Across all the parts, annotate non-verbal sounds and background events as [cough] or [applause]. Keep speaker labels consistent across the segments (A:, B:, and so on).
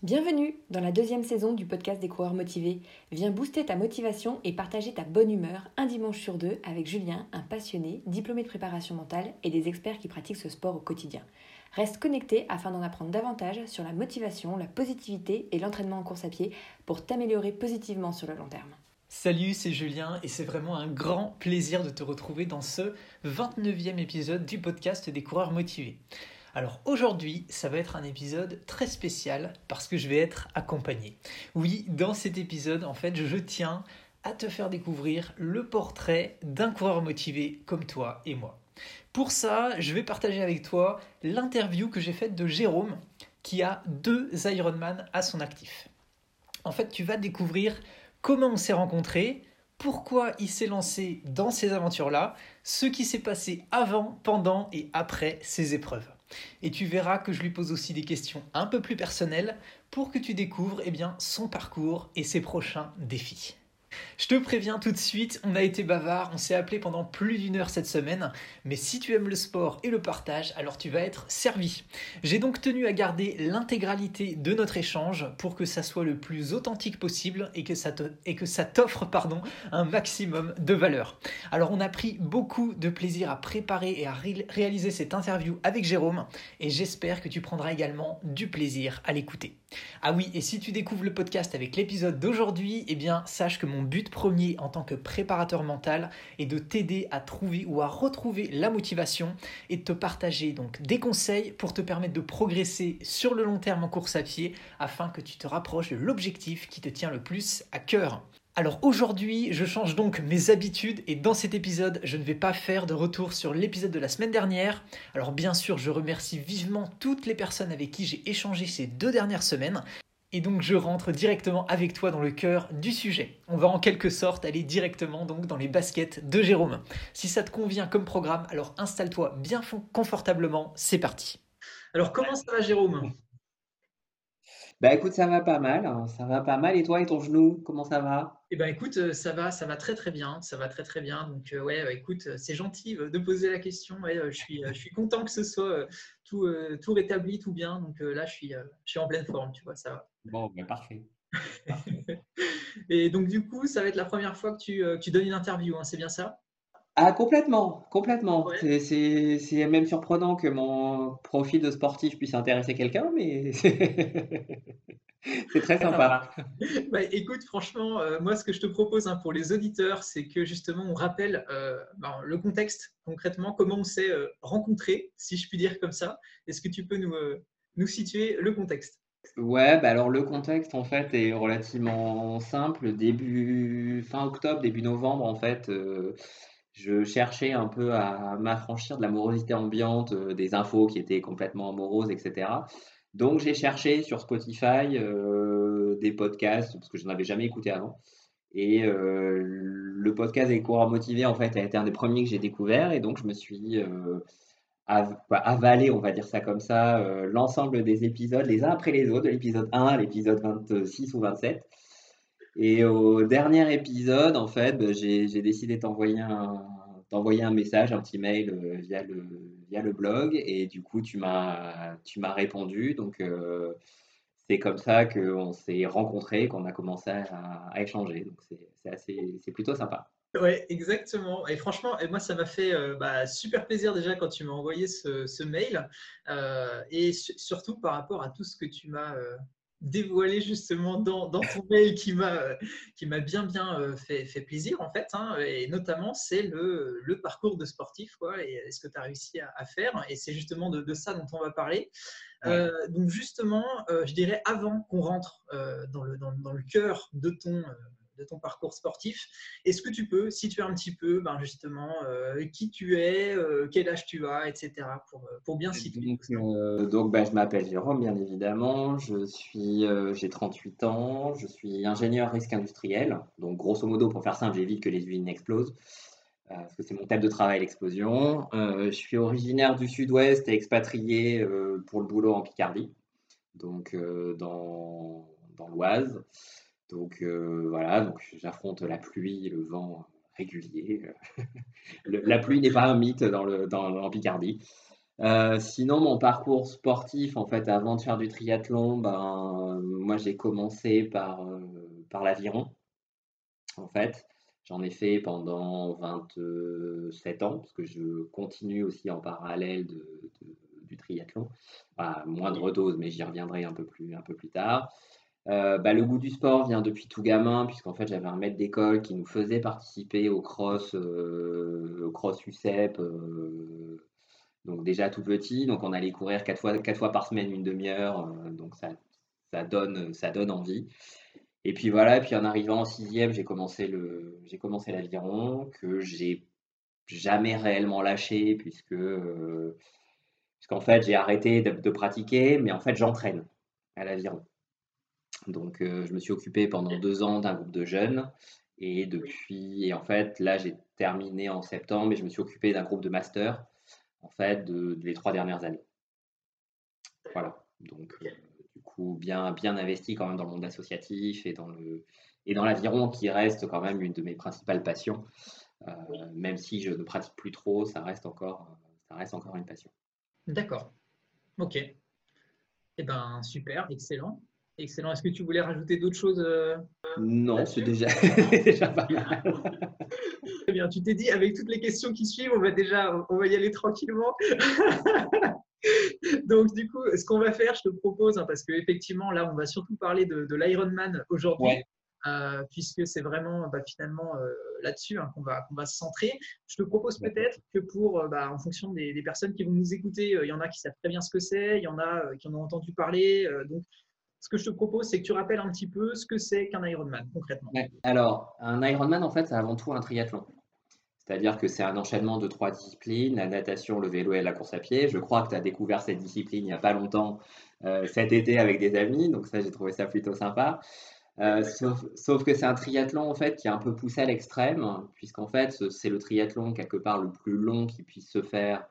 A: Bienvenue dans la deuxième saison du podcast des coureurs motivés. Viens booster ta motivation et partager ta bonne humeur un dimanche sur deux avec Julien, un passionné, diplômé de préparation mentale et des experts qui pratiquent ce sport au quotidien. Reste connecté afin d'en apprendre davantage sur la motivation, la positivité et l'entraînement en course à pied pour t'améliorer positivement sur le long terme.
B: Salut, c'est Julien et c'est vraiment un grand plaisir de te retrouver dans ce 29e épisode du podcast des coureurs motivés. Alors aujourd'hui, ça va être un épisode très spécial parce que je vais être accompagné. Oui, dans cet épisode, en fait, je tiens à te faire découvrir le portrait d'un coureur motivé comme toi et moi. Pour ça, je vais partager avec toi l'interview que j'ai faite de Jérôme qui a deux Ironman à son actif. En fait, tu vas découvrir comment on s'est rencontrés, pourquoi il s'est lancé dans ces aventures-là, ce qui s'est passé avant, pendant et après ces épreuves. Et tu verras que je lui pose aussi des questions un peu plus personnelles pour que tu découvres eh son parcours et ses prochains défis. Je te préviens tout de suite, on a été bavard, on s'est appelé pendant plus d'une heure cette semaine, mais si tu aimes le sport et le partage, alors tu vas être servi. J'ai donc tenu à garder l'intégralité de notre échange pour que ça soit le plus authentique possible et que ça, t'offre un maximum de valeur. Alors on a pris beaucoup de plaisir à préparer et à réaliser cette interview avec Jérôme et j'espère que tu prendras également du plaisir à l'écouter. Ah oui, et si tu découvres le podcast avec l'épisode d'aujourd'hui, eh bien sache que mon but premier en tant que préparateur mental est de t'aider à trouver ou à retrouver la motivation et de te partager donc des conseils pour te permettre de progresser sur le long terme en course à pied afin que tu te rapproches de l'objectif qui te tient le plus à cœur. Alors aujourd'hui, je change donc mes habitudes et dans cet épisode, je ne vais pas faire de retour sur l'épisode de la semaine dernière. Alors bien sûr, je remercie vivement toutes les personnes avec qui j'ai échangé ces deux dernières semaines. Et donc je rentre directement avec toi dans le cœur du sujet. On va en quelque sorte aller directement donc dans les baskets de Jérôme. Si ça te convient comme programme, alors installe-toi bien confortablement, c'est parti. Alors comment ça va Jérôme?
C: Bah écoute, ça va pas mal, hein, ça va pas mal. Et toi et ton genou, comment ça va?
B: Eh ben écoute, euh, ça va, ça va très très bien, ça va très très bien. Donc euh, ouais, bah, écoute, euh, c'est gentil de poser la question. je suis, je suis content que ce soit tout, tout rétabli, tout bien. Donc là, je suis, je suis en pleine forme, tu vois, ça va.
C: Bon, ben [laughs] parfait.
B: et donc du coup, ça va être la première fois que tu, tu donnes une interview, hein, c'est bien ça?
C: Ah complètement, complètement. C'est même surprenant que mon profil de sportif puisse intéresser quelqu'un, mais [laughs] c'est très sympa.
B: Bah, écoute, franchement, euh, moi, ce que je te propose hein, pour les auditeurs, c'est que justement, on rappelle euh, ben, le contexte concrètement, comment on s'est euh, rencontrés, si je puis dire comme ça. Est-ce que tu peux nous, nous situer le contexte?
C: Ouais, bah alors le contexte en fait est relativement simple. Début fin octobre, début novembre en fait, je cherchais un peu à m'affranchir de l'amorosité ambiante, euh, des infos qui étaient complètement amoureuses, etc. Donc j'ai cherché sur Spotify euh, des podcasts, parce que je n'en avais jamais écouté avant. Et euh, le podcast des coureurs motivés, en fait, a été un des premiers que j'ai découvert. Et donc je me suis avalé, on va dire ça comme ça, l'ensemble des épisodes, les uns après les autres, de l'épisode 1 à l'épisode 26 ou 27. Et au dernier épisode, en fait, bah, j'ai décidé d'envoyer un, un message, un petit mail euh, via, le, via le blog. Et du coup, tu m'as répondu. Donc, euh, c'est comme ça qu'on s'est rencontrés, qu'on a commencé à, échanger. Donc, c'est plutôt sympa.
B: Oui, exactement. Et franchement, moi, ça m'a fait euh, bah, super plaisir déjà quand tu m'as envoyé ce, ce mail. et surtout par rapport à tout ce que tu m'as dévoilé justement dans, dans ton mail qui m'a qui m'a bien bien euh, fait, fait, plaisir en fait hein, et notamment c'est le, le, parcours de sportif quoi et ce que tu as réussi à, faire et c'est justement de, de, ça dont on va parler. Euh, donc justement euh, je dirais avant qu'on rentre dans, le, dans, dans, le cœur de ton de ton parcours sportif. Est-ce que tu peux situer un petit peu ben justement euh, qui tu es, euh, quel âge tu as, etc. pour, euh, pour bien situer
C: Donc, donc ben, je m'appelle Jérôme, bien évidemment. Je suis, j'ai 38 ans. Je suis ingénieur risque industriel. Donc grosso modo, pour faire simple, j'évite que les usines explosent. Parce que c'est mon thème de travail, l'explosion. je suis originaire du sud-ouest et expatrié pour le boulot en Picardie, donc dans, dans l'Oise. Donc euh, voilà, donc j'affronte la pluie, le vent régulier. [laughs] la pluie n'est pas un mythe en Picardie. Euh, sinon, mon parcours sportif, en fait, avant de faire du triathlon, ben, moi, j'ai commencé par, euh, l'aviron, en fait. J'en ai fait pendant 27 ans, parce que je continue aussi en parallèle du triathlon. À moindre dose, mais j'y reviendrai un peu plus, un peu plus tard. Euh, bah, le goût du sport vient depuis tout gamin, puisqu'en fait j'avais un maître d'école qui nous faisait participer au cross, au cross UCEP, donc déjà tout petit, donc on allait courir quatre fois, par semaine, une demi-heure, euh, donc ça, donne, envie. Et puis voilà, et puis en arrivant en sixième, j'ai commencé l'aviron que j'ai jamais réellement lâché puisque, euh, puisqu'en fait j'ai arrêté de, pratiquer, mais en fait j'entraîne à l'aviron. Donc euh, je me suis occupé pendant deux ans d'un groupe de jeunes et depuis, et en fait là j'ai terminé en septembre et je me suis occupé d'un groupe de master en fait, de, les trois dernières années. Voilà. Donc, euh, du coup, bien, bien investi quand même dans le monde associatif et dans le et dans l'aviron qui reste quand même une de mes principales passions. Euh, même si je ne pratique plus trop, ça reste encore, ça reste encore une passion.
B: D'accord. Ok. Eh ben, super, excellent. Excellent. Est-ce que tu voulais rajouter d'autres choses euh,
C: Non, c'est déjà, [laughs] déjà pas mal.
B: Très bien. Tu t'es dit, avec toutes les questions qui suivent, on va déjà on va y aller tranquillement. [laughs] Donc, du coup, ce qu'on va faire, je te propose, hein, parce qu'effectivement, là, on va surtout parler de, de l'Ironman aujourd'hui. Euh, puisque c'est vraiment bah, finalement euh, là-dessus hein, qu'on va, va se centrer. Je te propose peut-être que pour, bah, en fonction des, des, personnes qui vont nous écouter, il y en a qui savent très bien ce que c'est, il y en a qui en ont entendu parler. donc, ce que je te propose, c'est que tu rappelles un petit peu ce que c'est qu'un Ironman concrètement.
C: Alors, un Ironman, en fait, c'est avant tout un triathlon. C'est-à-dire que c'est un enchaînement de trois disciplines, la natation, le vélo et la course à pied. Je crois que tu as découvert cette discipline il n'y a pas longtemps, euh, cet été avec des amis, donc ça, j'ai trouvé ça plutôt sympa. Euh, sauf, que c'est un triathlon en fait qui est un peu poussé à l'extrême, puisqu'en fait c'est le triathlon quelque part le plus long qui puisse se faire.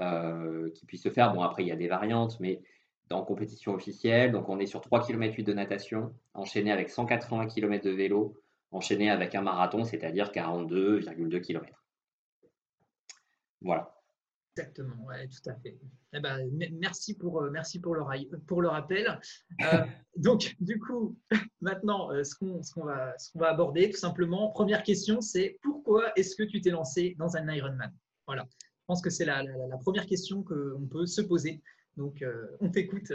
C: Euh, qui puisse se faire. Bon après il y a des variantes, mais en compétition officielle. Donc on est sur 3 km 8 de natation, enchaîné avec 180 km de vélo, enchaîné avec un marathon, c'est-à-dire 42,2 km. Voilà.
B: Exactement, ouais, tout à fait. Eh ben, merci pour, euh, merci pour, le, pour le rappel. [laughs] Euh, donc, du coup, [laughs] maintenant, euh, ce qu'on va, va, aborder, tout simplement, première question, c'est pourquoi est-ce que tu t'es lancé dans un Ironman? Voilà, je pense que c'est la, la, la, première question qu'on peut se poser. Donc, euh, on t'écoute.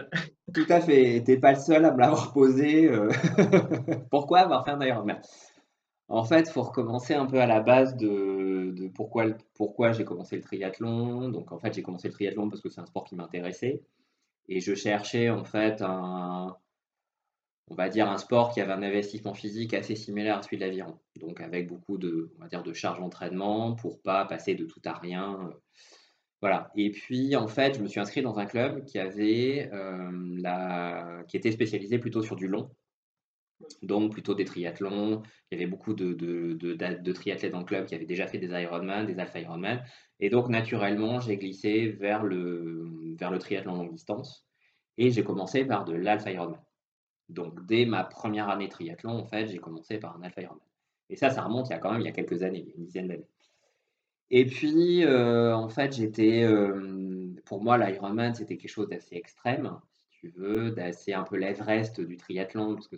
C: Tout à fait. Tu n'es pas le seul à me l'avoir posé. Euh. [laughs] pourquoi avoir fait un Ironman En fait, il faut recommencer un peu à la base de, pourquoi, pourquoi j'ai commencé le triathlon. Donc, en fait, j'ai commencé le triathlon parce que c'est un sport qui m'intéressait. Et je cherchais, en fait, un, on va dire, un sport qui avait un investissement physique assez similaire à celui de l'aviron. Donc, avec beaucoup de, on va dire, de charge d'entraînement pour pas passer de tout à rien. Voilà. Et puis, en fait, je me suis inscrit dans un club qui avait euh, la... qui était spécialisé plutôt sur du long. Donc, plutôt des triathlons. Il y avait beaucoup de, de, de, triathlètes dans le club qui avaient déjà fait des Ironman, des Alpha Ironman. Et donc, naturellement, j'ai glissé vers le, vers le triathlon longue distance. Et j'ai commencé par de l'Alpha Ironman. Donc, dès ma première année triathlon, en fait, j'ai commencé par un Alpha Ironman. Et ça, ça remonte il y a quand même il y a quelques années, une dizaine d'années. Et puis, euh, en fait, j'étais, euh, pour moi, l'Ironman, c'était quelque chose d'assez extrême, si tu veux, d'assez un peu l'Everest du triathlon, parce que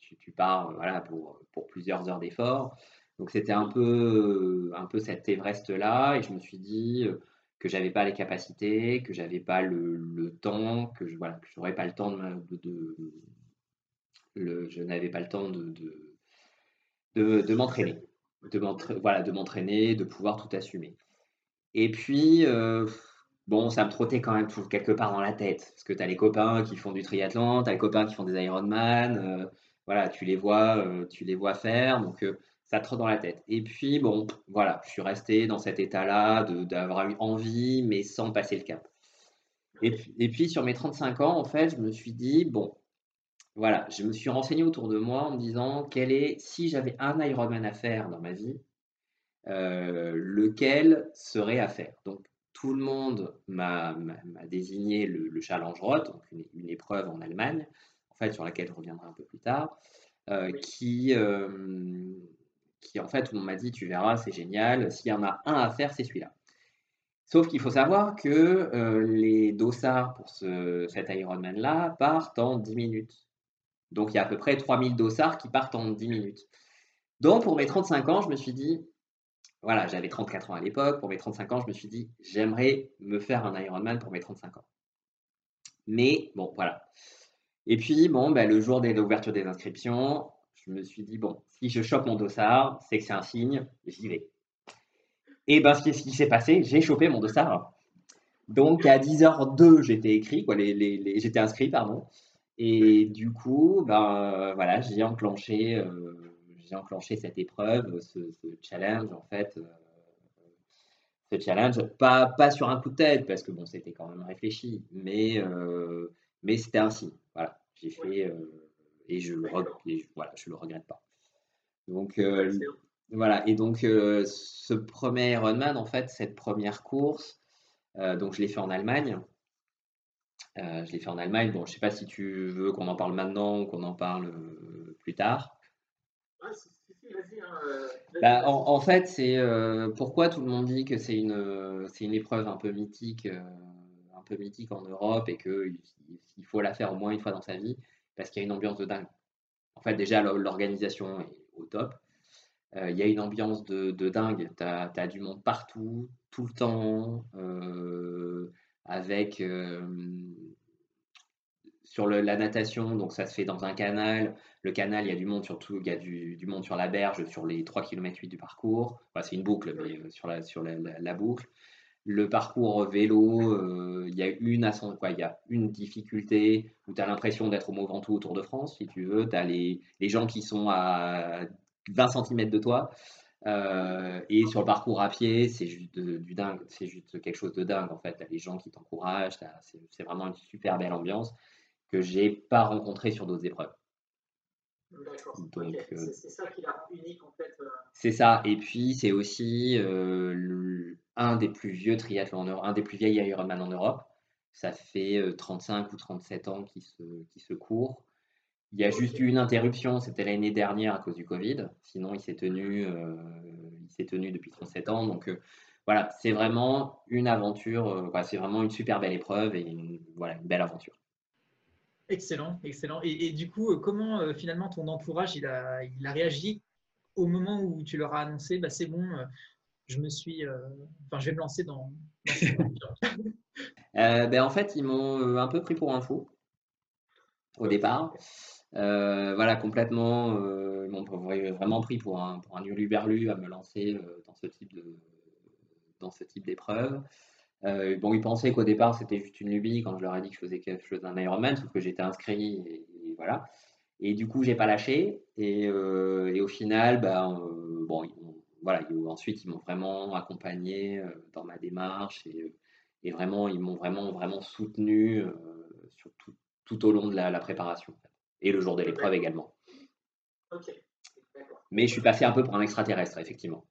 C: tu, pars voilà, pour, plusieurs heures d'effort. Donc, c'était un peu, un peu cet Everest-là, et je me suis dit euh, que j'avais pas les capacités, que j'avais pas le, temps, que je voilà, que pas le temps de, de, le, je n'avais pas le temps de, de m'entraîner de voilà, de m'entraîner, de pouvoir tout assumer. Et puis, euh, bon, ça me trottait quand même quelque part dans la tête, parce que tu as les copains qui font du triathlon, tu as les copains qui font des Ironman, euh, voilà, tu les vois, euh, tu les vois faire, donc ça trotte dans la tête. Et puis, bon, voilà, je suis resté dans cet état-là d'avoir eu envie, mais sans passer le cap. Et puis, et puis, sur mes 35 ans, en fait, je me suis dit, bon, voilà, je me suis renseigné autour de moi en me disant quel est, si j'avais un Ironman à faire dans ma vie, euh, lequel serait à faire. Donc tout le monde m'a désigné le, Challenge Roth, donc une, épreuve en Allemagne, en fait sur laquelle je reviendrai un peu plus tard, euh, qui, euh, qui en fait on m'a dit tu verras c'est génial, s'il y en a un à faire c'est celui-là. Sauf qu'il faut savoir que les dossards pour ce, cet Ironman-là partent en 10 minutes. Donc il y a à peu près 3000 dossards qui partent en 10 minutes. Donc pour mes 35 ans, je me suis dit, voilà, j'avais 34 ans à l'époque, pour mes 35 ans, je me suis dit, j'aimerais me faire un Ironman pour mes 35 ans. Mais bon, voilà. Et puis, bon, ben, le jour de l'ouverture des inscriptions, je me suis dit, bon, si je chope mon dossard, c'est que c'est un signe, j'y vais. Et ben, ce qui, s'est passé, j'ai chopé mon dossard. Donc, à 10h02, j'étais inscrit, pardon. Et du coup, ben, voilà, j'ai enclenché, euh, enclenché cette épreuve, ce, challenge, en fait. Euh, ce challenge, pas, pas sur un coup de tête, parce que bon, c'était quand même réfléchi, mais, euh, mais c'était signe. Voilà, j'ai fait et je le, voilà, je le regrette pas. Donc, voilà, et donc ce premier Ironman, en fait, cette première course, donc je l'ai fait en Allemagne. Je l'ai fait en Allemagne. Bon, je sais pas si tu veux qu'on en parle maintenant ou qu'on en parle plus tard.
B: Ah, si, vas-y. Hein,
C: bah, en, fait, c'est pourquoi tout le monde dit que c'est une, c'est une épreuve un peu mythique, un peu mythique en Europe et qu'il il faut la faire au moins une fois dans sa vie, parce qu'il y a une ambiance de dingue. En fait, déjà, l'organisation est au top. Euh, il y a une ambiance de, dingue. Tu as, du monde partout, tout le temps, euh, avec euh, sur la natation, donc ça se fait dans un canal. Le canal, il y a du monde surtout, il y a du, monde sur la berge, sur les 3 km 8 du parcours. c'est une boucle, mais sur la, sur la, boucle. Le parcours vélo, il y a une quoi, il y a une difficulté où tu as l'impression d'être au Mont Ventoux au Tour de France, si tu veux. Tu as les, les gens qui sont à 20 cm de toi. Euh, et sur le parcours à pied, c'est juste du dingue, c'est juste quelque chose de dingue en fait. Tu as les gens qui t'encouragent, c'est vraiment une super belle ambiance que j'ai pas rencontré sur d'autres épreuves.
B: D'accord. Euh, c'est ça qui la unique en fait. Euh.
C: C'est ça. Et puis c'est aussi un des plus vieux triathlons, en un des plus vieilles Ironman en Europe. Ça fait 35 ou 37 ans qu'il se, qui se court. Il y a juste eu une interruption, c'était l'année dernière à cause du Covid. Sinon, il s'est tenu, euh, il s'est tenu depuis 37 ans. Donc euh, voilà, c'est vraiment une aventure, euh, c'est vraiment une super belle épreuve et une, voilà, une belle aventure.
B: Excellent, excellent. Et, du coup, comment finalement ton entourage il a, il a réagi au moment où tu leur as annoncé, bah, c'est bon, je me suis, enfin, je vais me lancer dans. [laughs]
C: ben, en fait, ils m'ont un peu pris pour un fou au départ. Euh, voilà, complètement, euh, ils m'ont vraiment pris pour un, pour un à me lancer euh, dans ce type d'épreuve. bon, ils pensaient qu'au départ c'était juste une lubie quand je leur ai dit que je faisais quelque chose d'un Ironman, sauf que j'étais inscrit et, voilà. Et du coup, j'ai pas lâché. Et, au final, ben, bon, voilà, ensuite ils m'ont vraiment accompagné dans ma démarche et, vraiment ils m'ont vraiment vraiment soutenu tout, au long de la préparation et le jour de l'épreuve également. Mais je suis passé un peu pour un extraterrestre, effectivement.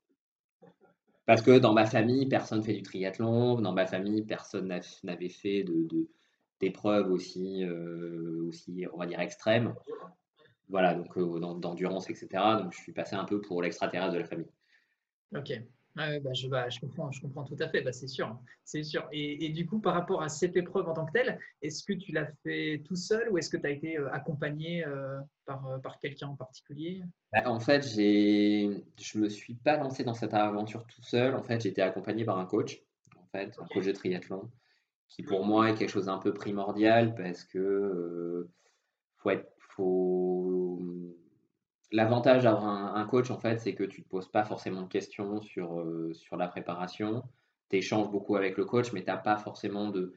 C: Parce que dans ma famille, personne ne fait du triathlon. Dans ma famille, personne n'avait fait d'épreuves de, aussi, euh, aussi, on va dire, extrêmes. Voilà, donc euh, d'endurance, etc. Donc je suis passé un peu pour l'extraterrestre de la famille.
B: Ok. Bah, je, bah, je, comprends, je comprends tout à fait, bah, c'est sûr. C'est sûr. Et, du coup, par rapport à cette épreuve en tant que telle, est-ce que tu l'as fait tout seul ou est-ce que tu as été euh, accompagné euh, par, euh, par quelqu'un en particulier?
C: En fait, je ne me suis pas lancé dans cette aventure tout seul. En fait, j'ai été accompagné par un coach, en fait, un coach de triathlon, qui pour moi est quelque chose d'un peu primordial parce que faut être, faut L'avantage d'avoir un, coach, en fait, c'est que tu ne te poses pas forcément de questions sur, euh, sur la préparation. Tu échanges beaucoup avec le coach, mais tu n'as pas forcément de.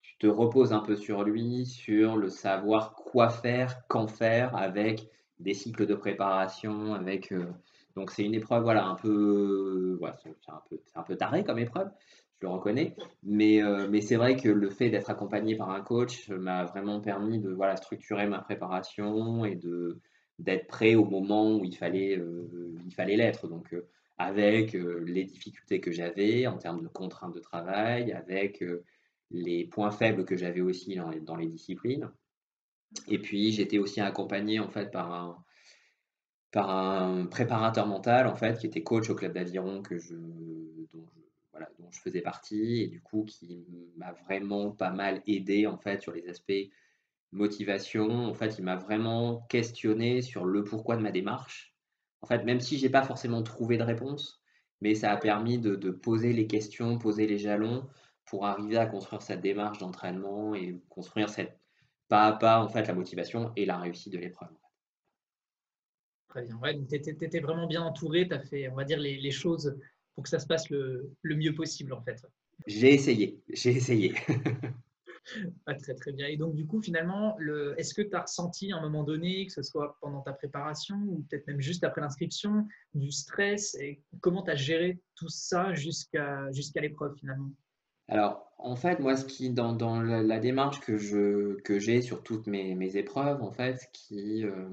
C: Tu te reposes un peu sur lui, sur le savoir quoi faire, quand faire, avec des cycles de préparation, avec. Euh, donc c'est une épreuve, voilà, un peu, voilà, c'est un peu, un peu taré comme épreuve, je le reconnais, mais, euh, mais c'est vrai que le fait d'être accompagné par un coach m'a vraiment permis de voilà structurer ma préparation et de d'être prêt au moment où il fallait euh, il fallait l'être. Donc euh, avec euh, les difficultés que j'avais en termes de contraintes de travail, avec les points faibles que j'avais aussi dans les, disciplines. Et puis j'étais aussi accompagné en fait par un, par un préparateur mental en fait qui était coach au club d'aviron que je, dont je faisais partie et du coup qui m'a vraiment pas mal aidé en fait sur les aspects motivation. En fait, il m'a vraiment questionné sur le pourquoi de ma démarche. En fait, même si j'ai pas forcément trouvé de réponse, mais ça a permis de, de, poser les questions, poser les jalons pour arriver à construire cette démarche d'entraînement et construire cette pas à pas en fait la motivation et la réussite de l'épreuve.
B: Très bien. Ouais, tu étais, vraiment bien entouré, tu as fait, on va dire, les, les, choses pour que ça se passe le, le mieux possible en fait.
C: J'ai essayé, j'ai essayé. [laughs]
B: très très bien. Et donc du coup, finalement, est-ce que tu as ressenti à un moment donné, que ce soit pendant ta préparation ou peut-être même juste après l'inscription, du stress et comment tu as géré tout ça jusqu'à jusqu'à l'épreuve finalement?
C: Alors, en fait, moi, ce qui, dans, dans la, démarche que je que j'ai sur toutes mes, mes, épreuves, en fait, qui, euh,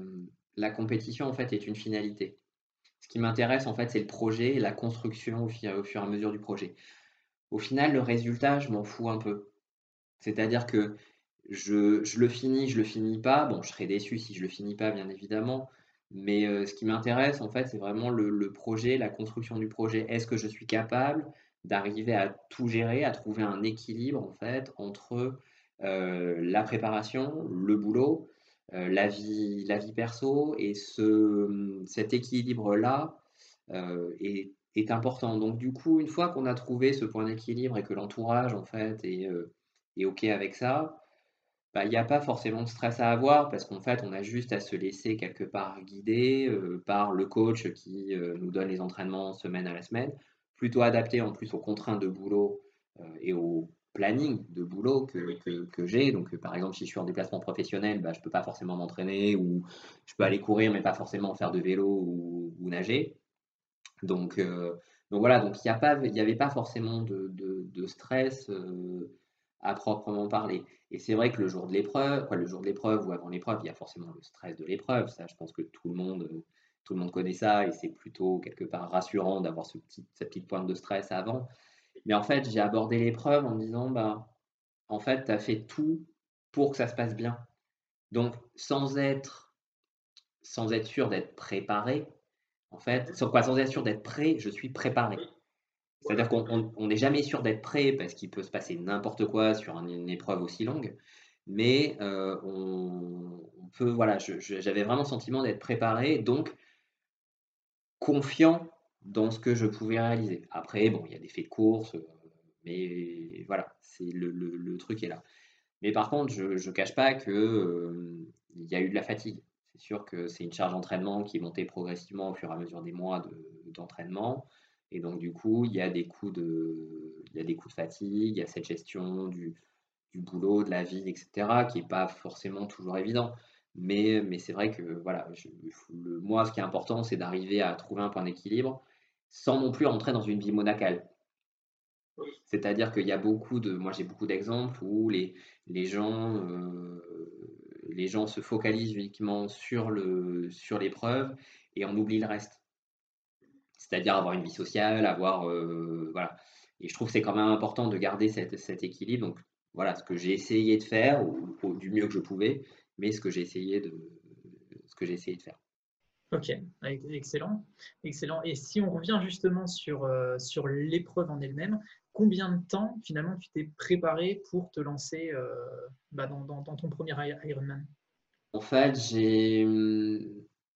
C: la compétition, en fait, est une finalité. Ce qui m'intéresse, en fait, c'est le projet et la construction au, au fur et à mesure du projet. Au final, le résultat, je m'en fous un peu. C'est-à-dire que je, je, le finis, je le finis pas. Bon, je serai déçu si je le finis pas, bien évidemment. Mais ce qui m'intéresse, en fait, c'est vraiment le, le, projet, la construction du projet. Est-ce que je suis capable d'arriver à tout gérer, à trouver un équilibre, en fait, entre la préparation, le boulot, la vie, la vie perso, et ce, cet équilibre-là est, est, important. Donc, du coup, une fois qu'on a trouvé ce point d'équilibre et que l'entourage, en fait, est et OK avec ça, bah, il n'y a pas forcément de stress à avoir parce qu'en fait, on a juste à se laisser quelque part guider euh, par le coach qui euh, nous donne les entraînements semaine à la semaine, plutôt adapté en plus aux contraintes de boulot euh, et au planning de boulot que, que, j'ai. Donc, par exemple, si je suis en déplacement professionnel, bah, je ne peux pas forcément m'entraîner ou je peux aller courir, mais pas forcément faire de vélo ou, nager. Donc, donc voilà, donc il n'y avait pas forcément de, de, de stress à proprement parler. Et c'est vrai que le jour de l'épreuve, quoi, le jour de l'épreuve ou avant l'épreuve, il y a forcément le stress de l'épreuve. Ça, je pense que tout le monde, euh, tout le monde connaît ça et c'est plutôt quelque part rassurant d'avoir ce petit, cette petite pointe de stress avant. Mais en fait, j'ai abordé l'épreuve en me disant, bah, en fait, tu as fait tout pour que ça se passe bien. Donc, sans être, sans être sûr d'être préparé, en fait, sans, quoi, sans être sûr d'être prêt, je suis préparé. C'est-à-dire qu'on n'est jamais sûr d'être prêt parce qu'il peut se passer n'importe quoi sur une épreuve aussi longue. Mais euh, on, peut, voilà, j'avais vraiment le sentiment d'être préparé, donc confiant dans ce que je pouvais réaliser. Après, bon, il y a des faits de course, euh, mais voilà, c'est le, le, truc est là. Mais par contre, je ne cache pas qu'il euh, y a eu de la fatigue. C'est sûr que c'est une charge d'entraînement qui est montée progressivement au fur et à mesure des mois d'entraînement. Et donc, du coup, il y a des coups de, il y a des coups de fatigue, il y a cette gestion du, du boulot, de la vie, etc., qui n'est pas forcément toujours évident. Mais, mais c'est vrai que, voilà, moi, ce qui est important, c'est d'arriver à trouver un point d'équilibre sans non plus entrer dans une vie monacale. C'est-à-dire qu'il y a beaucoup de, moi j'ai beaucoup d'exemples où les, les gens, euh, les gens se focalisent uniquement sur le, sur l'épreuve et on oublie le reste c'est-à-dire avoir une vie sociale, avoir euh, voilà. Et je trouve que c'est quand même important de garder cet équilibre. Donc voilà, ce que j'ai essayé de faire ou, du mieux que je pouvais, mais ce que j'ai essayé de ce que j'ai essayé de faire.
B: Ok, excellent, excellent. Et si on revient justement sur euh, sur l'épreuve en elle-même, combien de temps finalement tu t'es préparé pour te lancer euh, bah, dans, dans, dans, ton premier Ironman?
C: En fait, j'ai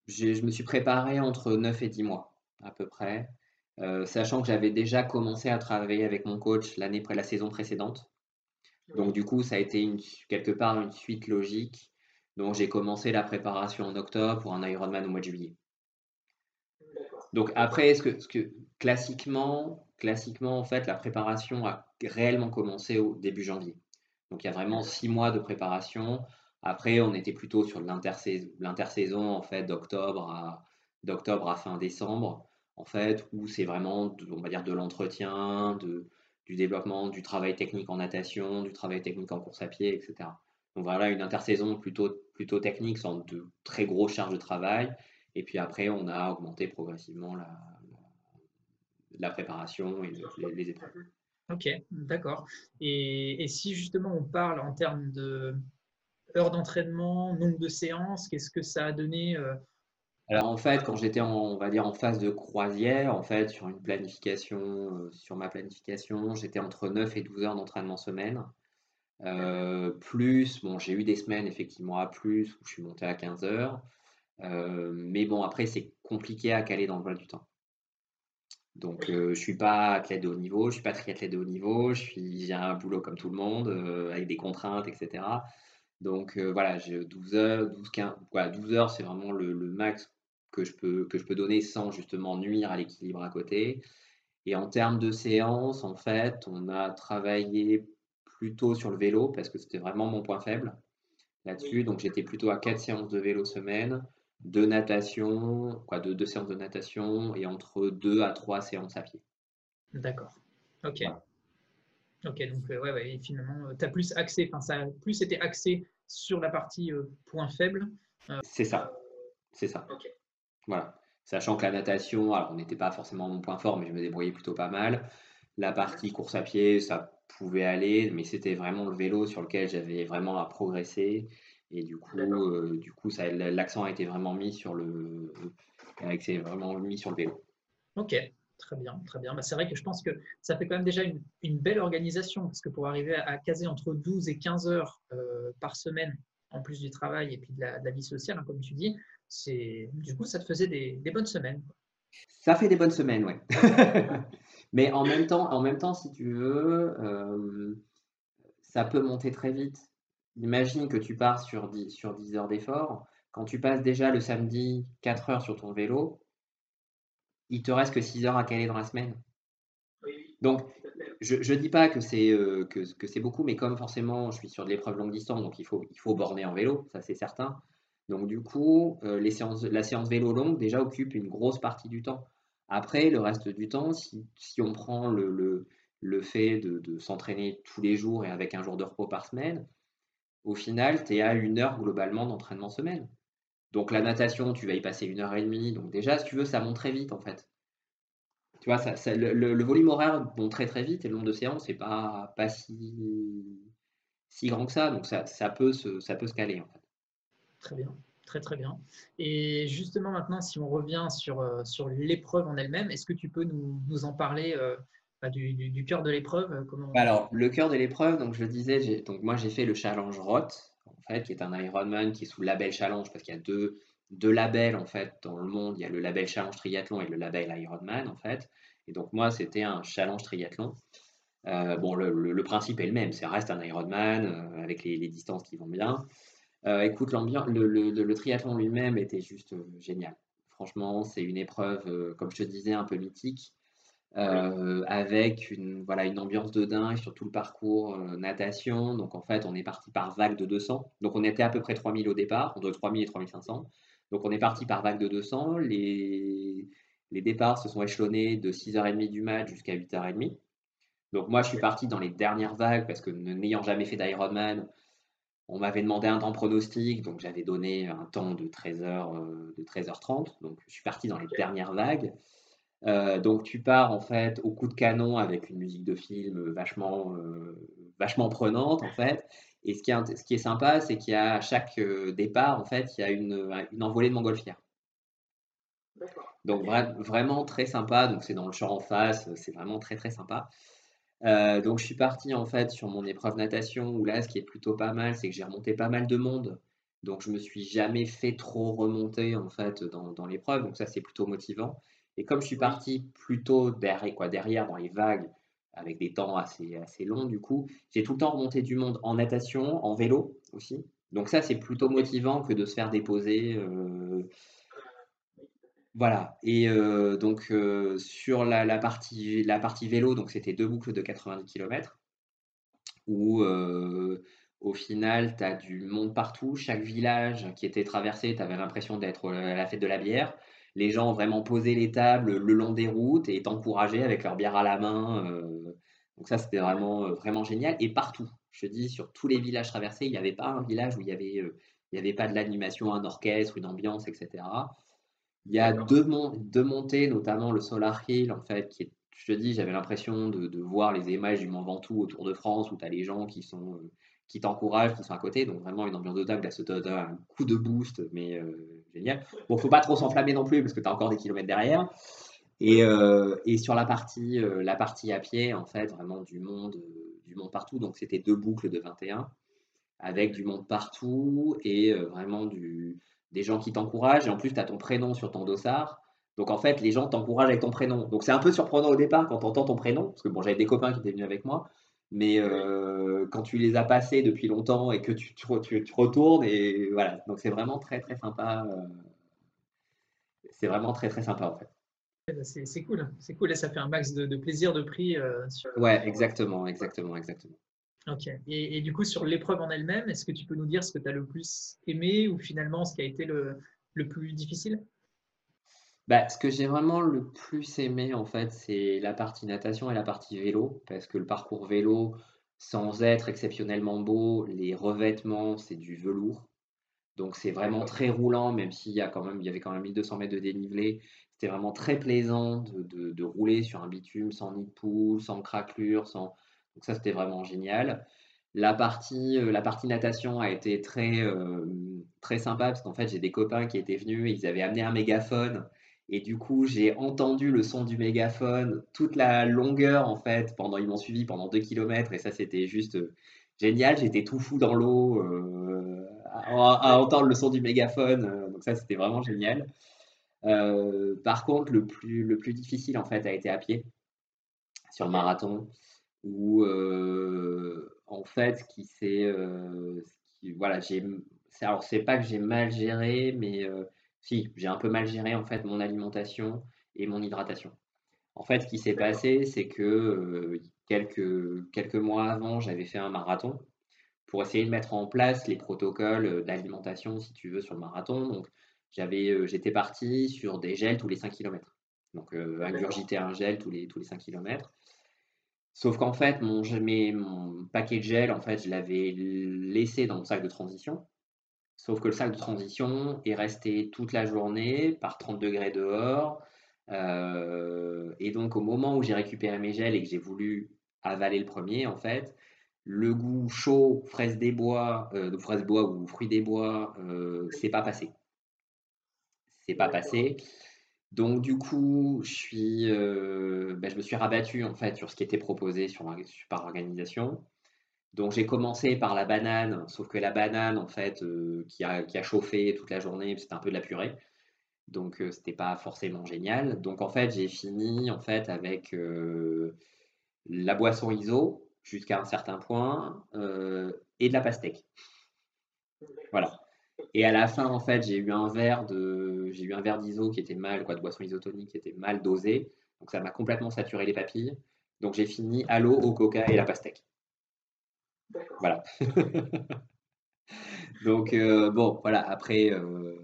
C: je me suis préparé entre 9 et 10 mois à peu près, euh, sachant que j'avais déjà commencé à travailler avec mon coach l'année la saison précédente. Donc du coup, ça a été une, quelque part une suite logique. Donc j'ai commencé la préparation en octobre pour un Ironman au mois de juillet. Donc après, ce que, classiquement, classiquement en fait, la préparation a réellement commencé au début janvier. Donc il y a vraiment six mois de préparation. Après, on était plutôt sur l'intersaison en fait d'octobre à d'octobre à fin décembre en fait, où c'est vraiment, on va dire, de l'entretien, de, du développement, du travail technique en natation, du travail technique en course à pied, etc. Donc voilà, une intersaison plutôt, plutôt technique sans de très grosses charges de travail. Et puis après, on a augmenté progressivement la, la, préparation et les, épreuves.
B: Ok, d'accord. Et, et, si justement on parle en termes de heures d'entraînement, nombre de séances, qu'est-ce que ça a donné euh,
C: Alors en fait, quand j'étais en, on va dire en phase de croisière, en fait, sur une planification, euh, sur ma planification, j'étais entre 9 et 12 heures d'entraînement semaine. Euh, plus, bon, j'ai eu des semaines effectivement à plus où je suis monté à 15 heures. Euh, mais bon, après, c'est compliqué à caler dans le vol du temps. Donc, je ne suis pas athlète de haut niveau, je ne suis pas triathlète de haut niveau, je suis, j'ai un boulot comme tout le monde, avec des contraintes, etc. Donc, voilà, j'ai 12 heures, 12, 15, voilà, 12 heures, c'est vraiment le, le max que je peux, que je peux donner sans justement nuire à l'équilibre à côté. Et en termes de séance, en fait, on a travaillé plutôt sur le vélo parce que c'était vraiment mon point faible là-dessus. Donc j'étais plutôt à quatre séances de vélo semaine, de natation, quoi, de deux séances de natation et entre deux à trois séances à pied.
B: D'accord. Ok. Ok, donc euh, ouais, ouais, finalement, euh, tu as plus axé, enfin, ça a plus été axé sur la partie euh, point faible.
C: c'est ça. C'est ça. Voilà. Sachant que la natation, alors on n'était pas forcément mon point fort, mais je me débrouillais plutôt pas mal. La partie course à pied, ça pouvait aller, mais c'était vraiment le vélo sur lequel j'avais vraiment à progresser. Et du coup, euh, du coup, ça, l'accent a été vraiment mis sur le, vraiment mis sur le vélo.
B: Ok, très bien, très bien. Bah, c'est vrai que je pense que ça fait quand même déjà une, belle organisation, parce que pour arriver à, caser entre 12 et 15 heures euh, par semaine, en plus du travail et puis de la, vie sociale, hein, comme tu dis, c'est du coup, ça te faisait des, bonnes semaines.
C: Ça fait des bonnes semaines, oui. [laughs] Mais en même temps, en même temps, si tu veux, euh, ça peut monter très vite. Imagine que tu pars sur 10, sur 10 heures d'effort. Quand tu passes déjà le samedi 4 heures sur ton vélo, il te reste que 6 heures à caler dans la semaine. Donc, je ne dis pas que c'est euh, que, que c'est beaucoup, mais comme forcément je suis sur de l'épreuve longue distance, donc il faut, il faut borner en vélo, ça c'est certain. Donc du coup, euh, les séances, la séance vélo longue déjà occupe une grosse partie du temps. Après, le reste du temps, si, on prend le, le, fait de, s'entraîner tous les jours et avec un jour de repos par semaine, au final, tu es à une heure globalement d'entraînement semaine. Donc la natation, tu vas y passer une heure et demie. Donc déjà, si tu veux, ça monte très vite en fait. Tu vois, ça, le, volume horaire monte très très vite et le nombre de séances, c'est pas, pas si, si grand que ça. Donc ça, ça, peut, se, ça peut se caler en fait.
B: Très bien, très très bien. Et justement maintenant, si on revient sur, euh, sur l'épreuve en elle-même, est-ce que tu peux nous, nous en parler euh, bah, du, du, cœur de l'épreuve euh,
C: comment... Alors, le cœur de l'épreuve, donc je le disais, donc moi j'ai fait le challenge ROT, qui est un Ironman qui est sous le label challenge, parce qu'il y a deux, deux labels en fait dans le monde. Il y a le label challenge triathlon et le label Ironman en fait. Et donc moi, c'était un challenge triathlon. bon, le, le, principe est le même, ça reste un Ironman avec les, distances qui vont bien. Euh, écoute, l'ambiance, le, triathlon lui-même était juste euh, génial. Franchement, c'est une épreuve, euh, comme je te disais, un peu mythique, avec une, voilà, une ambiance de dingue sur tout le parcours natation. Donc, en fait, on est parti par vague de 200. Donc, on était à peu près 3000 au départ, entre 3000 et 3500. Donc, on est parti par vague de 200. Les, les départs se sont échelonnés de 6h30 du match jusqu'à 8h30. Donc, moi, je suis parti dans les dernières vagues parce que n'ayant jamais fait d'Ironman, on m'avait demandé un temps pronostic, donc j'avais donné un temps de 13h, euh, de 13h30. Donc je suis parti dans les dernières vagues. Euh, donc tu pars en fait au coup de canon avec une musique de film vachement, euh, vachement prenante en fait. Et ce qui est, ce qui est sympa, c'est qu'il y a à chaque départ en fait, il y a une, une envolée de montgolfière. Donc vraiment très sympa. Donc c'est dans le champ en face, c'est vraiment très très sympa. Euh, donc je suis parti en fait sur mon épreuve natation où là ce qui est plutôt pas mal c'est que j'ai remonté pas mal de monde donc je me suis jamais fait trop remonter en fait dans, l'épreuve donc ça c'est plutôt motivant et comme je suis parti plutôt derrière quoi derrière dans les vagues avec des temps assez assez longs du coup j'ai tout le temps remonté du monde en natation en vélo aussi donc ça c'est plutôt motivant que de se faire déposer euh, voilà. Et euh, donc, euh, sur la, partie, la partie vélo, donc c'était deux boucles de 90 km où au final, tu as du monde partout. Chaque village qui était traversé, tu avais l'impression d'être à la fête de la bière. Les gens ont vraiment posé les tables le long des routes et t'encourageaient avec leur bière à la main. donc ça, c'était vraiment, vraiment génial. Et partout, je te dis, sur tous les villages traversés, il n'y avait pas un village où il n'y avait, il y avait pas de l'animation, un orchestre, une ambiance, etc. Il y a deux, montées, notamment le Solar Hill, en fait, qui est, je te dis, j'avais l'impression de, voir les images du Mont Ventoux autour de France, où tu as les gens qui sont euh, qui t'encouragent, qui sont à côté, donc vraiment une ambiance de table, là, se donne un coup de boost, mais euh, génial. Bon, faut pas trop s'enflammer non plus parce que tu as encore des kilomètres derrière. Et, euh, sur la partie, euh, la partie à pied, en fait, vraiment du monde, du monde partout. Donc, c'était deux boucles de 21 avec du monde partout et vraiment des gens qui t'encouragent. Et en plus, tu as ton prénom sur ton dossard. Donc en fait, les gens t'encouragent avec ton prénom. Donc c'est un peu surprenant au départ quand tu entends ton prénom, parce que bon, j'avais des copains qui étaient venus avec moi, mais euh, quand tu les as passés depuis longtemps et que tu, tu, retournes, et voilà. Donc c'est vraiment très très sympa. Euh, c'est vraiment très très sympa en fait.
B: Bah, c'est cool, c'est cool et ça fait un max de, plaisir de prix. Euh,
C: ouais, exactement, exactement, exactement.
B: Ok. Et, du coup, sur l'épreuve en elle-même, est-ce que tu peux nous dire ce que tu as le plus aimé ou finalement ce qui a été le, le plus difficile?
C: Bah, ce que j'ai vraiment le plus aimé, en fait, c'est la partie natation et la partie vélo, parce que le parcours vélo, sans être exceptionnellement beau, les revêtements, c'est du velours. Donc c'est vraiment très roulant, même s'il y a quand même, il y avait quand même 1200 mètres de dénivelé. C'était vraiment très plaisant de, de, rouler sur un bitume sans nid de poule, sans craquelure, sans. Donc ça, c'était vraiment génial. La partie, euh, la partie natation a été très, euh, très sympa parce qu'en fait, j'ai des copains qui étaient venus, ils avaient amené un mégaphone et du coup, j'ai entendu le son du mégaphone toute la longueur, en fait, pendant, ils m'ont suivi pendant deux kilomètres, et ça, c'était juste euh, génial. J'étais tout fou dans l'eau euh, à, entendre le son du mégaphone, euh, donc ça, c'était vraiment génial. par contre, le plus, le plus difficile, en fait, a été à pied, sur le marathon, où, en fait, qui s'est. voilà, j'ai. Alors, c'est pas que j'ai mal géré, mais si, j'ai un peu mal géré en fait mon alimentation et mon hydratation. En fait, ce qui s'est passé, c'est que euh, quelques, quelques mois avant, j'avais fait un marathon pour essayer de mettre en place les protocoles euh, d'alimentation, si tu veux, sur le marathon. Donc, j'avais, euh, j'étais parti sur des gels tous les 5 km. Donc, ingurgiter un gel tous les, tous les 5 km. Sauf qu'en fait, mon, mon paquet de gel, en fait, je l'avais laissé dans mon sac de transition. Sauf que le sac de transition est resté toute la journée par 30 degrés dehors. Euh, et donc, au moment où j'ai récupéré mes gels et que j'ai voulu avaler le premier, en fait, le goût chaud, fraise des bois, euh, de fraise bois ou fruits des bois, euh, c'est pas passé. C'est pas passé. Donc, du coup, je, suis, ben, je me suis rabattu en fait sur ce qui était proposé sur, par l'organisation. Donc j'ai commencé par la banane, sauf que la banane, en fait, euh, qui, a, chauffé toute la journée, c'était un peu de la purée. Donc euh, c'était pas forcément génial. Donc en fait, j'ai fini en fait avec euh, la boisson ISO jusqu'à un certain point et de la pastèque. Voilà. Et à la fin, en fait, j'ai eu un verre de, j'ai eu un verre d'ISO qui était mal, quoi, de boisson isotonique qui était mal dosé. Donc ça m'a complètement saturé les papilles. Donc j'ai fini à l'eau, au coca et la pastèque. Voilà. [laughs] Donc, euh, bon, voilà, après, euh,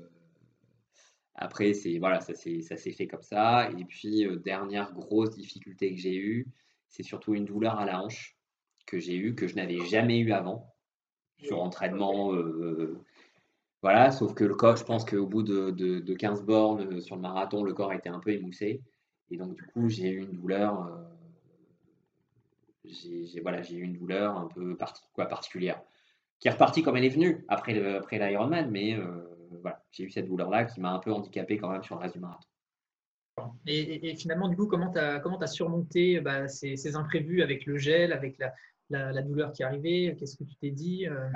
C: après c'est, voilà, ça s'est, ça s'est fait comme ça. Et puis, euh, dernière grosse difficulté que j'ai eue, c'est surtout une douleur à la hanche que j'ai eue, que je n'avais jamais eu avant sur entraînement. voilà, sauf que le corps, je pense qu'au bout de, de, 15 bornes sur le marathon, le corps était un peu émoussé. Et donc, du coup, j'ai eu une douleur j'ai voilà, eu une douleur un peu quoi, particulière, qui est repartie comme elle est venue après l'Ironman, mais euh, voilà, j'ai eu cette douleur-là qui m'a un peu handicapé quand même sur le reste du marathon.
B: Et, finalement, du coup, comment tu as, as, surmonté bah, ces, imprévus avec le gel, avec la, la, douleur qui est arrivée? Qu'est-ce que tu t'es dit euh?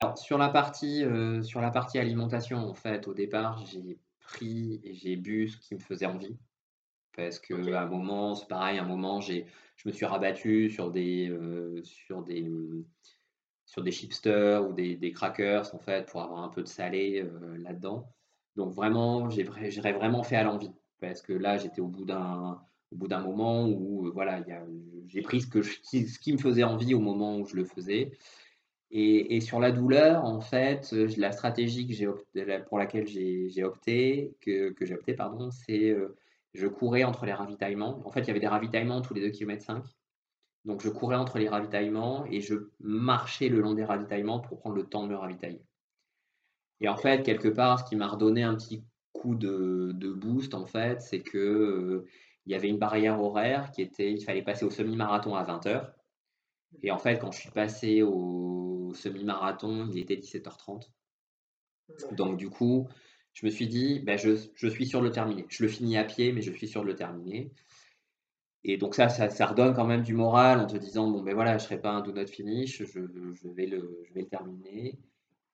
C: Alors, sur, la partie, euh, sur la partie alimentation, en fait, au départ, j'ai pris et j'ai bu ce qui me faisait envie. Parce qu'à un moment, c'est pareil, à un moment, j'ai je me suis rabattu sur des, euh, sur des, sur des chipsters ou des, des, crackers en fait pour avoir un peu de salé euh, là-dedans. Donc vraiment, j'ai vraiment fait à l'envie parce que là, j'étais au bout d'un au bout d'un moment où euh, voilà, j'ai pris ce, que ce qui me faisait envie au moment où je le faisais. Et, sur la douleur, en fait, la stratégie que j'ai pour laquelle j'ai opté, que, que j'ai opté, pardon, c'est je courais entre les ravitaillements. En fait, il y avait des ravitaillements tous les 2 km 5. Donc, je courais entre les ravitaillements et je marchais le long des ravitaillements pour prendre le temps de me ravitailler. Et en fait, quelque part, ce qui m'a redonné un petit coup de, boost, en fait, c'est que euh, il y avait une barrière horaire qui était, il fallait passer au semi-marathon à 20h. Et en fait, quand je suis passé au semi-marathon, il était 17h30. Donc, du coup, je me suis dit, ben, je, je, suis sûr de le terminer. Je le finis à pied, mais je suis sûr de le terminer. Et donc ça, ça, redonne quand même du moral en te disant, bon ben voilà, je ne serai pas un do not finish, je, je, vais, le, je vais le terminer.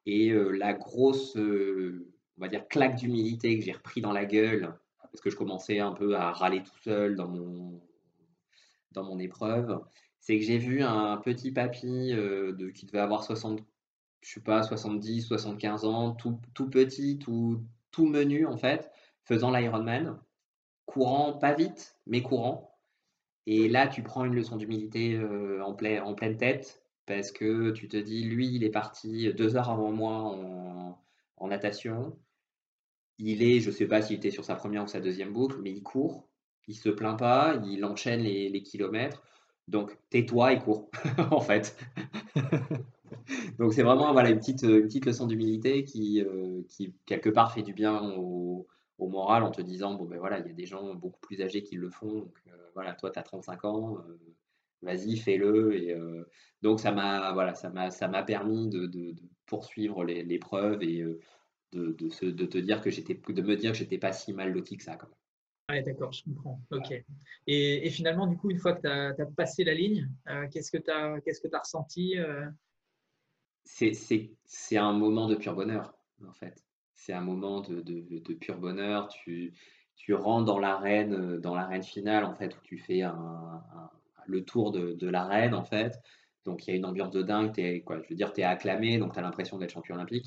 C: Et euh, la grosse, euh, on va dire, claque d'humilité que j'ai repris dans la gueule, parce que je commençais un peu à râler tout seul dans mon, dans mon épreuve, c'est que j'ai vu un petit papy euh, de, qui devait avoir 60, je sais pas, 70, 75 ans, tout, tout petit, tout, menu en fait, faisant l'Ironman, courant pas vite, mais courant. Et là, tu prends une leçon d'humilité euh, en, en pleine tête, parce que tu te dis, lui, il est parti deux heures avant moi en, en natation. Il est, je sais pas s'il était sur sa première ou sa deuxième boucle, mais il court, il se plaint pas, il enchaîne les, les kilomètres. Donc, tais-toi et cours, [laughs] en fait. [laughs] [laughs] Donc, c'est vraiment voilà, une, petite, une petite leçon d'humilité qui, euh, qui, quelque part, fait du bien au, au, moral en te disant bon, ben voilà, il y a des gens beaucoup plus âgés qui le font. Donc, euh, voilà, toi, tu as 35 ans, euh, vas-y, fais-le. Donc, ça m'a voilà, ça m'a permis de, de, poursuivre l'épreuve et de, de, de, te dire que j'étais, de me dire que j'étais pas si mal loti que ça. Quand même.
B: Ouais, d'accord, je comprends. Ok. Et, et, finalement, du coup, une fois que tu as, passé la ligne, qu'est-ce que tu as, que as ressenti
C: c'est un moment de pur bonheur, en fait. C'est un moment de, de, pur bonheur. Tu, tu rentres dans l'arène, dans l'arène finale, en fait, où tu fais un, le tour de, de l'arène, en fait. Donc, il y a une ambiance de dingue. Es, quoi, je veux dire, tu es acclamé, donc tu as l'impression d'être champion olympique,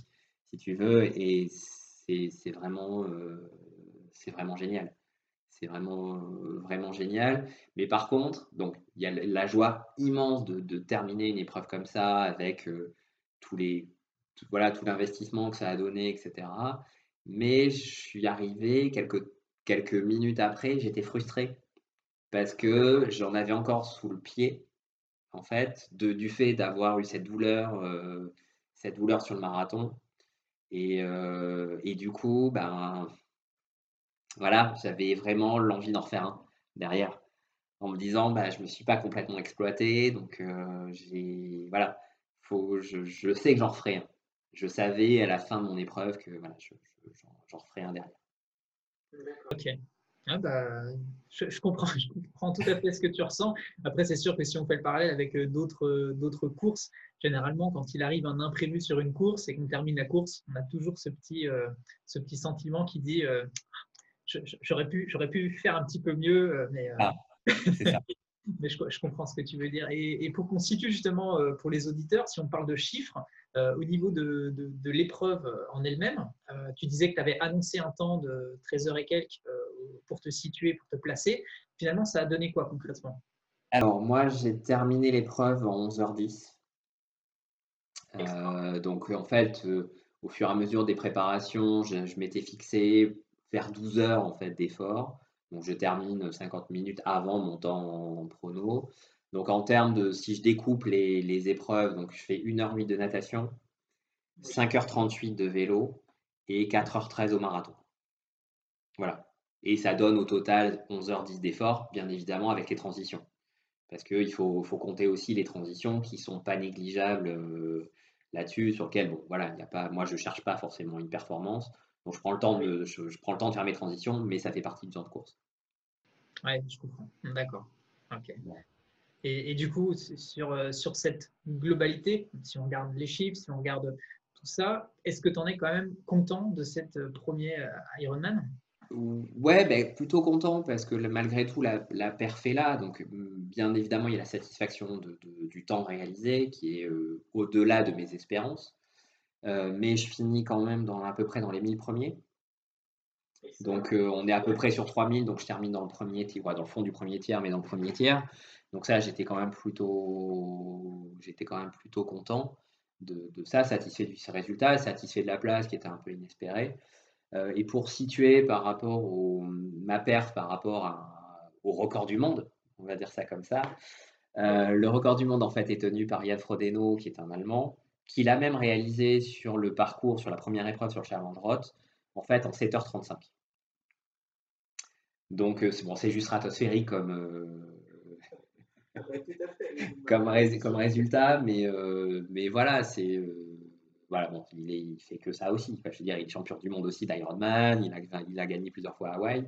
C: si tu veux. Et c'est vraiment, euh, vraiment génial. C'est vraiment, euh, vraiment génial. Mais par contre, donc, il y a la joie immense de, de terminer une épreuve comme ça avec. Euh, tous les, tout, voilà, tout l'investissement que ça a donné, etc. Mais je suis arrivé quelques, quelques minutes après, j'étais frustré parce que j'en avais encore sous le pied, en fait, de, du fait d'avoir eu cette douleur, euh, cette douleur sur le marathon. Et, euh, et du coup, ben, voilà, j'avais vraiment l'envie d'en refaire un derrière, en me disant, bah, je me suis pas complètement exploité, donc euh, j'ai, voilà, je, sais que j'en referai un. Je savais à la fin de mon épreuve que voilà, j'en referai un derrière.
B: Ok. Ah bah, je, comprends, [laughs] je comprends tout à fait ce que tu ressens. Après, c'est sûr que si on fait le parallèle avec euh, euh, d'autres courses, généralement, quand il arrive un imprévu sur une course et qu'on termine la course, on a toujours ce petit, euh, ce petit sentiment qui dit j'aurais pu, pu faire un petit peu mieux, mais ah, c'est ça. [laughs] mais je, comprends ce que tu veux dire. Et, pour qu'on situe justement euh, pour les auditeurs, si on parle de chiffres, euh, au niveau de, de, l'épreuve en elle-même, euh, tu disais que tu avais annoncé un temps de 13 heures et quelques pour te situer, pour te placer. Finalement, ça a donné quoi concrètement?
C: Alors, moi, j'ai terminé l'épreuve en 11h10. donc, en fait, au fur et à mesure des préparations, je, je m'étais fixé vers 12 heures en fait, d'effort. Donc, je termine 50 minutes avant mon temps en prono. Donc, en termes de, si je découpe les, les épreuves, donc je fais 1h08 de natation, 5h38 de vélo et 4h13 au marathon. Voilà. Et ça donne au total 11h10 d'effort, bien évidemment, avec les transitions. Parce qu'il faut, faut, compter aussi les transitions qui ne sont pas négligeables euh, là-dessus, sur lesquelles, bon, voilà, y a pas, moi, je ne cherche pas forcément une performance. Donc je prends le temps de, je, prends le temps de faire mes transitions, mais ça fait partie du temps de course.
B: Ouais, je comprends. D'accord. Ok. Et, du coup, sur, euh, sur cette globalité, si on regarde les chiffres, si on regarde tout ça, est-ce que tu en es quand même content de cette euh, première euh, Ironman?
C: Ouais, ben, plutôt content parce que malgré tout, la, la perf est là. Donc, bien évidemment, il y a la satisfaction de, du temps réalisé qui est au-delà de mes espérances. Euh, mais je finis quand même dans, à peu près dans les 1000 premiers. Donc euh, on est à peu près sur 3000, donc je termine dans le premier tiers, dans le fond du premier tiers, mais dans le premier tiers. Donc ça, j'étais quand même plutôt, j'étais quand même plutôt content de, ça, satisfait du résultat, satisfait de la place qui était un peu inespérée. Euh, et pour situer par rapport au ma perf par rapport au record du monde, on va dire ça comme ça. le record du monde en fait est tenu par Jan Frodeno, qui est un Allemand qu'il a même réalisé sur le parcours, sur la première épreuve sur Charles-Roth, en fait en 7h35. Donc euh, c'est bon, juste stratosphérique comme, euh, comme, comme, résultat, mais, euh, mais voilà, c'est voilà, bon, il, est, il fait que ça aussi. je veux dire, il est champion du monde aussi d'Ironman, il a, il a gagné plusieurs fois à Hawaï.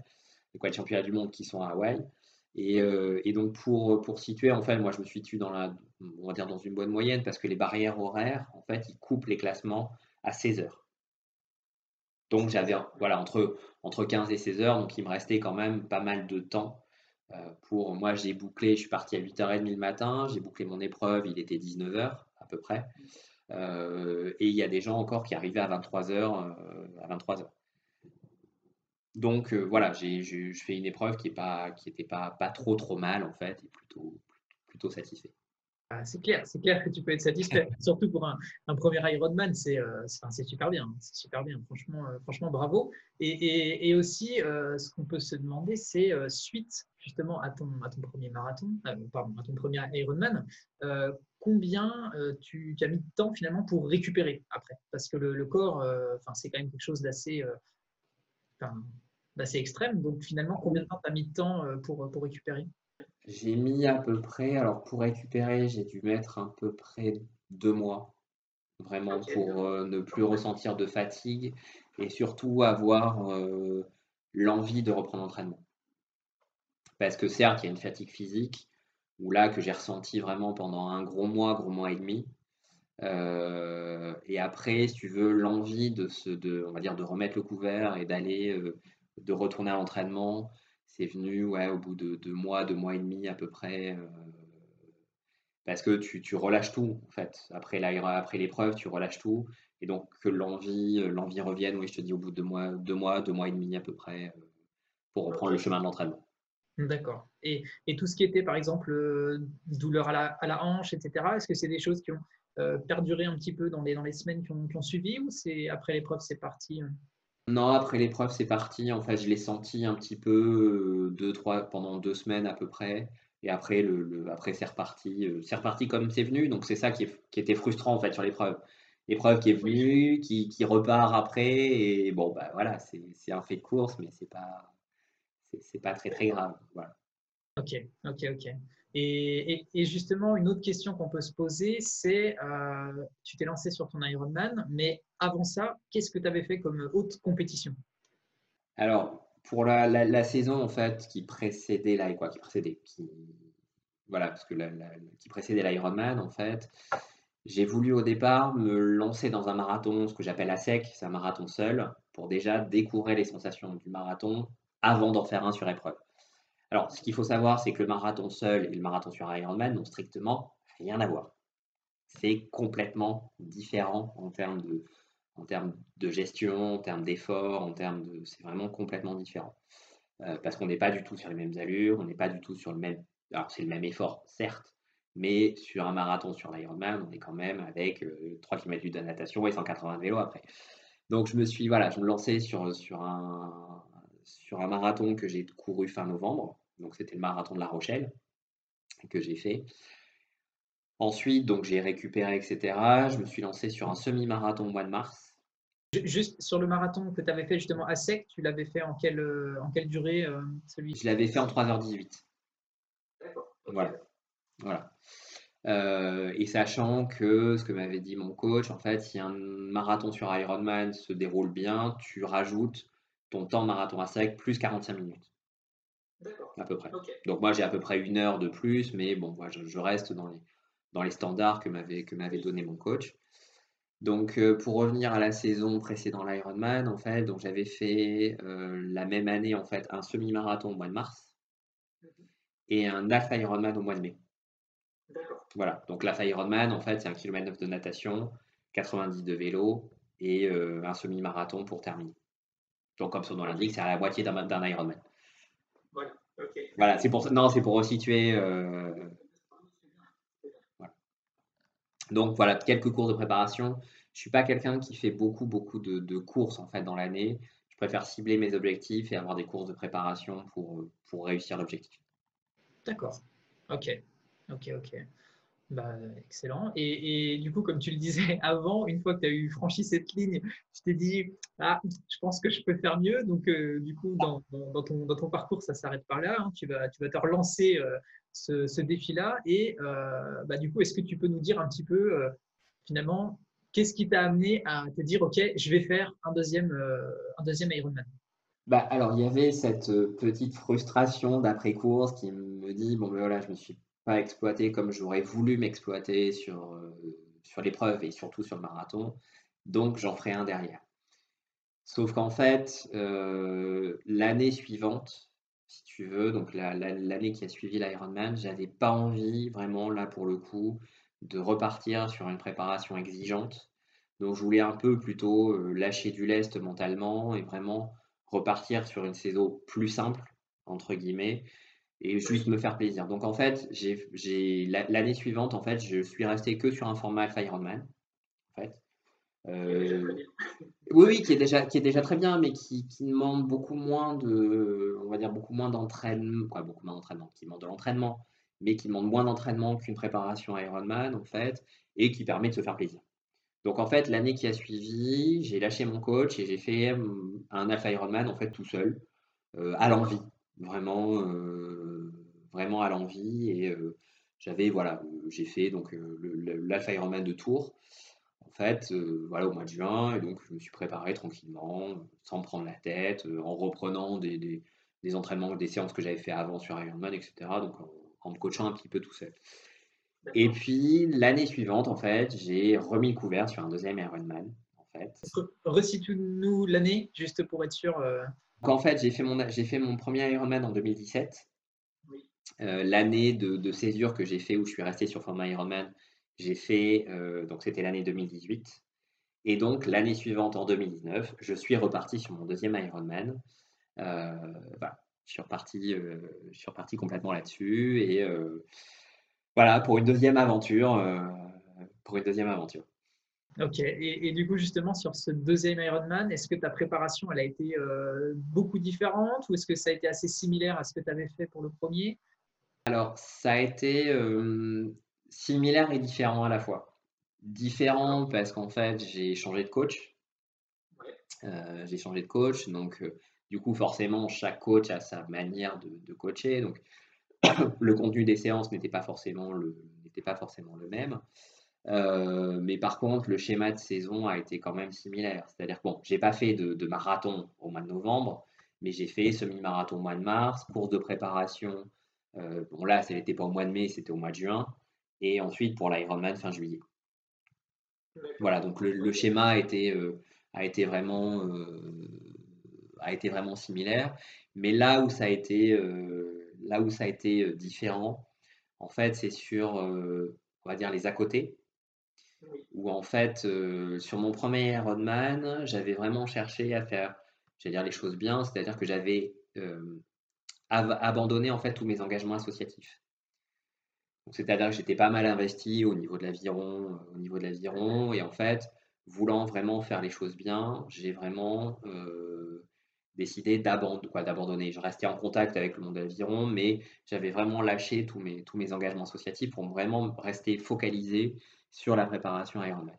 C: Les quoi, les championnats du monde qui sont à Hawaï. Et, et, donc, pour, pour situer, en fait, moi, je me suis tué dans, la, on va dire dans une bonne moyenne parce que les barrières horaires, en fait, ils coupent les classements à 16 heures. Donc, j'avais voilà, entre, entre 15 et 16 heures, donc il me restait quand même pas mal de temps euh, pour. Moi, j'ai bouclé, je suis parti à 8h30 le matin, j'ai bouclé mon épreuve, il était 19h à peu près. Euh, et il y a des gens encore qui arrivaient à 23h. Euh, à 23h. Donc voilà, je fais une épreuve qui n'était pas, pas, pas trop trop mal en fait, et plutôt, plutôt satisfait.
B: Ah, c'est clair, c'est clair que tu peux être satisfait. [laughs] Surtout pour un, premier Ironman, c'est c'est super bien, c'est super bien. Franchement, franchement, bravo. Et, aussi, ce qu'on peut se demander, c'est suite justement à ton, à ton premier marathon, pardon, à ton premier Ironman, combien tu, as mis de temps finalement pour récupérer après? Parce que le, corps, enfin, c'est quand même quelque chose d'assez extrême. Donc finalement, combien de temps tu as mis de temps pour, pour récupérer?
C: J'ai mis à peu près, alors pour récupérer, j'ai dû mettre à peu près deux mois, vraiment pour euh, ne plus ressentir de fatigue et surtout avoir euh, l'envie de reprendre l'entraînement. Parce que certes, il y a une fatigue physique, ou là que j'ai ressenti vraiment pendant un gros mois, gros mois et demi. Euh, et après, si tu veux, l'envie de se, de, on va dire, de remettre le couvert et d'aller, de retourner à l'entraînement, c'est venu ouais, au bout de deux mois, deux mois et demi à peu près. Euh, parce que tu, relâches tout, en fait. Après, l'épreuve, tu relâches tout. Et donc, que l'envie, euh, l'envie revienne, oui, je te dis, au bout de deux mois, deux mois, deux mois et demi à peu près, euh, pour reprendre le chemin de l'entraînement.
B: D'accord. Et, tout ce qui était, par exemple, douleur à la, hanche, etc., est-ce que c'est des choses qui ont perduré un petit peu dans les, semaines qui ont, qui ont suivi ou c'est après l'épreuve, c'est parti
C: non, après l'épreuve, c'est parti. En fait, je l'ai senti un petit peu euh, deux, trois, pendant deux semaines à peu près. Et après, le, après c'est reparti. Euh, c'est reparti comme c'est venu. Donc, c'est ça qui, était frustrant en fait sur l'épreuve. L'épreuve qui est venue, qui, repart après. Et bon, bah voilà, c'est un fait de course, mais c'est pas, c'est pas très très grave. Voilà.
B: Ok, ok, ok. Et, justement, une autre question qu'on peut se poser, c'est, euh, tu t'es lancé sur ton Ironman, mais avant ça, qu'est-ce que tu avais fait comme haute compétition?
C: Alors, pour la, saison en fait qui précédait l'Ironman en fait, j'ai voulu au départ me lancer dans un marathon, ce que j'appelle à sec, c'est un marathon seul, pour déjà découvrir les sensations du marathon avant d'en faire un sur épreuve. Alors, ce qu'il faut savoir, c'est que le marathon seul et le marathon sur Ironman n'ont strictement rien à voir. C'est complètement différent en termes de, en termes de gestion, en termes d'effort, en termes de. C'est vraiment complètement différent. Euh, parce qu'on n'est pas du tout sur les mêmes allures, on n'est pas du tout sur le même. Alors, c'est le même effort, certes, mais sur un marathon sur l'Ironman, on est quand même avec 3 km de natation et 180 vélos après. Donc, je me suis. Voilà, je me lançais sur, sur, un, sur un marathon que j'ai couru fin novembre donc c'était le marathon de La Rochelle que j'ai fait. Ensuite, donc j'ai récupéré, etc. Je me suis lancé sur un semi-marathon au mois de mars.
B: Juste sur le marathon que tu avais fait justement à sec, tu l'avais fait en quelle, en quelle durée euh, celui
C: Je l'avais fait en 3h18. D'accord. Voilà. voilà. Euh, et sachant que ce que m'avait dit mon coach, en fait, si un marathon sur Ironman se déroule bien, tu rajoutes ton temps marathon à sec plus 45 minutes. À peu près. Donc moi j'ai à peu près une heure de plus, mais bon, moi je, reste dans les, dans les standards que m'avait que m'avait donné mon coach. Donc euh, pour revenir à la saison précédant l'Ironman, en fait, donc j'avais fait euh, la même année en fait un semi-marathon au mois de mars et un half Ironman au mois de mai. Voilà. Donc l'half Ironman en fait c'est un kilomètre 9 de natation, 90 de vélo et euh, un semi-marathon pour terminer. Donc comme son nom l'indique, c'est à la moitié d'un Ironman. Voilà, c'est pour non, c'est pour resituer. Donc voilà, quelques courses de préparation. Je suis pas quelqu'un qui fait beaucoup beaucoup de, courses en fait dans l'année. Je préfère cibler mes objectifs et avoir des courses de préparation pour, pour réussir l'objectif.
B: D'accord. Ok. Ok, ok. Bah, excellent. Et, du coup, comme tu le disais [laughs] avant, une fois que tu as eu franchi cette ligne, tu t'es dit, ah, je pense que je peux faire mieux. Donc, euh, du coup, dans, ton, dans, ton, parcours, ça s'arrête pas là. Hein. Tu, vas, tu vas te relancer euh, ce, défi-là. Et euh, bah, du coup, est-ce que tu peux nous dire un petit peu, finalement, qu'est-ce qui t'a amené à te dire, OK, je vais faire un deuxième, un deuxième Ironman
C: bah, alors, il y avait cette petite frustration d'après-course qui me dit, bon, ben voilà, je me suis pas exploité comme j'aurais voulu m'exploiter sur, sur l'épreuve et surtout sur le marathon. Donc, j'en ferai un derrière. Sauf qu'en fait, l'année suivante, si tu veux, donc l'année qui a suivi l'Ironman, j'avais pas envie vraiment là pour le coup de repartir sur une préparation exigeante. Donc je voulais un peu plutôt lâcher du lest mentalement et vraiment repartir sur une saison plus simple entre guillemets et juste me faire plaisir. Donc en fait, j'ai l'année suivante en fait, je suis resté que sur un format Ironman en. Euh, oui, oui, qui est déjà, qui est déjà très bien, mais qui, qui demande beaucoup moins de, on va dire beaucoup moins d'entraînement, beaucoup moins d'entraînement, qui demande de l'entraînement, mais qui demande moins d'entraînement qu'une préparation Ironman en fait, et qui permet de se faire plaisir. Donc en fait, l'année qui a suivi, j'ai lâché mon coach et j'ai fait hum, un Alpha Ironman en fait tout seul, euh, à l'envie, vraiment, euh, vraiment à l'envie, et j'avais voilà, j'ai fait donc l'Alpha Ironman de Tours fait, euh, voilà, au mois de juin, et donc je me suis préparé tranquillement, sans me prendre la tête, euh, en reprenant des, des, entraînements, des séances que j'avais fait avant sur Ironman, etc. Donc en, me coachant un petit peu tout seul. Et puis l'année suivante, en fait, j'ai remis le couvert sur un deuxième Ironman. En fait.
B: Recite-nous l'année, juste pour être sûr. Euh.
C: en fait, j'ai fait, mon, j'ai fait mon premier Ironman en 2017. l'année de, de, césure que j'ai fait où je suis resté sur format Ironman, j'ai fait, euh, donc c'était l'année 2018. Et donc l'année suivante, en 2019, je suis reparti sur mon deuxième Ironman. Euh, voilà, je suis reparti, euh, je suis reparti complètement là-dessus. Et voilà, pour une deuxième aventure. pour une deuxième aventure.
B: Ok, et, du coup, justement, sur ce deuxième Ironman, est-ce que ta préparation, elle a été beaucoup différente ou est-ce que ça a été assez similaire à ce que tu avais fait pour le premier?
C: Alors, ça a été similaire et différent à la fois. Différent parce qu'en fait, j'ai changé de coach. Euh, j'ai changé de coach, donc euh, du coup, forcément, chaque coach a sa manière de, coacher. Donc, [coughs] le contenu des séances n'était pas forcément le, n'était pas forcément le même. Euh, mais par contre, le schéma de saison a été quand même similaire. C'est-à-dire que bon, j'ai pas fait de, marathon au mois de novembre, mais j'ai fait semi-marathon au mois de mars, course de préparation. bon là, n'était pas au mois de mai, c'était au mois de juin et ensuite pour l'Ironman fin juillet. Voilà, donc le, schéma a été, euh, a, été vraiment, euh, a été vraiment similaire, mais là où ça a été, euh, là où ça a été différent, en fait, c'est sur, on va dire, les à côté, où en fait, sur mon premier Ironman, j'avais vraiment cherché à faire, j'allais dire les choses bien, c'est-à-dire que j'avais abandonné en fait tous mes engagements associatifs. C'est-à-dire que j'étais pas mal investi au niveau de l'aviron, euh, au niveau de l'aviron, et en fait, voulant vraiment faire les choses bien, j'ai vraiment euh, décidé d'abandonner. Je restais en contact avec le monde de l'aviron, mais j'avais vraiment lâché tous mes, tous mes engagements associatifs pour vraiment rester focalisé sur la préparation Ironman.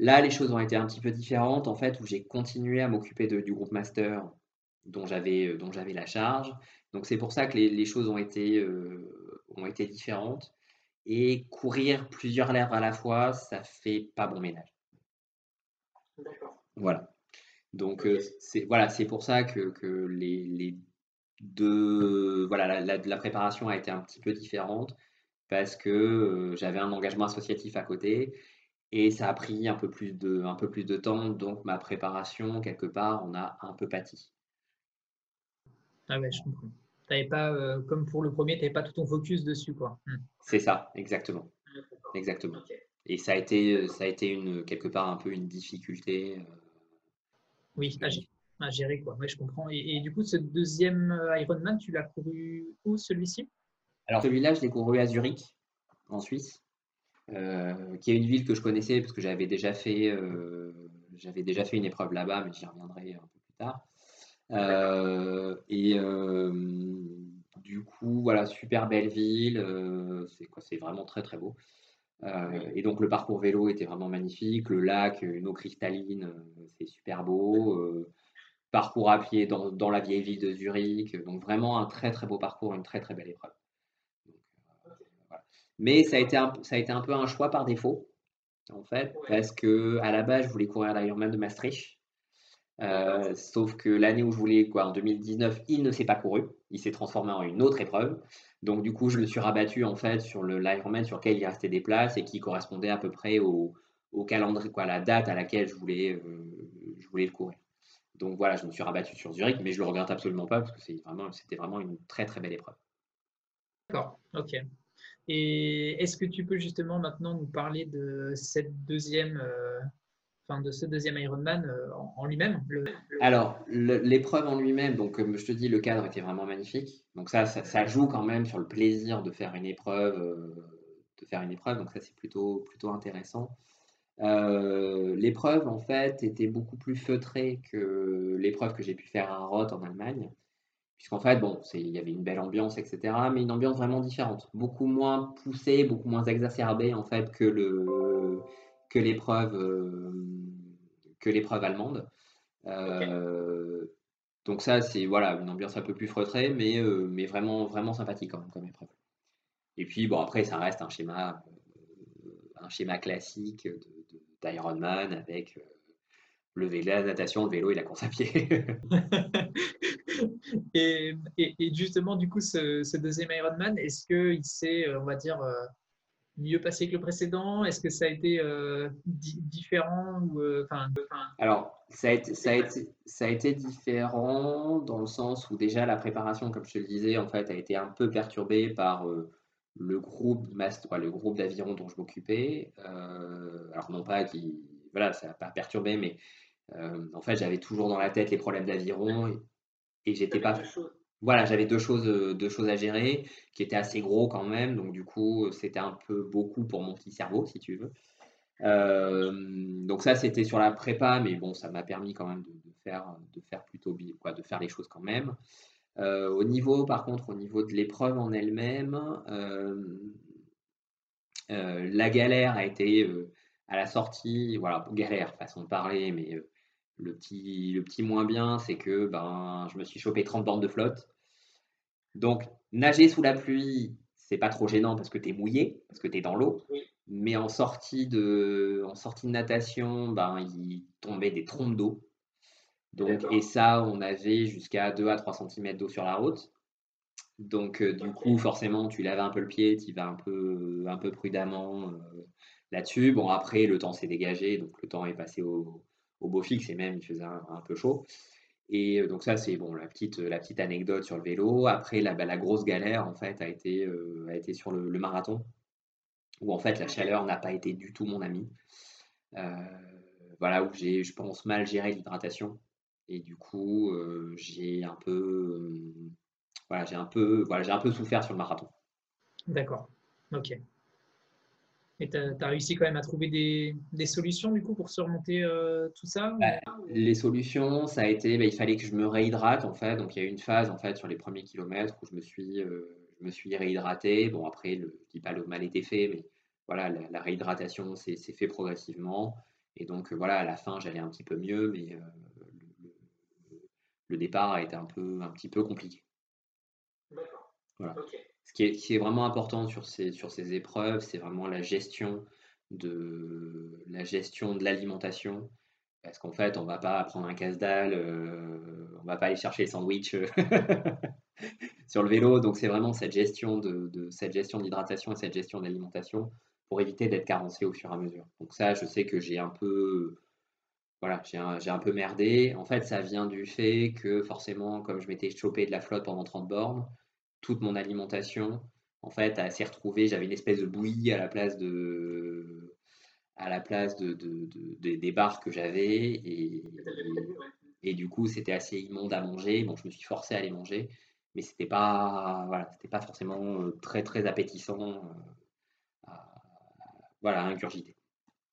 C: Là, les choses ont été un petit peu différentes, en fait, où j'ai continué à m'occuper du groupe master dont j'avais dont j'avais la charge. Donc c'est pour ça que les, choses ont été euh, ont été différentes. Et courir plusieurs lèvres à la fois, ça fait pas bon ménage. Voilà. Donc euh, c'est voilà, c'est pour ça que, que les, les, deux voilà la, la, préparation a été un petit peu différente parce que euh, j'avais un engagement associatif à côté et ça a pris un peu plus de un peu plus de temps donc ma préparation quelque part on a un peu pâti.
B: Ah ouais, je comprends pas, euh, comme pour le premier, tu n'avais pas tout ton focus dessus. quoi.
C: Hmm. C'est ça, exactement. Exactement. Et ça a été, euh, ça a été une, quelque part un peu une difficulté. Euh,
B: oui, à, gérer, quoi. je comprends. Et, du coup, ce deuxième Ironman, tu l'as couru où celui-ci?
C: Alors celui-là, je l'ai couru à Zurich, en Suisse, qui est une ville que je connaissais parce que j'avais déjà fait, j'avais déjà fait une épreuve là-bas, mais j'y reviendrai un peu plus tard. Euh, et euh, du coup, voilà, super belle ville. Euh, c'est quoi C'est vraiment très très beau. et donc le parcours vélo était vraiment magnifique. Le lac, une eau cristalline, c'est super beau. parcours à pied dans, dans, la vieille ville de Zurich. Donc vraiment un très très beau parcours, une très très belle épreuve. Mais ça a, été un, ça a été un peu un choix par défaut. en fait, parce que à la base, je voulais courir l'Ironman de Maastricht. Euh, sauf que l'année où je voulais, quoi, en 2019, il ne s'est pas couru. Il s'est transformé en une autre épreuve. Donc, du coup, je me suis rabattu en fait sur l'Ironman sur lequel il restait des places et qui correspondait à peu près au, au calendrier, quoi, la date à laquelle je voulais, euh, je voulais le courir. Donc voilà, je me suis rabattu sur Zurich, mais je le regrette absolument pas parce que c'était vraiment, vraiment une très très belle épreuve.
B: D'accord, ok. Et est-ce que tu peux justement maintenant nous parler de cette deuxième, euh, enfin de ce deuxième Ironman euh, en, lui-même
C: Alors l'épreuve en lui-même, donc je te dis, le cadre était vraiment magnifique. Donc ça, ça, joue quand même sur le plaisir de faire une épreuve, de faire une épreuve. Donc ça c'est plutôt plutôt intéressant. Euh, l'épreuve, en fait, était beaucoup plus feutrée que l'épreuve que j'ai pu faire à Roth en Allemagne. Puisqu'en fait, bon, il y avait une belle ambiance, etc., mais une ambiance vraiment différente. Beaucoup moins poussée, beaucoup moins exacerbée, en fait, que le que l'épreuve euh, que l'épreuve allemande. Euh, donc ça, c'est voilà, une ambiance un peu plus feutrée, mais, mais vraiment, vraiment sympathique quand même comme épreuve. Et puis, bon, après, ça reste un schéma, un schéma classique de, d'Ironman avec euh, le vélo, la natation, le vélo et la course à pied. [laughs]
B: et, justement, du coup, ce, deuxième Ironman, est-ce qu'il s'est, euh, on va dire, euh, mieux passé que le précédent? Est-ce que ça a été différent ou,
C: Alors, ça a, été, ça, a été, ça a été différent dans le sens où déjà la préparation, comme je te le disais, en fait, a été un peu perturbée par le groupe, le groupe d'aviron dont je m'occupais, euh, alors non pas qui, voilà, ça n'a pas perturbé, mais euh, en fait, j'avais toujours dans la tête les problèmes d'aviron et, j'étais pas. Voilà, j'avais deux choses, deux choses à gérer qui étaient assez gros quand même, donc du coup, c'était un peu beaucoup pour mon petit cerveau, si tu veux. Euh, donc ça, c'était sur la prépa, mais bon, ça m'a permis quand même de, faire, de faire plutôt, quoi, de faire les choses quand même. Euh, au niveau, par contre, au niveau de l'épreuve en elle-même, euh, euh, la galère a été à la sortie, voilà, galère, façon de parler, mais le petit, le petit moins bien, c'est que ben, je me suis chopé 30 bandes de flotte. Donc, nager sous la pluie, c'est pas trop gênant parce que tu es mouillé, parce que tu es dans l'eau. Mais en sortie, de, en sortie de natation, ben, il tombait des trompes d'eau. Donc, et ça, on avait jusqu'à 2 à 3 cm d'eau sur la route. Donc, euh, du coup, forcément, tu laves un peu le pied, tu vas un peu, un peu prudemment euh, là-dessus. Bon, après, le temps s'est dégagé, donc le temps est passé au, beau fixe et même il faisait un, peu chaud. Et euh, donc, ça, c'est bon, la petite, la petite anecdote sur le vélo. Après, la, bah, la grosse galère, en fait, a été, a été sur le, marathon, où en fait, la chaleur n'a pas été du tout mon ami. voilà, où j'ai, je pense, mal géré l'hydratation. Et du coup, euh, j'ai un peu, euh, voilà, j'ai un peu, voilà, j'ai un peu souffert sur le marathon.
B: D'accord. Ok. Et tu as, réussi quand même à trouver des, des, solutions du coup pour surmonter euh, tout ça
C: bah, Les solutions, ça a été, bah, il fallait que je me réhydrate en fait. Donc il y a eu une phase en fait sur les premiers kilomètres où je me suis, je me suis réhydraté. Bon après, le, je dis pas le mal était fait, mais voilà, la, réhydratation s'est fait progressivement. Et donc voilà, à la fin, j'allais un petit peu mieux, mais le départ a été un, peu, un petit peu compliqué. Voilà. Ce, qui est, vraiment important sur ces, épreuves, c'est vraiment la gestion de la gestion de l'alimentation. Parce qu'en fait, on va pas prendre un casse-dalle, euh, on va pas aller chercher les sandwichs euh, [laughs] sur le vélo. Donc c'est vraiment cette gestion de, de cette gestion d'hydratation et cette gestion d'alimentation pour éviter d'être carencé au fur et à mesure. Donc ça, je sais que j'ai un peu voilà, j'ai un, peu merdé. En fait, ça vient du fait que forcément, comme je m'étais chopé de la flotte pendant 30 bornes, toute mon alimentation, en fait, s'est retrouvée. J'avais une espèce de bouillie à la place de, à la place de, des barres que j'avais. Et, et, du coup, c'était assez immonde à manger. Bon, je me suis forcé à les manger, mais c'était pas, voilà, c'était pas forcément euh, très, très appétissant euh, à, voilà, à.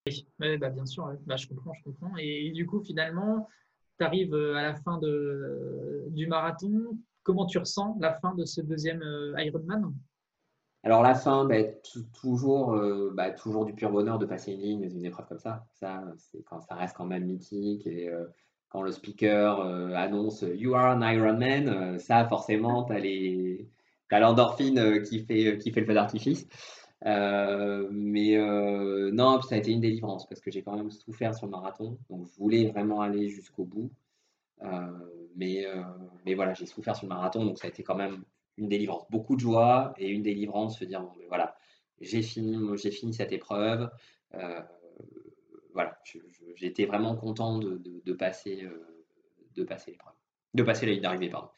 B: Oui, bah, bien sûr, bah, je comprends, je comprends. Et, du coup, finalement, tu arrives euh, à la fin de, du marathon. Comment tu ressens la fin de ce deuxième euh, Ironman
C: Alors la fin, toujours, euh, bah, toujours du pur bonheur de passer une ligne, une épreuve comme ça. Ça, c'est quand ça reste quand même mythique et quand le speaker annonce You are an Ironman, ça forcément, tu as l'endorphine qui fait, qui fait le feu d'artifice. mais non, ça a été une délivrance parce que j'ai quand même souffert sur le marathon. Donc, je voulais vraiment aller jusqu'au bout. Mais, mais voilà, j'ai souffert sur le marathon. Donc, ça a été quand même une délivrance. Beaucoup de joie et une délivrance, se dire, bon, mais voilà, j'ai fini, j'ai fini cette épreuve. voilà, j'étais vraiment content de, de, passer, de passer l'épreuve, de passer la ligne d'arrivée, pardon.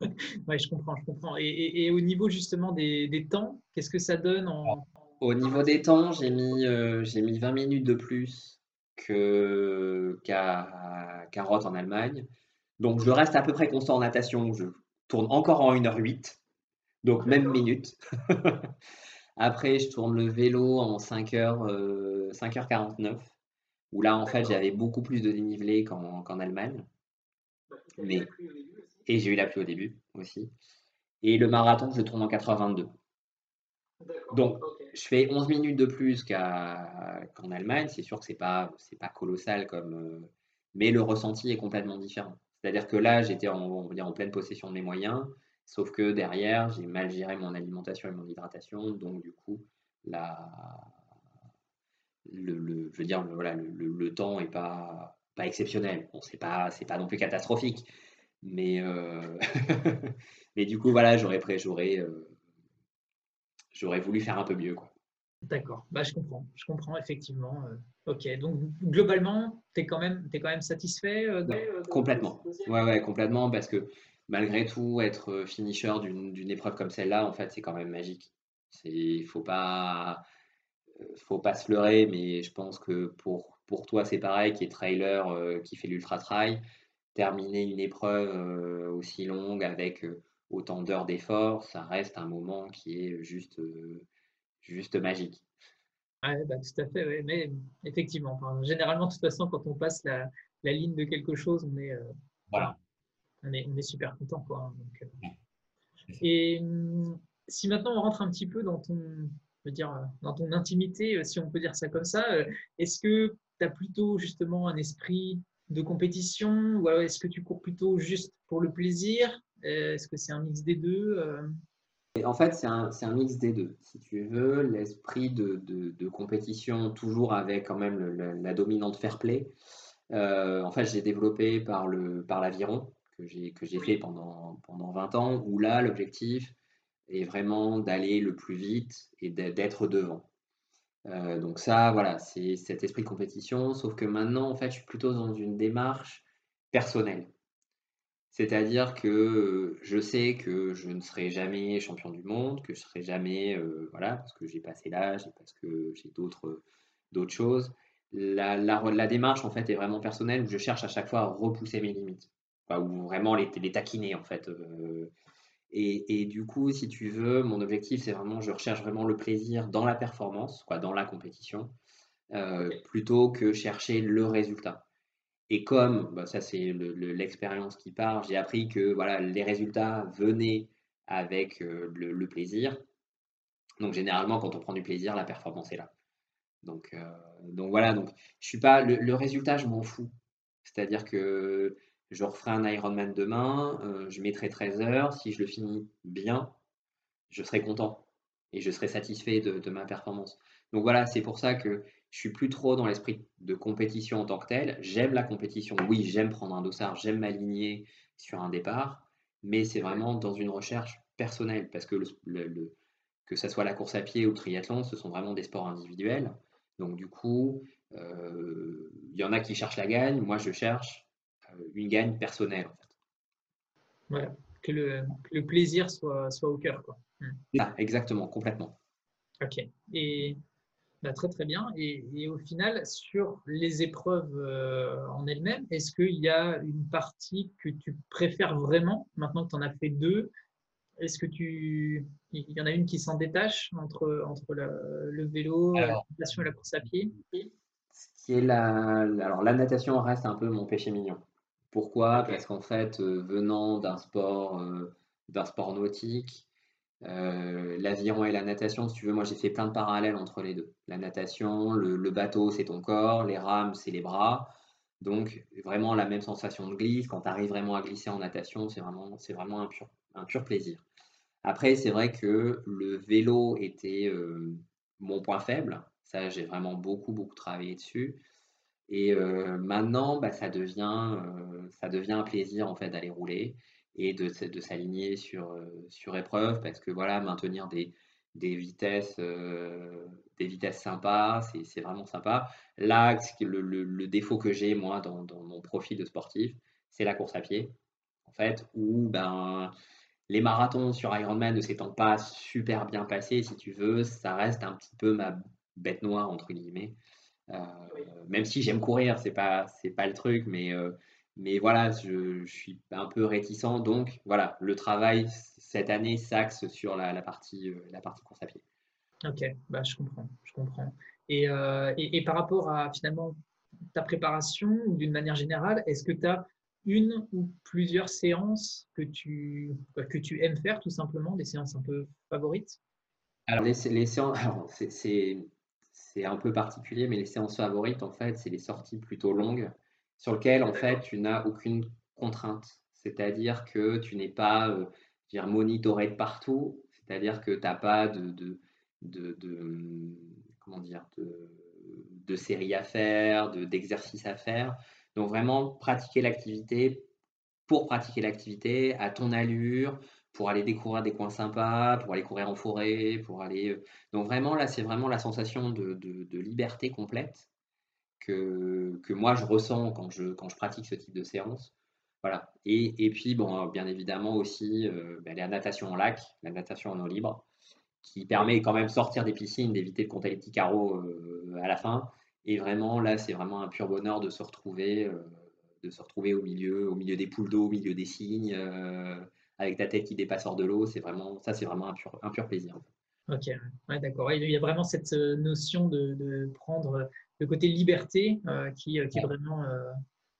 C: [laughs]
B: oui, je comprends, je comprends. Et, au niveau justement des, temps, qu'est-ce que ça donne en...
C: Au niveau des temps, j'ai mis, euh, j'ai mis 20 minutes de plus qu'à qu Roth en Allemagne. Donc je reste à peu près constant en natation. Je tourne encore en 1h08, donc même minute. [laughs] Après, je tourne le vélo en 5h, 5h49, où là, en fait, j'avais beaucoup plus de dénivelé qu'en Allemagne. Bah, Mais et j'ai eu la pluie au début aussi. Et le marathon, je tourne en 4h22. Donc, je fais 11 minutes de plus qu'en Allemagne. C'est sûr que ce n'est pas, pas colossal, comme, euh, mais le ressenti est complètement différent. C'est-à-dire que là, j'étais en, pleine possession de mes moyens, sauf que derrière, j'ai mal géré mon alimentation et mon hydratation. Donc, du coup, le, temps n'est pas, exceptionnel. Bon, ce n'est pas, pas non plus catastrophique, mais, euh, [laughs] du coup, voilà, euh, j'aurais voulu faire un peu mieux.
B: D'accord, bah, je comprends, je comprends effectivement. Euh, ok, donc globalement, tu es, quand même, es quand même satisfait
C: Complètement, ouais, ouais, complètement, parce que malgré tout, être finisher d'une, épreuve comme celle-là, en fait, c'est quand même magique. Il ne faut pas, faut pas se leurrer, mais je pense que pour, pour toi, c'est pareil, qui est trailer, qui fait l'ultra trail, terminer une épreuve aussi longue avec autant d'heures d'effort, ça reste un moment qui est juste, juste magique.
B: Ouais, bah, tout à fait, mais effectivement, généralement, de toute façon, quand on passe la, la ligne de quelque chose, on est, voilà. on est, on est super content. Quoi, hein, donc, et mmh, si maintenant on rentre un petit peu dans ton, je dire, dans ton intimité, si on peut dire ça comme ça, est-ce que tu as plutôt justement un esprit de compétition ou est-ce que tu cours plutôt juste pour le plaisir? Euh, Est-ce que c'est un mix des deux
C: En fait, c'est un, un, mix des deux. Si tu veux, l'esprit de, de, compétition, toujours avec quand même la, dominante fair play. Euh, en fait, j'ai développé par l'aviron par que j'ai fait pendant, pendant 20 ans, où là, l'objectif est vraiment d'aller le plus vite et d'être devant. Euh, donc ça, voilà, c'est cet esprit de compétition, sauf que maintenant, en fait, je suis plutôt dans une démarche personnelle. C'est-à-dire que je sais que je ne serai jamais champion du monde, que je serai jamais, euh, voilà, parce que j'ai passé l'âge et parce que j'ai d'autres d'autres choses. La, la, démarche, en fait, est vraiment personnelle, où je cherche à chaque fois à repousser mes limites, ou vraiment les, les taquiner, en fait. Et, du coup, si tu veux, mon objectif, c'est vraiment, je recherche vraiment le plaisir dans la performance, quoi, dans la compétition, euh, plutôt que chercher le résultat. Et comme, bah, ça c'est l'expérience qui part, j'ai appris que voilà, les résultats venaient avec euh, le, plaisir. Donc généralement, quand on prend du plaisir, la performance est là. Donc, euh, donc voilà, donc je suis pas le, résultat, je m'en fous. C'est-à-dire que je referai un Ironman demain, euh, je mettrai 13 heures. Si je le finis bien, je serai content et je serai satisfait de, ma performance. Donc voilà, c'est pour ça que je suis plus trop dans l'esprit de compétition en tant que tel. J'aime la compétition, oui, j'aime prendre un dossard, j'aime m'aligner sur un départ, mais c'est vraiment dans une recherche personnelle parce que le, que ce soit la course à pied ou le triathlon, ce sont vraiment des sports individuels. Donc du coup, euh, il y en a qui cherchent la gagne, moi je cherche une gagne personnelle. En fait.
B: Voilà, que le, le plaisir soit, soit au cœur. Quoi.
C: Hmm. exactement, complètement.
B: Ok, et bah, très très bien. Et, et, au final, sur les épreuves euh, en elles-mêmes, est-ce qu'il y a une partie que tu préfères vraiment, maintenant que tu en as fait deux Est-ce que tu. Il y en a une qui s'en détache entre, entre le vélo, la natation et la course à pied?
C: Ce qui est la, alors, la natation reste un peu mon péché mignon. Pourquoi? Parce qu'en fait, euh, venant d'un sport, euh, d'un sport nautique, euh, l'aviron et la natation, si tu veux, moi j'ai fait plein de parallèles entre les deux. La natation, le, bateau, c'est ton corps, les rames, c'est les bras. Donc vraiment la même sensation de glisse. Quand tu arrives vraiment à glisser en natation, c'est vraiment, c'est vraiment un pur, un pur plaisir. Après, c'est vrai que le vélo était mon point faible. Ça, j'ai vraiment beaucoup, beaucoup travaillé dessus. Et maintenant, bah, ça devient, ça devient un plaisir en fait d'aller rouler et de, de s'aligner sur, sur épreuve parce que voilà, maintenir des, des vitesses, des vitesses sympas, c'est vraiment sympa. Là, le, le, défaut que j'ai moi dans, dans, mon profil de sportif, c'est la course à pied, en fait, où ben, les marathons sur Ironman ne s'étant pas super bien passés, si tu veux, ça reste un petit peu ma bête noire, entre guillemets. Euh, même si j'aime courir, c'est pas, pas le truc, mais, euh, mais voilà, je, suis un peu réticent. Donc voilà, le travail cette année s'axe sur la, partie, euh, la partie course à pied.
B: Ok, bah, je comprends, je comprends. Et, et, et par rapport à finalement ta préparation, d'une manière générale, est-ce que tu as une ou plusieurs séances que tu, que tu aimes faire tout simplement, des séances un peu favorites?
C: Alors les, les séances, c'est un peu particulier, mais les séances favorites, en fait, c'est les sorties plutôt longues sur lesquelles, en fait, tu n'as aucune contrainte. C'est-à-dire que tu n'es pas euh, dire, monitoré de partout, c'est-à-dire que tu n'as pas de, de, de, de, comment dire, de, séries à faire, d'exercices à faire. Donc vraiment pratiquer l'activité pour pratiquer l'activité à ton allure, pour aller découvrir des coins sympas, pour aller courir en forêt, pour aller. Euh, donc vraiment là, c'est vraiment la sensation de, de, liberté complète que, que, moi je ressens quand je, quand je pratique ce type de séance. Voilà. Et, et puis, bon, bien évidemment aussi, euh, ben, la natation en lac, la natation en eau libre, qui permet quand même de sortir des piscines, d'éviter de compter les petits carreaux euh, à la fin, et vraiment, là, c'est vraiment un pur bonheur de se retrouver, euh, de se retrouver au milieu, au milieu des poules d'eau, au milieu des cygnes, avec ta tête qui dépasse hors de l'eau. C'est vraiment, ça, c'est vraiment un pur, un pur plaisir.
B: Ok, ouais, d'accord. Il y a vraiment cette notion de, prendre le côté liberté qui, qui est vraiment,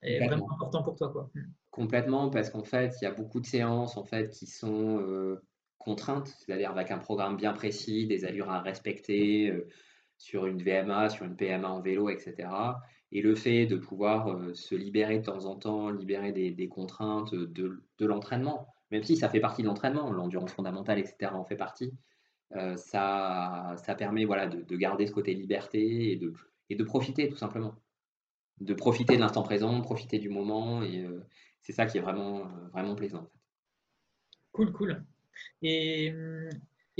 B: est vraiment important pour toi, quoi. Hmm.
C: Complètement, parce qu'en fait, il y a beaucoup de séances en fait qui sont contraintes, c'est-à-dire avec un programme bien précis, des allures à respecter sur une VMA, sur une PMA en vélo, etc. Et le fait de pouvoir euh, se libérer de temps en temps, libérer des, contraintes de, l'entraînement, même si ça fait partie de l'entraînement, l'endurance fondamentale, etc., en fait partie, euh, ça, ça permet voilà, de, garder ce côté liberté et de, et de profiter tout simplement. De profiter de l'instant présent, profiter du moment, et euh, c'est ça qui est vraiment, vraiment plaisant.
B: Cool, cool. Et hum,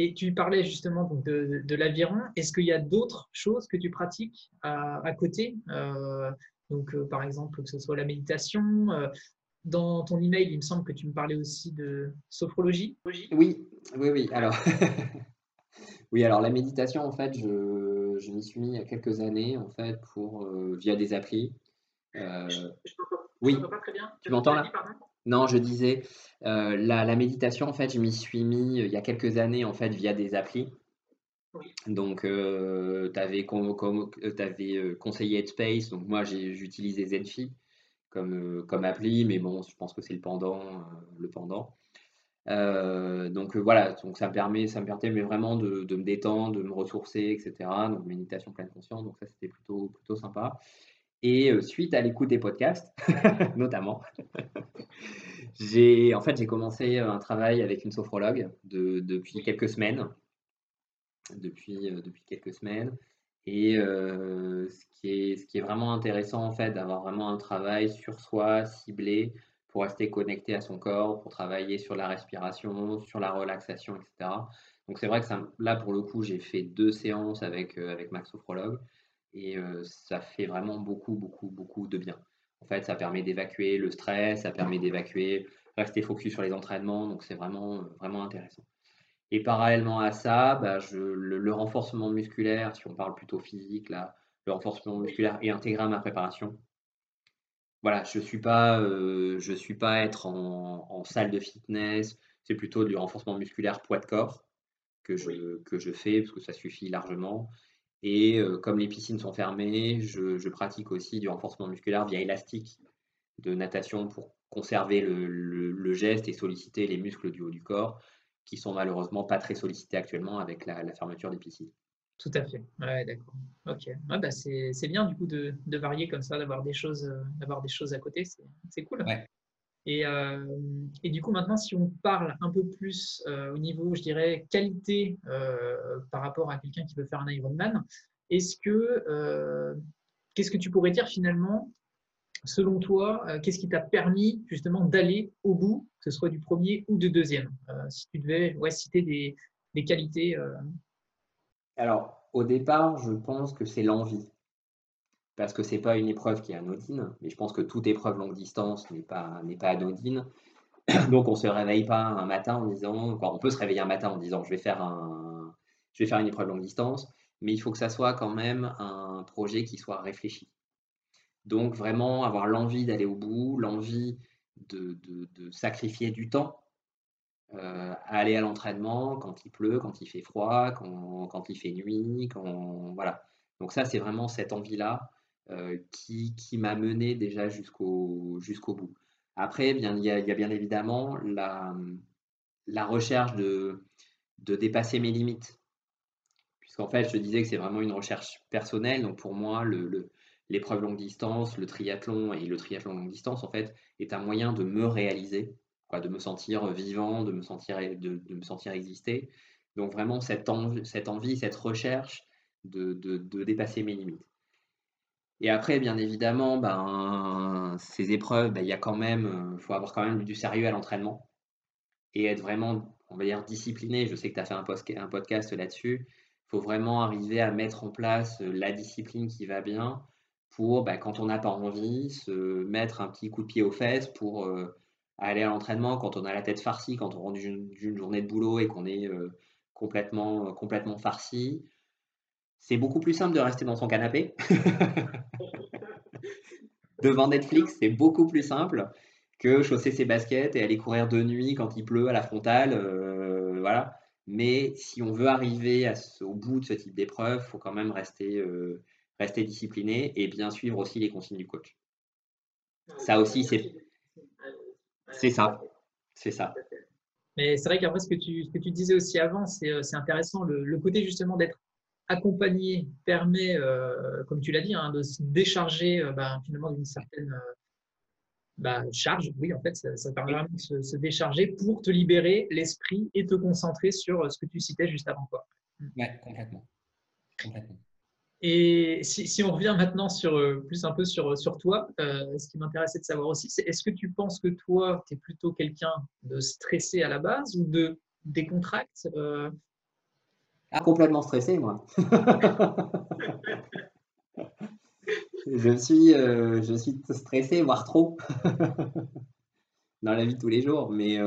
B: et tu parlais justement donc de, l'aviron. Est-ce qu'il y a d'autres choses que tu pratiques à, côté euh, Donc, euh, par exemple, que ce soit la méditation. Euh, dans ton email, il me semble que tu me parlais aussi de sophrologie.
C: Oui, oui, oui. Alors, [laughs] oui, alors la méditation, en fait, je, je m'y suis mis il y a quelques années, en fait, pour via des applis.
B: je, oui. pas très bien.
C: Tu m'entends là? Non, je disais, euh, la, méditation, en fait, je m'y suis mis euh, il y a quelques années, en fait, via des applis. Donc, euh, tu avais, conseillé Headspace, donc moi, j'ai utilisé Zenfi comme, comme appli, mais bon, je pense que c'est le pendant. le pendant. Donc voilà, donc ça me permet, ça me permet vraiment de, de, me détendre, de me ressourcer, etc. Donc méditation pleine conscience, donc ça c'était plutôt, plutôt sympa. Et suite à l'écoute des podcasts, [laughs] notamment, [laughs] j'ai en fait j'ai commencé un travail avec une sophrologue depuis quelques semaines. Depuis, depuis quelques semaines. Et ce, qui est, ce qui est vraiment intéressant, en fait, d'avoir vraiment un travail sur soi, ciblé, pour rester connecté à son corps, pour travailler sur la respiration, sur la relaxation, etc. Donc c'est vrai que là, pour le coup, j'ai fait deux séances avec, avec ma sophrologue et ça fait vraiment beaucoup, beaucoup, beaucoup de bien. En fait, ça permet d'évacuer le stress, ça permet d'évacuer, rester focus sur les entraînements, donc c'est vraiment, vraiment intéressant. Et parallèlement à ça, bah, je, le, renforcement musculaire, si on parle plutôt physique, là, le renforcement musculaire est intégré à ma préparation. Voilà, je ne suis, pas, je suis pas être en, en salle de fitness, c'est plutôt du renforcement musculaire poids de corps que je, que je fais, parce que ça suffit largement. Et comme les piscines sont fermées, je, pratique aussi du renforcement musculaire via élastique de natation pour conserver le, geste et solliciter les muscles du haut du corps qui sont malheureusement pas très sollicités actuellement avec la, fermeture des piscines.
B: Tout à fait. Ouais, d'accord. Ok. bah c'est bien du coup de, varier comme ça, d'avoir des choses, d'avoir des choses à côté. C'est cool.
C: Ouais.
B: Et, et, du coup, maintenant, si on parle un peu plus au niveau, je dirais, qualité par rapport à quelqu'un qui veut faire un Ironman, est-ce que, qu'est-ce que tu pourrais dire finalement selon toi, euh, qu'est-ce qui t'a permis justement d'aller au bout, que ce soit du premier ou du deuxième euh, Si tu devais citer des, qualités.
C: Alors, au départ, je pense que c'est l'envie. Parce que ce n'est pas une épreuve qui est anodine, mais je pense que toute épreuve longue distance n'est pas, anodine. [clears throat] Donc, on ne se réveille pas un matin en disant, on peut se réveiller un matin en disant, je vais faire, un, je vais faire une épreuve longue distance, mais il faut que ça soit quand même un projet qui soit réfléchi. Donc vraiment avoir l'envie d'aller au bout, l'envie de, sacrifier du temps, euh, aller à l'entraînement quand il pleut, quand il fait froid, quand, il fait nuit, quand voilà. Donc ça c'est vraiment cette envie-là euh, qui, m'a mené déjà jusqu'au jusqu'au bout. Après, bien, il, y a, bien évidemment la, la recherche de, de dépasser mes limites. Puisqu'en fait, je disais que c'est vraiment une recherche personnelle. Donc pour moi, le, l'épreuve longue distance, le triathlon et le triathlon longue distance, en fait, est un moyen de me réaliser, de me sentir vivant, de me sentir, de, me sentir exister. Donc vraiment cette, cette, envie, cette recherche de, de, dépasser mes limites. Et après, bien évidemment, ben, ces épreuves, ben, il y a quand même, faut avoir quand même du sérieux à l'entraînement et être vraiment, on va dire, discipliné. Je sais que tu as fait un, un podcast là-dessus. Il faut vraiment arriver à mettre en place la discipline qui va bien pour, bah, quand on n'a pas envie, se mettre un petit coup de pied aux fesses pour euh, aller à l'entraînement quand on a la tête farcie, quand on rentre d'une journée de boulot et qu'on est euh, complètement, euh, complètement farci. C'est beaucoup plus simple de rester dans son canapé. [laughs] Devant Netflix, c'est beaucoup plus simple que chausser ses baskets et aller courir de nuit quand il pleut à la frontale. voilà. Mais si on veut arriver au bout de ce type d'épreuve, il faut quand même rester rester discipliné et bien suivre aussi les consignes du coach. Ça aussi, c'est c'est ça. C'est ça.
B: Mais c'est vrai qu'après, ce, que tu, ce que tu disais aussi avant, c'est euh, intéressant. Le, côté justement d'être accompagné permet, euh, comme tu l'as dit, hein, de se décharger euh, bah, finalement d'une certaine bah, charge. Oui, en fait, ça, permet vraiment de se, décharger pour te libérer l'esprit et te concentrer sur ce que tu citais juste avant. Quoi.
C: Oui, complètement. complètement.
B: Et si, on revient maintenant sur, euh, plus un peu sur, sur toi, euh, ce qui m'intéressait de savoir aussi, c'est est-ce que tu penses que toi, tu es plutôt quelqu'un de stressé à la base ou de décontracte euh?
C: ah, Complètement stressé, moi. [laughs] je, suis, je suis stressé, voire trop, [laughs] dans la vie de tous les jours. Mais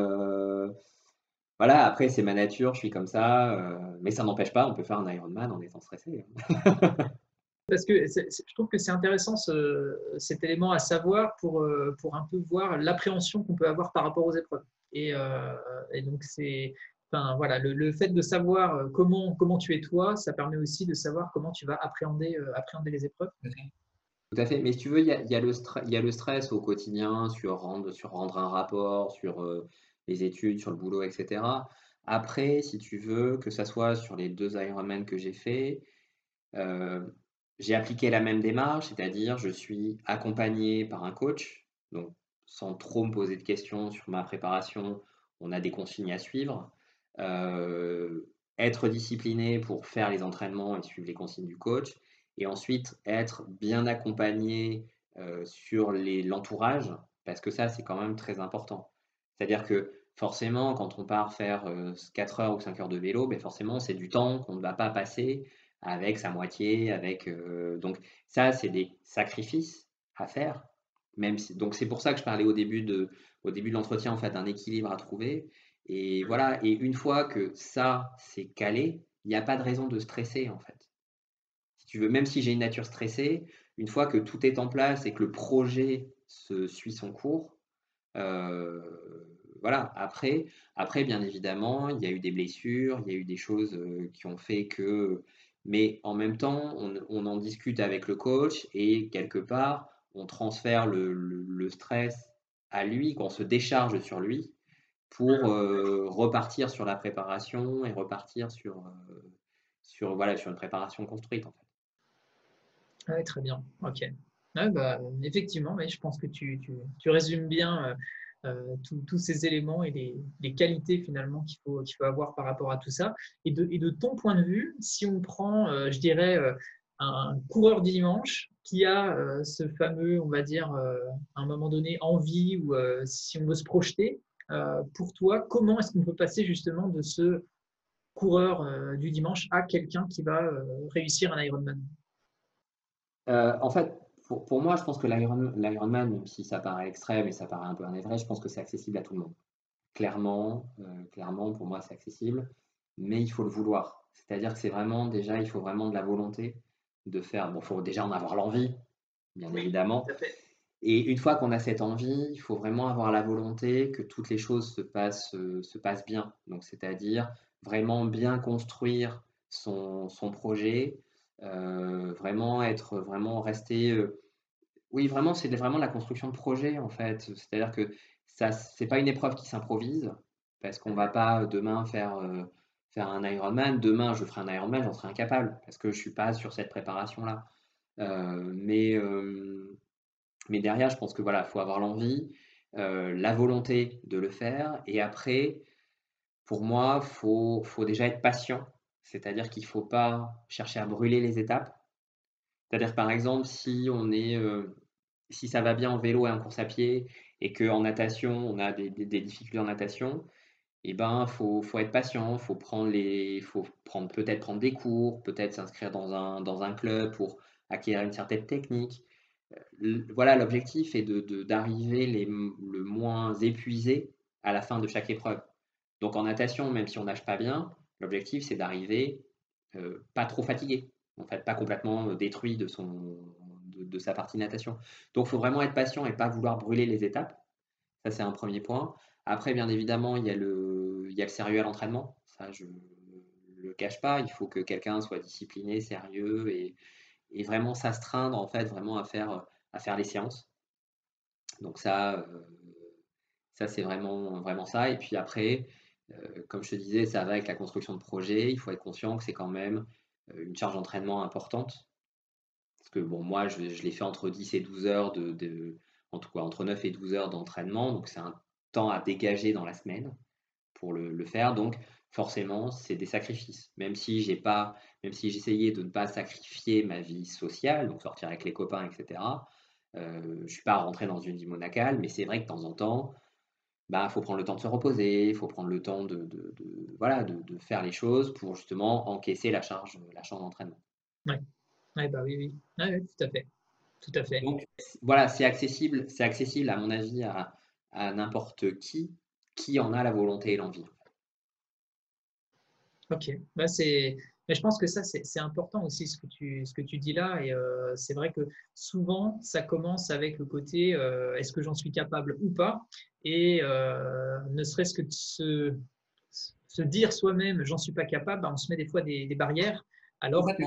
C: voilà, après, c'est ma nature, je suis comme ça, euh, mais ça n'empêche pas, on peut faire un Ironman en étant stressé. [laughs]
B: Parce que je trouve que c'est intéressant cet élément à savoir pour, euh, pour un peu voir l'appréhension qu'on peut avoir par rapport aux épreuves. Et, euh, donc, c'est. Enfin, voilà, le, fait de savoir comment, comment tu es toi, ça permet aussi de savoir comment tu vas appréhender, appréhender les épreuves.
C: Tout à fait. Mais si tu veux, il y a, y a, le, y a le stress au quotidien sur rendre, sur rendre un rapport, sur les études, sur le boulot, etc. Après, si tu veux, que ça soit sur les deux Ironman que j'ai fait, euh, j'ai appliqué la même démarche, c'est-à-dire je suis accompagné par un coach, donc sans trop me poser de questions sur ma préparation, on a des consignes à suivre. Euh, être discipliné pour faire les entraînements et suivre les consignes du coach, et ensuite être bien accompagné euh, sur l'entourage, parce que ça, c'est quand même très important. C'est-à-dire que forcément, quand on part faire 4 heures ou 5 heures de vélo, ben forcément, c'est du temps qu'on ne va pas passer avec sa moitié, avec donc ça, c'est des sacrifices à faire. Même donc c'est pour ça que je parlais au début de, au début de l'entretien en fait d'un équilibre à trouver. Et voilà. Et une fois que ça c'est calé, il n'y a pas de raison de stresser en fait. Si tu veux, même si j'ai une nature stressée, une fois que tout est en place et que le projet se suit son cours, euh, voilà, après, après, bien évidemment, il y a eu des blessures, il y a eu des choses euh, qui ont fait que. Mais en même temps, on, en discute avec le coach et quelque part, on transfère le, stress à lui, qu'on se décharge sur lui pour euh, repartir sur la préparation et repartir sur, sur, voilà, sur une préparation construite. En
B: fait. Oui, très bien. Ok. Bah, effectivement, mais je pense que tu, résumes bien tous ces éléments et les, qualités finalement qu'il faut, avoir par rapport à tout ça. Et de, ton point de vue, si on prend, je dirais, un coureur dimanche qui a ce fameux, on va dire, à un moment donné, envie ou si on veut se projeter, pour toi, comment est-ce qu'on peut passer justement de ce coureur du dimanche à quelqu'un qui va réussir un Ironman?
C: En fait, pour, moi, je pense que l'Ironman, même si ça paraît extrême et ça paraît un peu un vrai, je pense que c'est accessible à tout le monde. Clairement, clairement, pour moi, c'est accessible, mais il faut le vouloir. C'est-à-dire que c'est vraiment, déjà, il faut vraiment de la volonté de faire. Bon, il faut déjà en avoir l'envie, bien évidemment. Et une fois qu'on a cette envie, il faut vraiment avoir la volonté que toutes les choses se passent, euh, se passent bien. Donc, c'est-à-dire vraiment bien construire son, son projet, euh, vraiment être, vraiment rester. Euh, oui, vraiment, c'est vraiment la construction de projet en fait. C'est-à-dire que ça, c'est pas une épreuve qui s'improvise parce qu'on va pas demain faire faire un Ironman. Demain, je ferai un Ironman, j'en serai incapable parce que je suis pas sur cette préparation-là. mais mais derrière, je pense que voilà, faut avoir l'envie, euh, la volonté de le faire. Et après, pour moi, faut, faut déjà être patient. C'est-à-dire qu'il ne faut pas chercher à brûler les étapes. C'est-à-dire, par exemple, si on est, euh, si ça va bien en vélo et en course à pied, et qu'en natation, on a des, difficultés en natation, eh ben, faut, faut être patient, faut prendre les, faut prendre peut-être prendre des cours, peut-être s'inscrire dans un, dans un club pour acquérir une certaine technique voilà, l'objectif est d'arriver de, le moins épuisé à la fin de chaque épreuve. Donc en natation, même si on nage pas bien, l'objectif c'est d'arriver euh, pas trop fatigué, en fait, pas complètement euh, détruit de, sa partie natation. Donc il faut vraiment être patient et pas vouloir brûler les étapes. Ça c'est un premier point. Après, bien évidemment, il y a le, il y a sérieux à l'entraînement. Ça, je le cache pas. Il faut que quelqu'un soit discipliné, sérieux et, et vraiment s'astreindre en fait vraiment à faire, les séances. Donc ça, euh, ça c'est vraiment, vraiment ça. Et puis après, comme je te disais, ça va avec la construction de projet. Il faut être conscient que c'est quand même euh, une charge d'entraînement importante. Parce que bon, moi, je, l'ai fait entre 10 et 12 heures de, en tout cas entre 9 et 12 heures d'entraînement. Donc c'est un temps à dégager dans la semaine pour le, faire. Donc forcément, c'est des sacrifices. Même si j'ai pas, même si j'essayais de ne pas sacrifier ma vie sociale, donc sortir avec les copains, etc. Euh, je suis pas rentré dans une vie monacale, mais c'est vrai que de temps en temps, bah, faut prendre le temps de se reposer, il faut prendre le temps de, de, voilà, de, faire les choses pour justement encaisser la charge, la charge d'entraînement.
B: Oui, ouais, bah oui, oui. tout à fait. Tout à fait.
C: Donc voilà, c'est accessible, c'est accessible à mon avis à, à n'importe qui qui en a la volonté et l'envie.
B: Ok, bah, c'est, mais je pense que ça, c'est important aussi ce que tu, ce que tu dis là. Et euh, c'est vrai que souvent, ça commence avec le côté euh, est-ce que j'en suis capable ou pas? Et euh, ne serait-ce que de se, se dire soi-même j'en suis pas capable, bah, on se met des fois des, barrières. Alors que,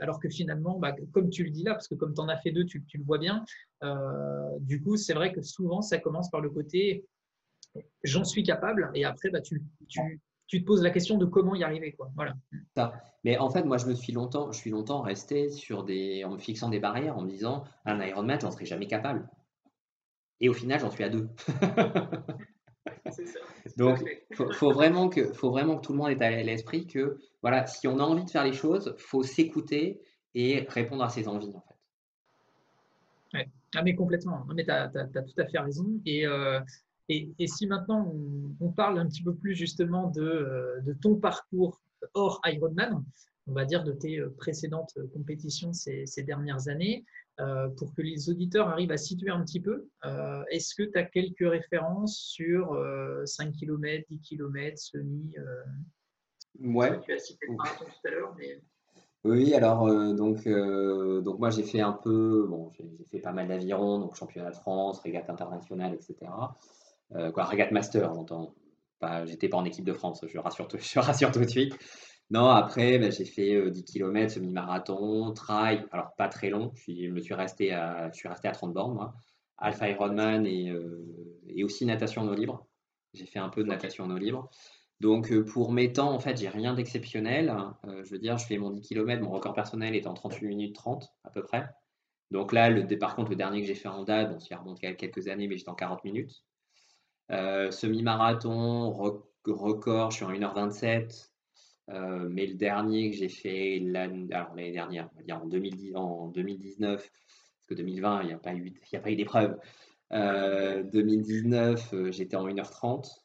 B: alors que finalement, bah, comme tu le dis là, parce que comme tu en as fait deux, tu, tu le vois bien, du coup, c'est vrai que souvent, ça commence par le côté j'en suis capable, et après, bah, tu, tu, tu te poses la question de comment y arriver. Quoi. Voilà.
C: Mais en fait, moi, je me suis longtemps, je suis longtemps resté sur des, en me fixant des barrières, en me disant, un Ironman, j'en serai jamais capable. Et au final, j'en suis à deux. [laughs] [laughs] Donc, faut, faut, vraiment que, faut vraiment que tout le monde ait à l'esprit que, voilà, si on a envie de faire les choses, faut s'écouter et répondre à ses envies, en fait.
B: Ouais. Ah, mais complètement. mais tu as, tout à fait raison. Et, euh, et, si maintenant on, parle un petit peu plus justement de, euh, ton parcours hors Ironman, on va dire de tes euh, précédentes compétitions ces, dernières années, euh, pour que les auditeurs arrivent à situer un petit peu, est-ce que tu as quelques références sur 5 km, 10 km, semi
C: Ouais.
B: Tu as cité le marathon tout à l'heure, mais...
C: Oui, alors donc, donc moi j'ai fait un peu, bon, j'ai fait pas mal d'aviron, donc championnat de France, régate internationale, etc. Euh, quoi, Regat Master, j'entends. J'étais pas en équipe de France, je rassure, [laughs] je rassure tout de suite. Non, après, ben, j'ai fait 10 km, semi-marathon, trail, alors pas très long, je, me suis resté à, je suis resté à 30 bornes, moi. Alpha Ironman et, euh, et aussi natation en eau libre. J'ai fait un peu de natation en eau libre. Donc euh, pour mes temps, en fait, j'ai rien d'exceptionnel. je veux dire, je fais mon 10 km, mon record personnel est en 38 minutes 30 à peu près. Donc là, le, par contre, le dernier que j'ai fait en date, bon, ça remonte à quelques années, mais j'étais en 40 minutes. Semi-marathon, record, je suis en 1h27. mais le dernier que j'ai fait l'année dernière, on va dire en, 2010, en 2019, parce que 2020, il n'y a pas eu, a pas eu d'épreuve. 2019, j'étais en 1h30.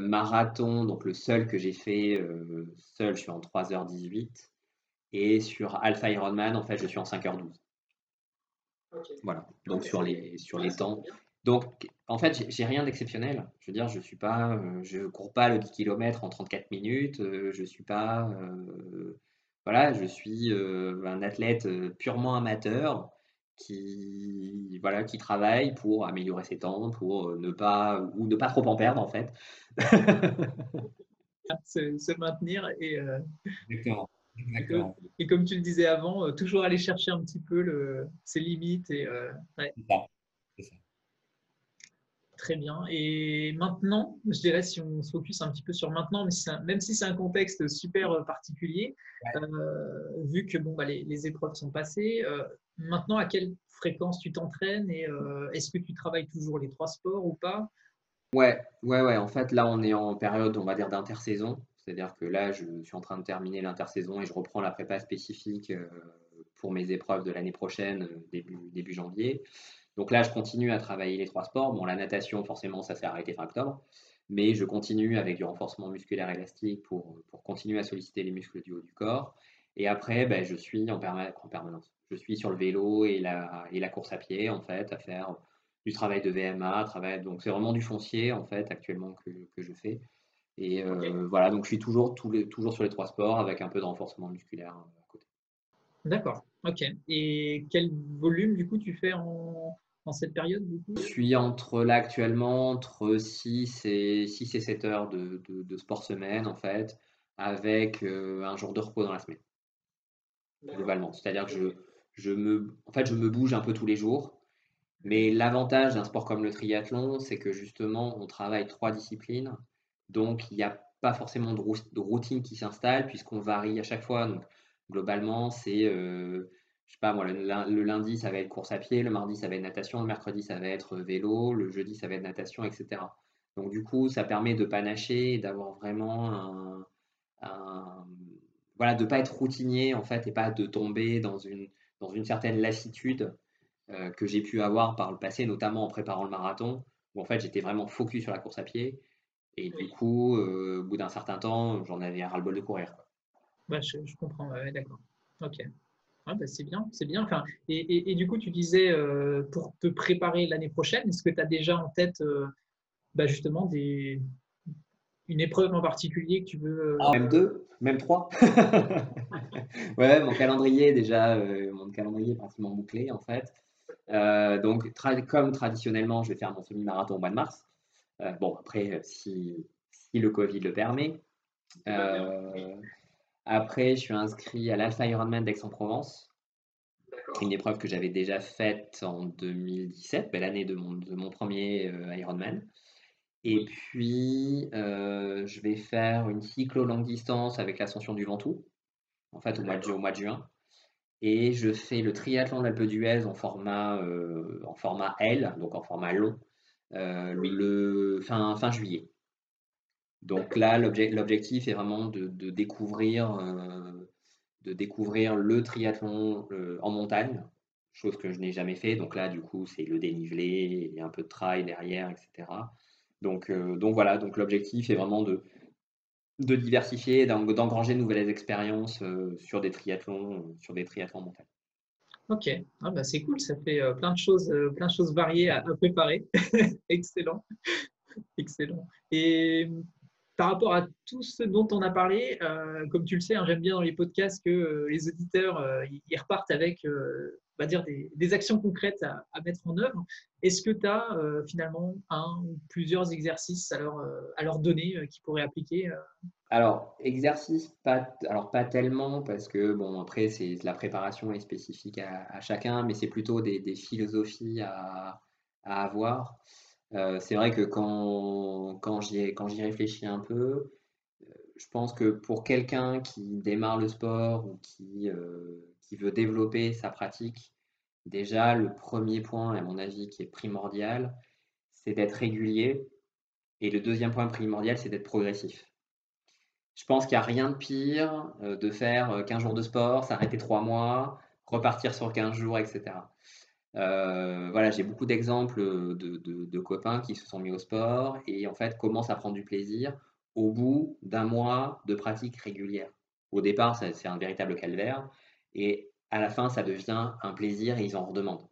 C: Marathon, donc le seul que j'ai fait, seul, je suis en 3h18. Et sur Alpha Ironman, en fait, je suis en 5h12. Voilà, donc sur les, sur les temps. Donc, en fait, j'ai rien d'exceptionnel. Je veux dire, je suis pas, euh, je cours pas le 10 km en 34 minutes. Euh, je suis pas, euh, voilà, je suis un athlète purement amateur qui, voilà, qui travaille pour améliorer ses temps, pour ne pas ou ne pas trop en perdre en fait. [laughs]
B: se, maintenir et. Exactement. Et comme tu le disais avant, toujours aller chercher un petit peu le, ses limites et. Très bien. Et maintenant, je dirais, si on se focus un petit peu sur maintenant, mais même si c'est un contexte super euh, particulier, euh, vu que bon, bah, les, épreuves sont passées, euh, maintenant, à quelle fréquence tu t'entraînes et est-ce que tu travailles toujours les trois sports ou pas?
C: Ouais, ouais, ouais. En fait, là, on est en période, on va dire, d'intersaison. C'est-à-dire que là, je suis en train de terminer l'intersaison et je reprends la prépa spécifique pour mes épreuves de l'année prochaine, début, début janvier. Donc là, je continue à travailler les trois sports. Bon, la natation, forcément, ça s'est arrêté fin octobre. Mais je continue avec du renforcement musculaire élastique pour, pour continuer à solliciter les muscles du haut du corps. Et après, ben, je suis en, permanence. Je suis sur le vélo et la, et la course à pied, en fait, à faire du travail de VMA. Travail, donc, c'est vraiment du foncier, en fait, actuellement, que, que je fais. Et euh, voilà, donc je suis toujours, tous les, toujours sur les trois sports avec un peu de renforcement musculaire euh, à côté.
B: D'accord, ok. Et quel volume, du coup, tu fais en, cette période du
C: Je suis entre là actuellement entre 6 et, 6 et 7 heures de, de, sport semaine en fait, avec euh, un jour de repos dans la semaine. Globalement. C'est-à-dire que je, je, me, en fait, je me bouge un peu tous les jours. Mais l'avantage d'un sport comme le triathlon, c'est que justement, on travaille trois disciplines. Donc, il n'y a pas forcément de, routine qui s'installe puisqu'on varie à chaque fois. Donc, globalement, c'est euh, je sais pas moi, le, lundi, ça va être course à pied, le mardi, ça va être natation, le mercredi, ça va être vélo, le jeudi, ça va être natation, etc. Donc, du coup, ça permet de panacher et d'avoir vraiment un, voilà, de pas être routinier, en fait, et pas de tomber dans une, dans une certaine lassitude euh, que j'ai pu avoir par le passé, notamment en préparant le marathon, où en fait, j'étais vraiment focus sur la course à pied. Et du coup, euh, au bout d'un certain temps, j'en avais ras-le-bol de courir.
B: Bah, je, comprends, d'accord. Ok. Ah bah, c'est bien, c'est bien. Enfin, et, du coup, tu disais euh, pour te préparer l'année prochaine, est-ce que tu as déjà en tête euh, bah, justement des, une épreuve en particulier que tu veux
C: euh, ah, Même deux, même trois. [laughs] ouais, mon calendrier déjà, mon calendrier est pratiquement bouclé en fait. donc, comme traditionnellement, je vais faire mon semi-marathon au mois de mars. bon, après, si, si, le Covid le permet. Après, je suis inscrit à l'Alpha Ironman d'Aix-en-Provence. Une épreuve que j'avais déjà faite en 2017, ben, l'année de mon, de mon premier euh, Ironman. Et puis, euh, je vais faire une cyclo longue distance avec l'ascension du Ventoux, en fait, au mois, de, au mois de juin. Et je fais le triathlon d'Alpe d'Huez en format, euh, en format L, donc en format long, le fin, fin juillet. Donc là, l'objectif est vraiment de, découvrir, euh, de découvrir le triathlon euh, en montagne, chose que je n'ai jamais fait. Donc là, du coup, c'est le dénivelé, il y a un peu de trail derrière, etc. Donc, euh, donc voilà, donc l'objectif est vraiment de, diversifier, d'engranger de nouvelles expériences sur des triathlons, sur des triathlons en montagne.
B: Ok, ah bah c'est cool, ça fait plein de choses, plein de choses variées à, à préparer. [laughs] Excellent, excellent. Et par rapport à tout ce dont on a parlé, euh, comme tu le sais, hein, j'aime bien dans les podcasts que euh, les auditeurs euh, ils repartent avec va dire des, actions concrètes à, mettre en œuvre. Est-ce que tu as finalement un ou plusieurs exercices à leur, donner qui pourraient appliquer
C: Alors, exercice, pas, alors pas tellement, parce que bon, après, c'est la préparation est spécifique à, chacun, mais c'est plutôt des, philosophies à avoir. Euh, c'est vrai que quand, quand j'y réfléchis un peu, euh, je pense que pour quelqu'un qui démarre le sport ou qui, euh, qui veut développer sa pratique, déjà le premier point, à mon avis, qui est primordial, c'est d'être régulier. Et le deuxième point primordial, c'est d'être progressif. Je pense qu'il n'y a rien de pire euh, de faire 15 jours de sport, s'arrêter 3 mois, repartir sur 15 jours, etc. voilà, j'ai beaucoup d'exemples de, de, copains qui se sont mis au sport et en fait commencent à prendre du plaisir au bout d'un mois de pratique régulière. Au départ, c'est un véritable calvaire et à la fin, ça devient un plaisir et ils en redemandent.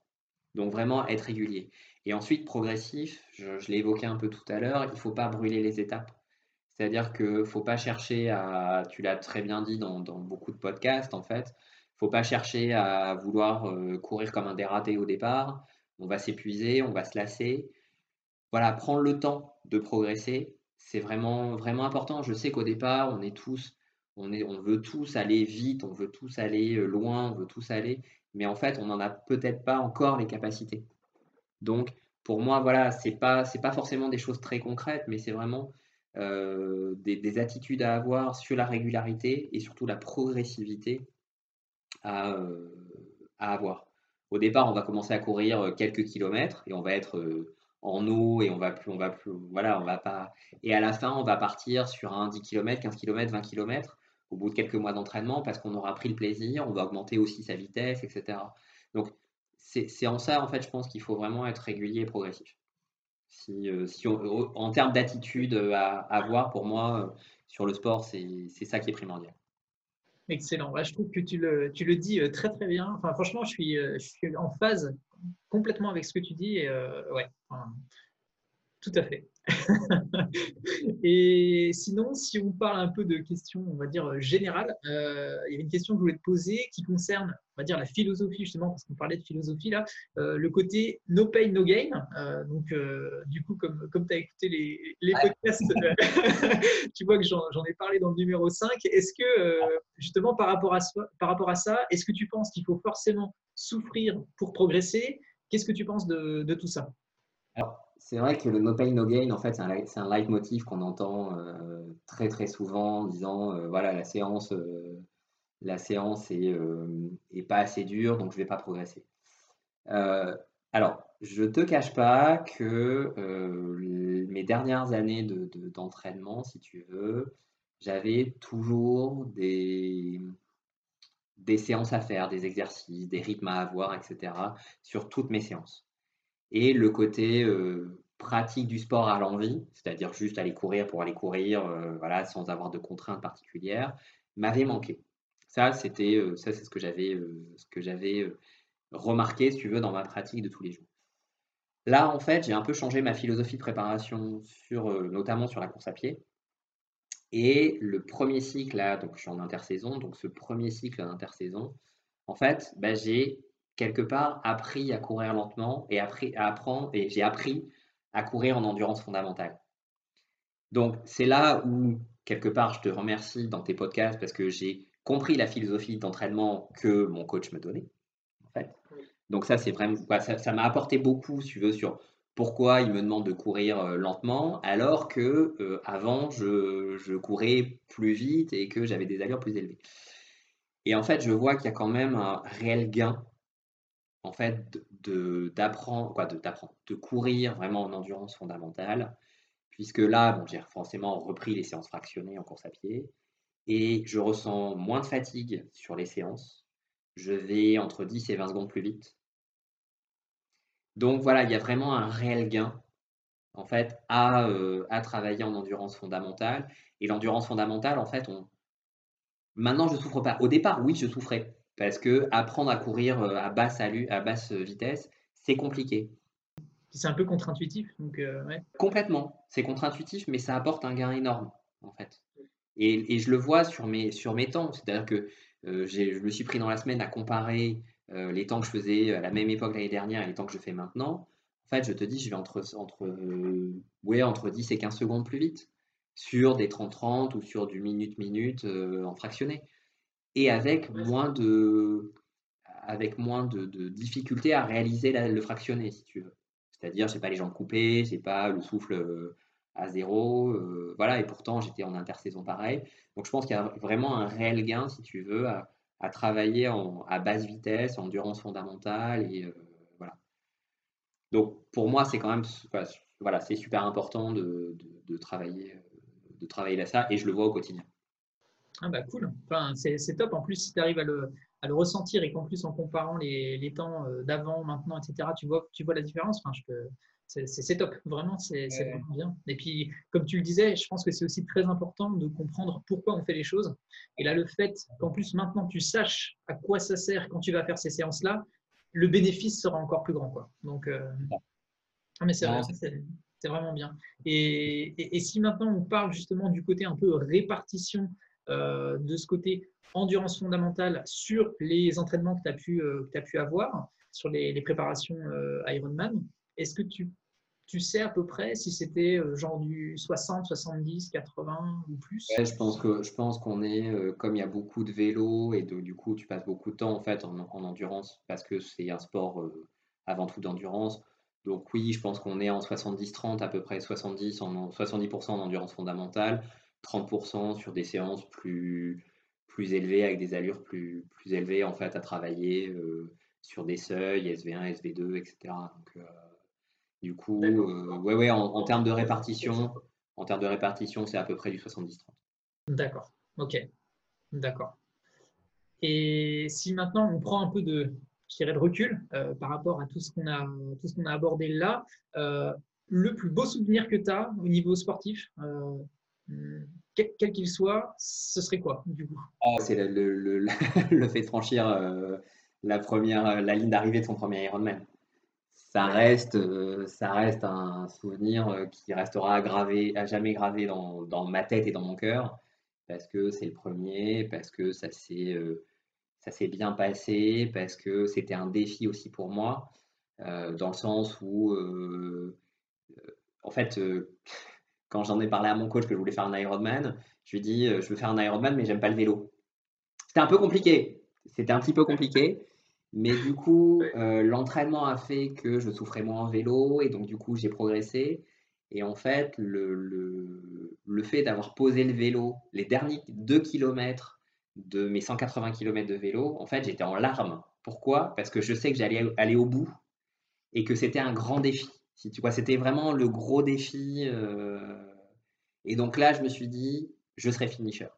C: Donc vraiment être régulier. Et ensuite, progressif, je, l'ai évoqué un peu tout à l'heure, il ne faut pas brûler les étapes. C'est-à-dire qu'il ne faut pas chercher à, tu l'as très bien dit dans, beaucoup de podcasts en fait, faut pas chercher à vouloir euh, courir comme un dératé au départ. On va s'épuiser, on va se lasser. Voilà, prendre le temps de progresser, c'est vraiment, vraiment important. Je sais qu'au départ, on est tous on, est, on veut tous aller vite, on veut tous aller euh, loin, on veut tous aller, mais en fait, on n'en a peut-être pas encore les capacités. Donc, pour moi, voilà, c'est pas, c'est pas forcément des choses très concrètes, mais c'est vraiment euh, des, attitudes à avoir sur la régularité et surtout la progressivité à, euh, à, avoir. Au départ, on va commencer à courir quelques kilomètres et on va être en eau et on va plus, on va plus, voilà, on va pas. Et à la fin, on va partir sur un 10 km, 15 km, 20 km au bout de quelques mois d'entraînement parce qu'on aura pris le plaisir, on va augmenter aussi sa vitesse, etc. Donc, c'est en ça, en fait, je pense qu'il faut vraiment être régulier et progressif. Si, euh, en termes d'attitude à avoir, pour moi, euh, sur le sport, c'est ça qui est primordial.
B: Excellent. je trouve que tu le, tu le, dis euh, très très bien. Enfin, franchement, je suis, je suis en phase complètement avec ce que tu dis. Et, ouais, tout à fait. [laughs] et sinon, si on parle un peu de questions, on va dire euh, générales, euh, il y avait une question que je voulais te poser qui concerne, on va dire, la philosophie, justement, parce qu'on parlait de philosophie là, euh, le côté no pain, no gain. donc, du coup, comme, comme tu as écouté les, les podcasts, [laughs] tu vois que j'en ai parlé dans le numéro 5. Est-ce que, justement, par rapport à, par rapport à ça, est-ce que tu penses qu'il faut forcément souffrir pour progresser? Qu'est-ce que tu penses de, de tout ça?
C: C'est vrai que le no pain, no gain, en fait, c'est un, un leitmotiv qu'on entend euh, très très souvent en disant euh, voilà, la séance, euh, la séance est, pas assez dure, donc je vais pas progresser. alors, je te cache pas que mes dernières années d'entraînement, de, si tu veux, j'avais toujours des, des séances à faire, des exercices, des rythmes à avoir, etc., sur toutes mes séances. Et le côté pratique du sport à l'envie, c'est-à-dire juste aller courir pour aller courir, euh, voilà, sans avoir de contraintes particulières, m'avait manqué. Ça, c'était, euh, ça, c'est ce que j'avais, euh, ce que j'avais remarqué, si tu veux, dans ma pratique de tous les jours. Là, en fait, j'ai un peu changé ma philosophie de préparation sur, notamment sur la course à pied. Et le premier cycle, là, donc je suis en intersaison, donc ce premier cycle d'intersaison, en fait, bah, j'ai quelque part appris à courir lentement et appris à apprendre et j'ai appris à courir en endurance fondamentale. Donc, c'est là où, quelque part, je te remercie dans tes podcasts parce que j'ai compris la philosophie d'entraînement que mon coach me donnait. En fait. Donc, ça, c'est vraiment, ça m'a apporté beaucoup, si tu veux, sur pourquoi il me demande de courir euh, lentement alors que euh, avant je, je, courais plus vite et que j'avais des allures plus élevées. Et en fait, je vois qu'il y a quand même un réel gain en fait, d'apprendre, quoi, de, d'apprendre, de courir vraiment en endurance fondamentale, puisque là, bon, j'ai forcément repris les séances fractionnées en course à pied, et je ressens moins de fatigue sur les séances. Je vais entre 10 et 20 secondes plus vite. Donc voilà, il y a vraiment un réel gain en fait à, euh, à travailler en endurance fondamentale. Et l'endurance fondamentale, en fait, on... maintenant je ne souffre pas. Au départ, oui, je souffrais. Parce que apprendre à courir euh, à basse, à basse vitesse, c'est compliqué.
B: C'est un peu contre-intuitif. Donc euh,
C: Complètement. C'est contre-intuitif, mais ça apporte un gain énorme, en fait. Et, je le vois sur mes, sur mes temps. C'est-à-dire que euh, je me suis pris dans la semaine à comparer les temps que je faisais à la même époque l'année dernière et les temps que je fais maintenant. En fait, je te dis, je vais entre, entre, ouais, entre 10 et 15 secondes plus vite sur des 30-30 ou sur du minute-minute en fractionné et avec moins de, avec moins de, difficultés à réaliser le fractionné, si tu veux. C'est-à-dire, n'ai pas les jambes coupées, n'ai pas le souffle euh, à zéro, euh, voilà, et pourtant j'étais en intersaison pareil. Donc je pense qu'il y a vraiment un réel gain, si tu veux, à, travailler à basse vitesse, en endurance fondamentale, et euh, voilà. Donc pour moi, c'est quand même, voilà, c'est super important de, de, travailler, de travailler là ça et je le vois au quotidien.
B: Ah bah cool, enfin, c'est top. En plus, si tu arrives à le, à le, ressentir et qu'en plus, en comparant les, les temps d'avant, maintenant, etc., tu vois, tu vois la différence. Enfin, je peux, c'est top, vraiment, c'est vraiment bien. Et puis, comme tu le disais, je pense que c'est aussi très important de comprendre pourquoi on fait les choses. Et là, le fait qu'en plus maintenant tu saches à quoi ça sert quand tu vas faire ces séances-là, le bénéfice sera encore plus grand. Quoi. Donc, euh... mais c'est vraiment bien. Et, et, si maintenant on parle justement du côté un peu répartition euh, de ce côté endurance fondamentale sur les entraînements que tu as, pu, euh, pu avoir, sur les, préparations euh, Ironman, est-ce que tu sais à peu près si c'était euh, genre du 60, 70, 80 ou plus?
C: Je pense que je pense qu'on est comme il y a beaucoup de vélos et du coup tu passes beaucoup de temps en fait en, endurance parce que c'est un sport avant tout d'endurance. Donc oui, je pense qu'on est en 70-30 à peu près 70 en 70% en endurance fondamentale, 30% sur des séances plus plus élevées avec des allures plus plus élevées en fait à travailler sur des seuils SV1, SV2, etc. Donc, du coup, euh, ouais, ouais, en, termes de répartition, en termes de répartition, c'est à peu près du 70-30.
B: D'accord. Ok. D'accord. Et si maintenant on prend un peu de, je de recul euh, par rapport à tout ce qu'on a, tout ce qu'on a abordé là, euh, le plus beau souvenir que tu as au niveau sportif, quel qu'il soit, ce serait quoi du coup?
C: Oh, C'est le, le, le, [laughs] fait de franchir la première, la ligne d'arrivée de son premier Ironman ça reste, euh, ça reste un souvenir euh, qui restera gravé, à jamais gravé dans, dans ma tête et dans mon cœur, parce que c'est le premier, parce que ça s'est euh, ça s'est bien passé, parce que c'était un défi aussi pour moi, dans le sens où, en fait, quand j'en ai parlé à mon coach que je voulais faire un Ironman, je lui ai dit, je veux faire un Ironman, mais j'aime pas le vélo. C'était un peu compliqué. C'était un petit peu compliqué. Mais du coup, euh, l'entraînement a fait que je souffrais moins en vélo et donc du coup, j'ai progressé. Et en fait, le, le, le fait d'avoir posé le vélo, les derniers 2 km de mes 180 km de vélo, en fait, j'étais en larmes. Pourquoi? Parce que je sais que j'allais aller au bout et que c'était un grand défi. Si tu vois, c'était vraiment le gros défi. Euh, et donc là, je me suis dit, je serai finisher.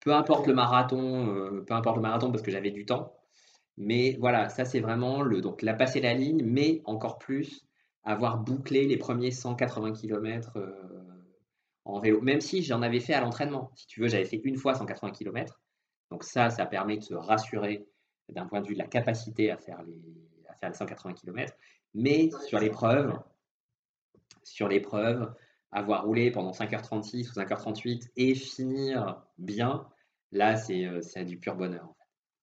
C: Peu importe le marathon, euh, peu importe le marathon parce que j'avais du temps. Mais voilà, ça c'est vraiment le donc la passer la ligne, mais encore plus avoir bouclé les premiers 180 km euh, en vélo. Même si j'en avais fait à l'entraînement. Si tu veux, j'avais fait une fois 180 km. Donc ça, ça permet de se rassurer d'un point de vue de la capacité à faire les, à faire les 180 km. Mais sur l'épreuve, sur l'épreuve, avoir roulé pendant 5h36 ou 5h38 et finir bien, là, c'est euh, du pur bonheur.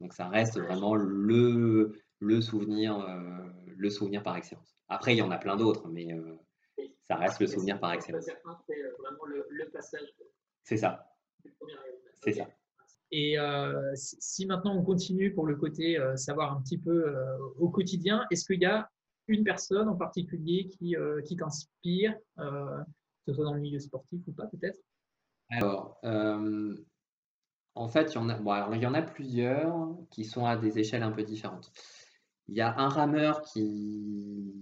C: Donc ça reste vraiment le, le, souvenir, euh, le souvenir par excellence. Après, il y en a plein d'autres, mais euh, ça reste le souvenir par excellence. C'est vraiment le, passage. C'est ça. C'est ça.
B: Et euh, si maintenant on continue pour le côté savoir un petit peu au quotidien, est-ce qu'il y a une personne en particulier qui, qui t'inspire, que ce soit dans le milieu sportif ou pas peut-être?
C: Alors, en fait, il y, en a, il y en a plusieurs qui sont à des échelles un peu différentes. Il y a un rameur qui.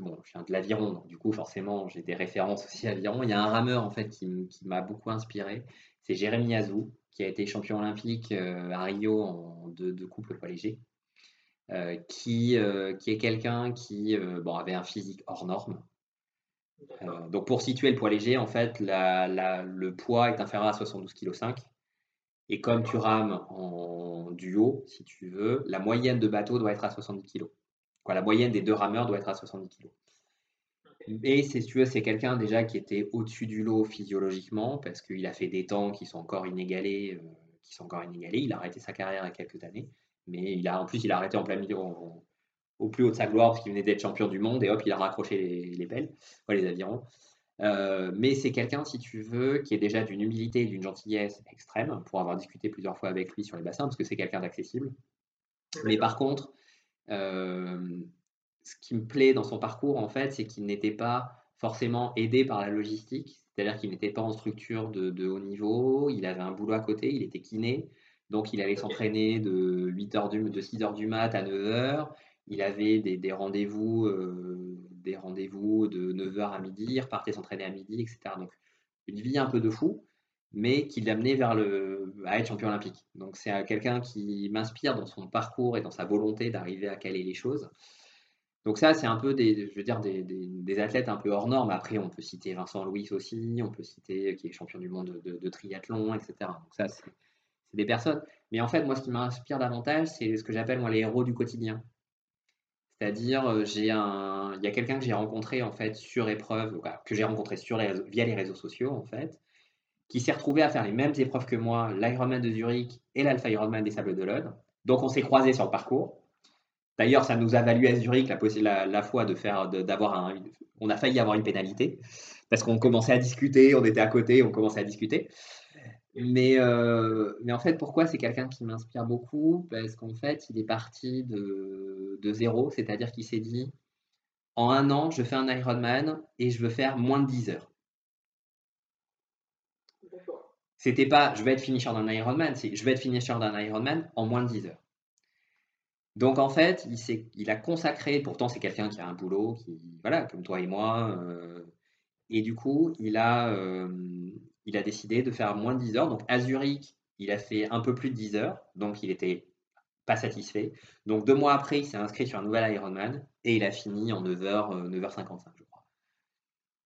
C: Bon, je viens de l'aviron, donc du coup, forcément, j'ai des références aussi à l'aviron. Il y a un rameur, en fait, qui, m'a beaucoup inspiré. C'est Jérémy Azou, qui a été champion olympique euh, à Rio en deux, de couple poids léger. Euh, qui, euh, qui est quelqu'un qui bon, avait un physique hors norme. donc, pour situer le poids léger, en fait, le poids est inférieur à 72,5 kg. Et comme tu rames en duo, si tu veux, la moyenne de bateau doit être à 70 kg. Quoi, la moyenne des deux rameurs doit être à 70 kg. Et si tu veux, c'est quelqu'un déjà qui était au-dessus du lot physiologiquement, parce qu'il a fait des temps qui sont encore inégalés, euh, qui sont encore inégalés. Il a arrêté sa carrière il y a quelques années, mais il a, en plus, il a arrêté en plein milieu, au plus haut de sa gloire, parce qu'il venait d'être champion du monde, et hop, il a raccroché les, les belles, les avirons. Euh, mais c'est quelqu'un, si tu veux, qui est déjà d'une humilité et d'une gentillesse extrême, pour avoir discuté plusieurs fois avec lui sur les bassins, parce que c'est quelqu'un d'accessible. Mais par contre, euh, ce qui me plaît dans son parcours, en fait, c'est qu'il n'était pas forcément aidé par la logistique, c'est-à-dire qu'il n'était pas en structure de, haut niveau, il avait un boulot à côté, il était kiné, donc il allait s'entraîner de 8 heures du, de 6 heures du mat à 9 heures, il avait des, rendez-vous euh, des rendez-vous de 9h à midi, il repartait s'entraîner à midi, etc. Donc une vie un peu de fou, mais qui l'amenait vers le, à être champion olympique. Donc c'est quelqu'un qui m'inspire dans son parcours et dans sa volonté d'arriver à caler les choses. Donc ça, c'est un peu des, je veux dire, des, des, athlètes un peu hors normes. Après, on peut citer Vincent Louis aussi, on peut citer qui est champion du monde de, de triathlon, etc. Donc ça, c'est des personnes. Mais en fait, moi, ce qui m'inspire davantage, c'est ce que j'appelle moi les héros du quotidien. C'est-à-dire, euh, j'ai un, il y a quelqu'un que j'ai rencontré en fait sur épreuve, que j'ai rencontré sur via les réseaux sociaux en fait, qui s'est retrouvé à faire les mêmes épreuves que moi, l'Ironman de Zurich et l'Alpha Ironman des Sables d'Olonne. Donc, on s'est croisés sur le parcours. D'ailleurs, ça nous a valu à Zurich la, la, fois de faire, d'avoir un, on a failli avoir une pénalité parce qu'on commençait à discuter, on était à côté, on commençait à discuter. Mais, euh, mais en fait, pourquoi c'est quelqu'un qui m'inspire beaucoup? Parce qu'en fait, il est parti de, de zéro, c'est-à-dire qu'il s'est dit en un an, je fais un Ironman et je veux faire moins de 10 heures. C'était pas je vais être finisher d'un Ironman, c'est je vais être finisher d'un Ironman en moins de 10 heures. Donc en fait, il, il a consacré, pourtant c'est quelqu'un qui a un boulot, qui, voilà, comme toi et moi, euh, et du coup, il a, euh, il a décidé de faire moins de 10 heures. Donc à Zurich, il a fait un peu plus de 10 heures, donc il était pas satisfait. Donc deux mois après, il s'est inscrit sur un nouvel Ironman et il a fini en 9h, 9h55, je crois.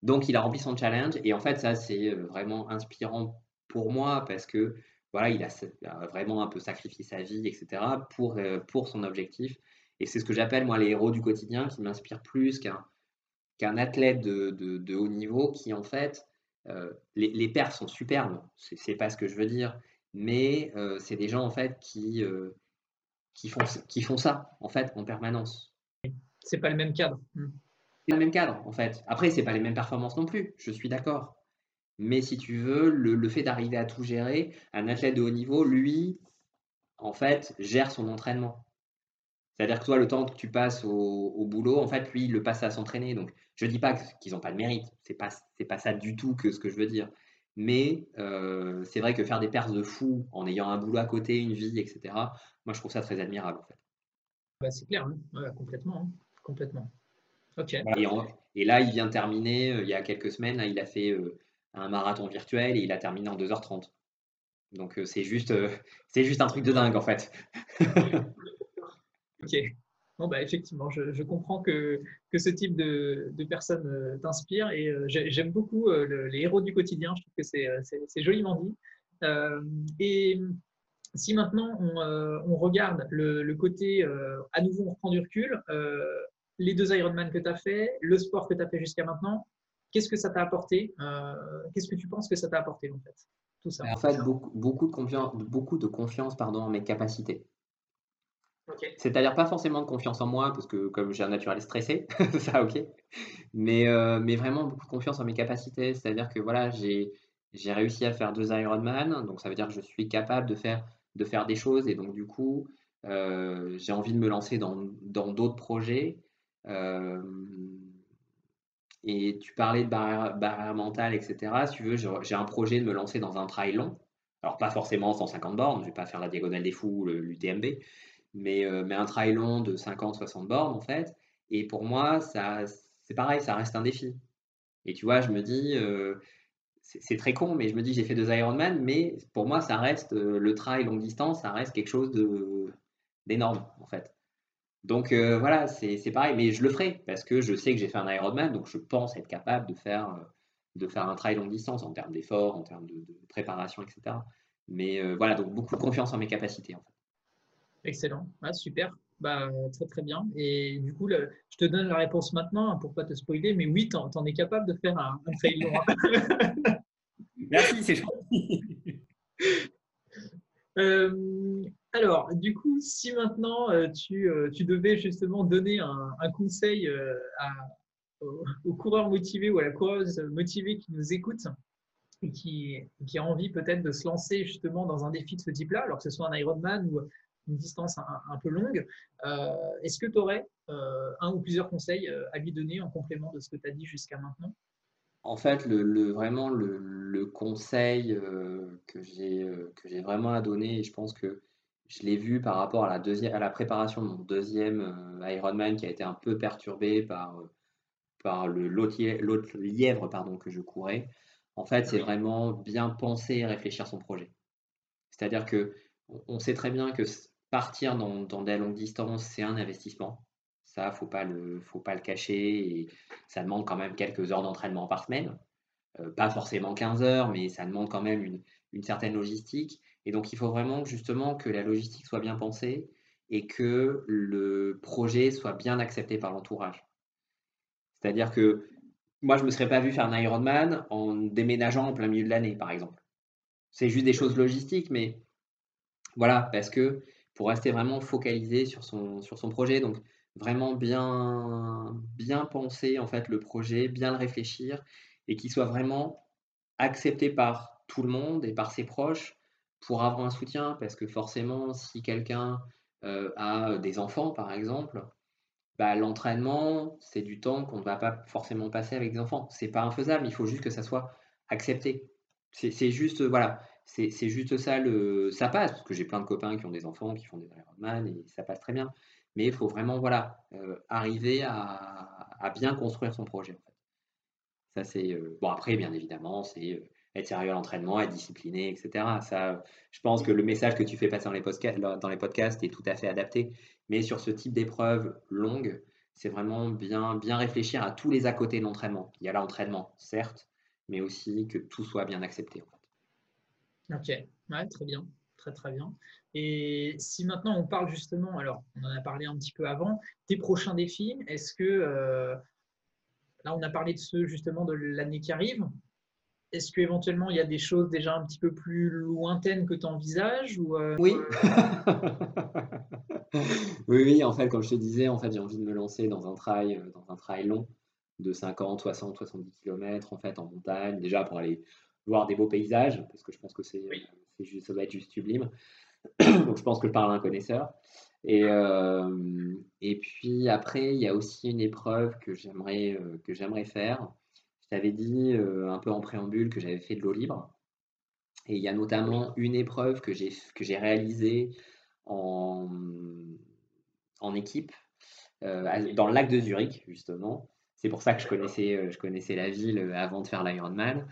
C: Donc il a rempli son challenge et en fait ça c'est euh, vraiment inspirant pour moi parce que voilà, il a, vraiment un peu sacrifié sa vie, etc. pour, euh, pour son objectif. Et c'est ce que j'appelle moi les héros du quotidien qui m'inspirent plus qu'un athlète de, de, haut niveau qui en fait euh, les, les perfs sont superbes, c'est pas ce que je veux dire, mais euh, c'est des gens en fait qui, euh, qui, font, qui font ça en fait en permanence.
B: C'est pas le même cadre.
C: Hmm. C'est le même cadre en fait. Après, c'est pas les mêmes performances non plus, je suis d'accord. Mais si tu veux, le, le fait d'arriver à tout gérer, un athlète de haut niveau, lui, en fait, gère son entraînement. C'est-à-dire que toi, le temps que tu passes au, boulot, en fait, lui, il le passe à s'entraîner. Donc, je ne dis pas qu'ils n'ont pas de mérite. Ce n'est pas, pas ça du tout que ce que je veux dire. Mais euh, c'est vrai que faire des pertes de fou en ayant un boulot à côté, une vie, etc., moi, je trouve ça très admirable, en fait.
B: Bah, c'est clair, hein. complètement. Hein. complètement.
C: Ok. Et, là, il vient terminer, euh, il y a quelques semaines, là, il a fait euh, un marathon virtuel et il a terminé en 2h30. Donc, c'est juste, c'est juste un truc de dingue, en fait. [laughs]
B: Ok. Bon, bah, effectivement, je, comprends que, que, ce type de, de personnes euh, t'inspire et euh, j'aime beaucoup euh, les héros du quotidien. Je trouve que c'est joliment dit. et si maintenant on, regarde le, côté, à nouveau, on reprend du recul, les deux Ironman que tu as fait, le sport que tu as fait jusqu'à maintenant, qu'est-ce que ça t'a apporté Qu'est-ce que tu penses que ça t'a apporté en fait?
C: Tout ça. En fait, beaucoup, beaucoup de confiance, beaucoup de confiance pardon, en mes capacités. C'est-à-dire pas forcément de confiance en moi, parce que comme j'ai un naturel stressé, [laughs] ça ok. Mais, euh, mais vraiment beaucoup de confiance en mes capacités. C'est-à-dire que voilà, j'ai, j'ai réussi à faire deux Ironman, donc ça veut dire que je suis capable de faire, de faire des choses, et donc du coup, euh, j'ai envie de me lancer dans, dans d'autres projets. Euh, et tu parlais de barrière, barrière, mentale, etc. Si tu veux, j'ai un projet de me lancer dans un trail long. Alors pas forcément 150 bornes, je vais pas faire la diagonale des fous, l'UTMB, mais, euh, mais un trail long de 50-60 bornes en fait. Et pour moi, c'est pareil, ça reste un défi. Et tu vois, je me dis, euh, c'est très con, mais je me dis, j'ai fait deux Ironman, mais pour moi, ça reste euh, le trail longue distance, ça reste quelque chose d'énorme en fait. Donc voilà, c'est pareil, mais je le ferai parce que je sais que j'ai fait un Ironman, donc je pense être capable de faire, de faire un trail longue distance en termes d'effort, en termes de, de, préparation, etc. Mais voilà, donc beaucoup de confiance en mes capacités en fait.
B: Excellent, ah, super, bah, très très bien. Et du coup, je te donne la réponse maintenant hein, pour pas te spoiler, mais oui, tu en, es capable de faire un, un trail [laughs]
C: Merci, c'est gentil. [laughs]
B: Euh, alors, du coup, si maintenant euh, tu, euh, tu, devais justement donner un, conseil à, aux, coureurs motivés ou à la coureuse motivée qui nous écoute et qui, qui a envie peut-être de se lancer justement dans un défi de ce type-là, alors que ce soit un Ironman ou une distance un, peu longue. Euh, est-ce que tu aurais euh, un ou plusieurs conseils euh, à lui donner en complément de ce que tu as dit jusqu'à maintenant?
C: En fait, le, vraiment le, conseil que j'ai vraiment à donner, et je pense que je l'ai vu par rapport à la, deuxième, à la préparation de mon deuxième Ironman qui a été un peu perturbé par par le l'autre lièvre pardon, que je courais, en fait, c'est vraiment bien penser et réfléchir son projet. C'est-à-dire que on sait très bien que partir dans, des longues distances, c'est un investissement. Ça, faut pas le, faut pas le cacher. Et ça demande quand même quelques heures d'entraînement par semaine. Euh, pas forcément 15 heures, mais ça demande quand même une, une, certaine logistique. Et donc, il faut vraiment justement que la logistique soit bien pensée et que le projet soit bien accepté par l'entourage. C'est-à-dire que moi, je ne me serais pas vu faire un Ironman en déménageant en plein milieu de l'année, par exemple. C'est juste des choses logistiques, mais voilà, parce que pour rester vraiment focalisé sur son, sur son projet, donc vraiment bien, bien penser en fait le projet, bien le réfléchir et qu'il soit vraiment accepté par tout le monde et par ses proches pour avoir un soutien, parce que forcément, si quelqu'un euh, a des enfants, par exemple, bah, l'entraînement, c'est du temps qu'on ne va pas forcément passer avec des enfants. C'est pas infaisable, il faut juste que ça soit accepté. C'est juste, voilà, c'est juste ça, le, ça passe, parce que j'ai plein de copains qui ont des enfants, qui font des Ironman, et ça passe très bien. Mais il faut vraiment, voilà, euh, arriver à, bien construire son projet. Ça, c'est, euh, après, bien évidemment, c'est euh, être sérieux à l'entraînement, être discipliné, etc. Ça, je pense que le message que tu fais passer dans les, podcasts, dans est tout à fait adapté. Mais sur ce type d'épreuve longue, c'est vraiment bien, bien réfléchir à tous les à côté de l'entraînement. Il y a l'entraînement, certes, mais aussi que tout soit bien accepté.
B: Ok, ouais, très bien, très très bien. Et si maintenant on parle justement, alors on en a parlé un petit peu avant, tes prochains défis, est-ce que euh, là on a parlé de ceux justement de l'année qui arrive, est-ce qu'éventuellement il y a des choses déjà un petit peu plus lointaines que tu envisages ou
C: euh, Oui. [laughs] oui, oui, en fait, comme je te disais, en fait, j'ai envie de me lancer dans un trail, euh, dans un trail long de 50, 60, 70 km en fait en montagne, déjà pour aller voir des beaux paysages, parce que je pense que c'est, ça va être juste sublime. [clears throat] Donc je pense que je parle à un connaisseur. Et, euh, et puis après, il y a aussi une épreuve que j'aimerais, que j'aimerais faire j'avais dit euh, un peu en préambule que j'avais fait de l'eau libre. Et il y a notamment une épreuve que j'ai, que j'ai réalisée en, en équipe euh, dans le lac de Zurich, justement. C'est pour ça que je connaissais, euh, je connaissais la ville avant de faire l'Ironman,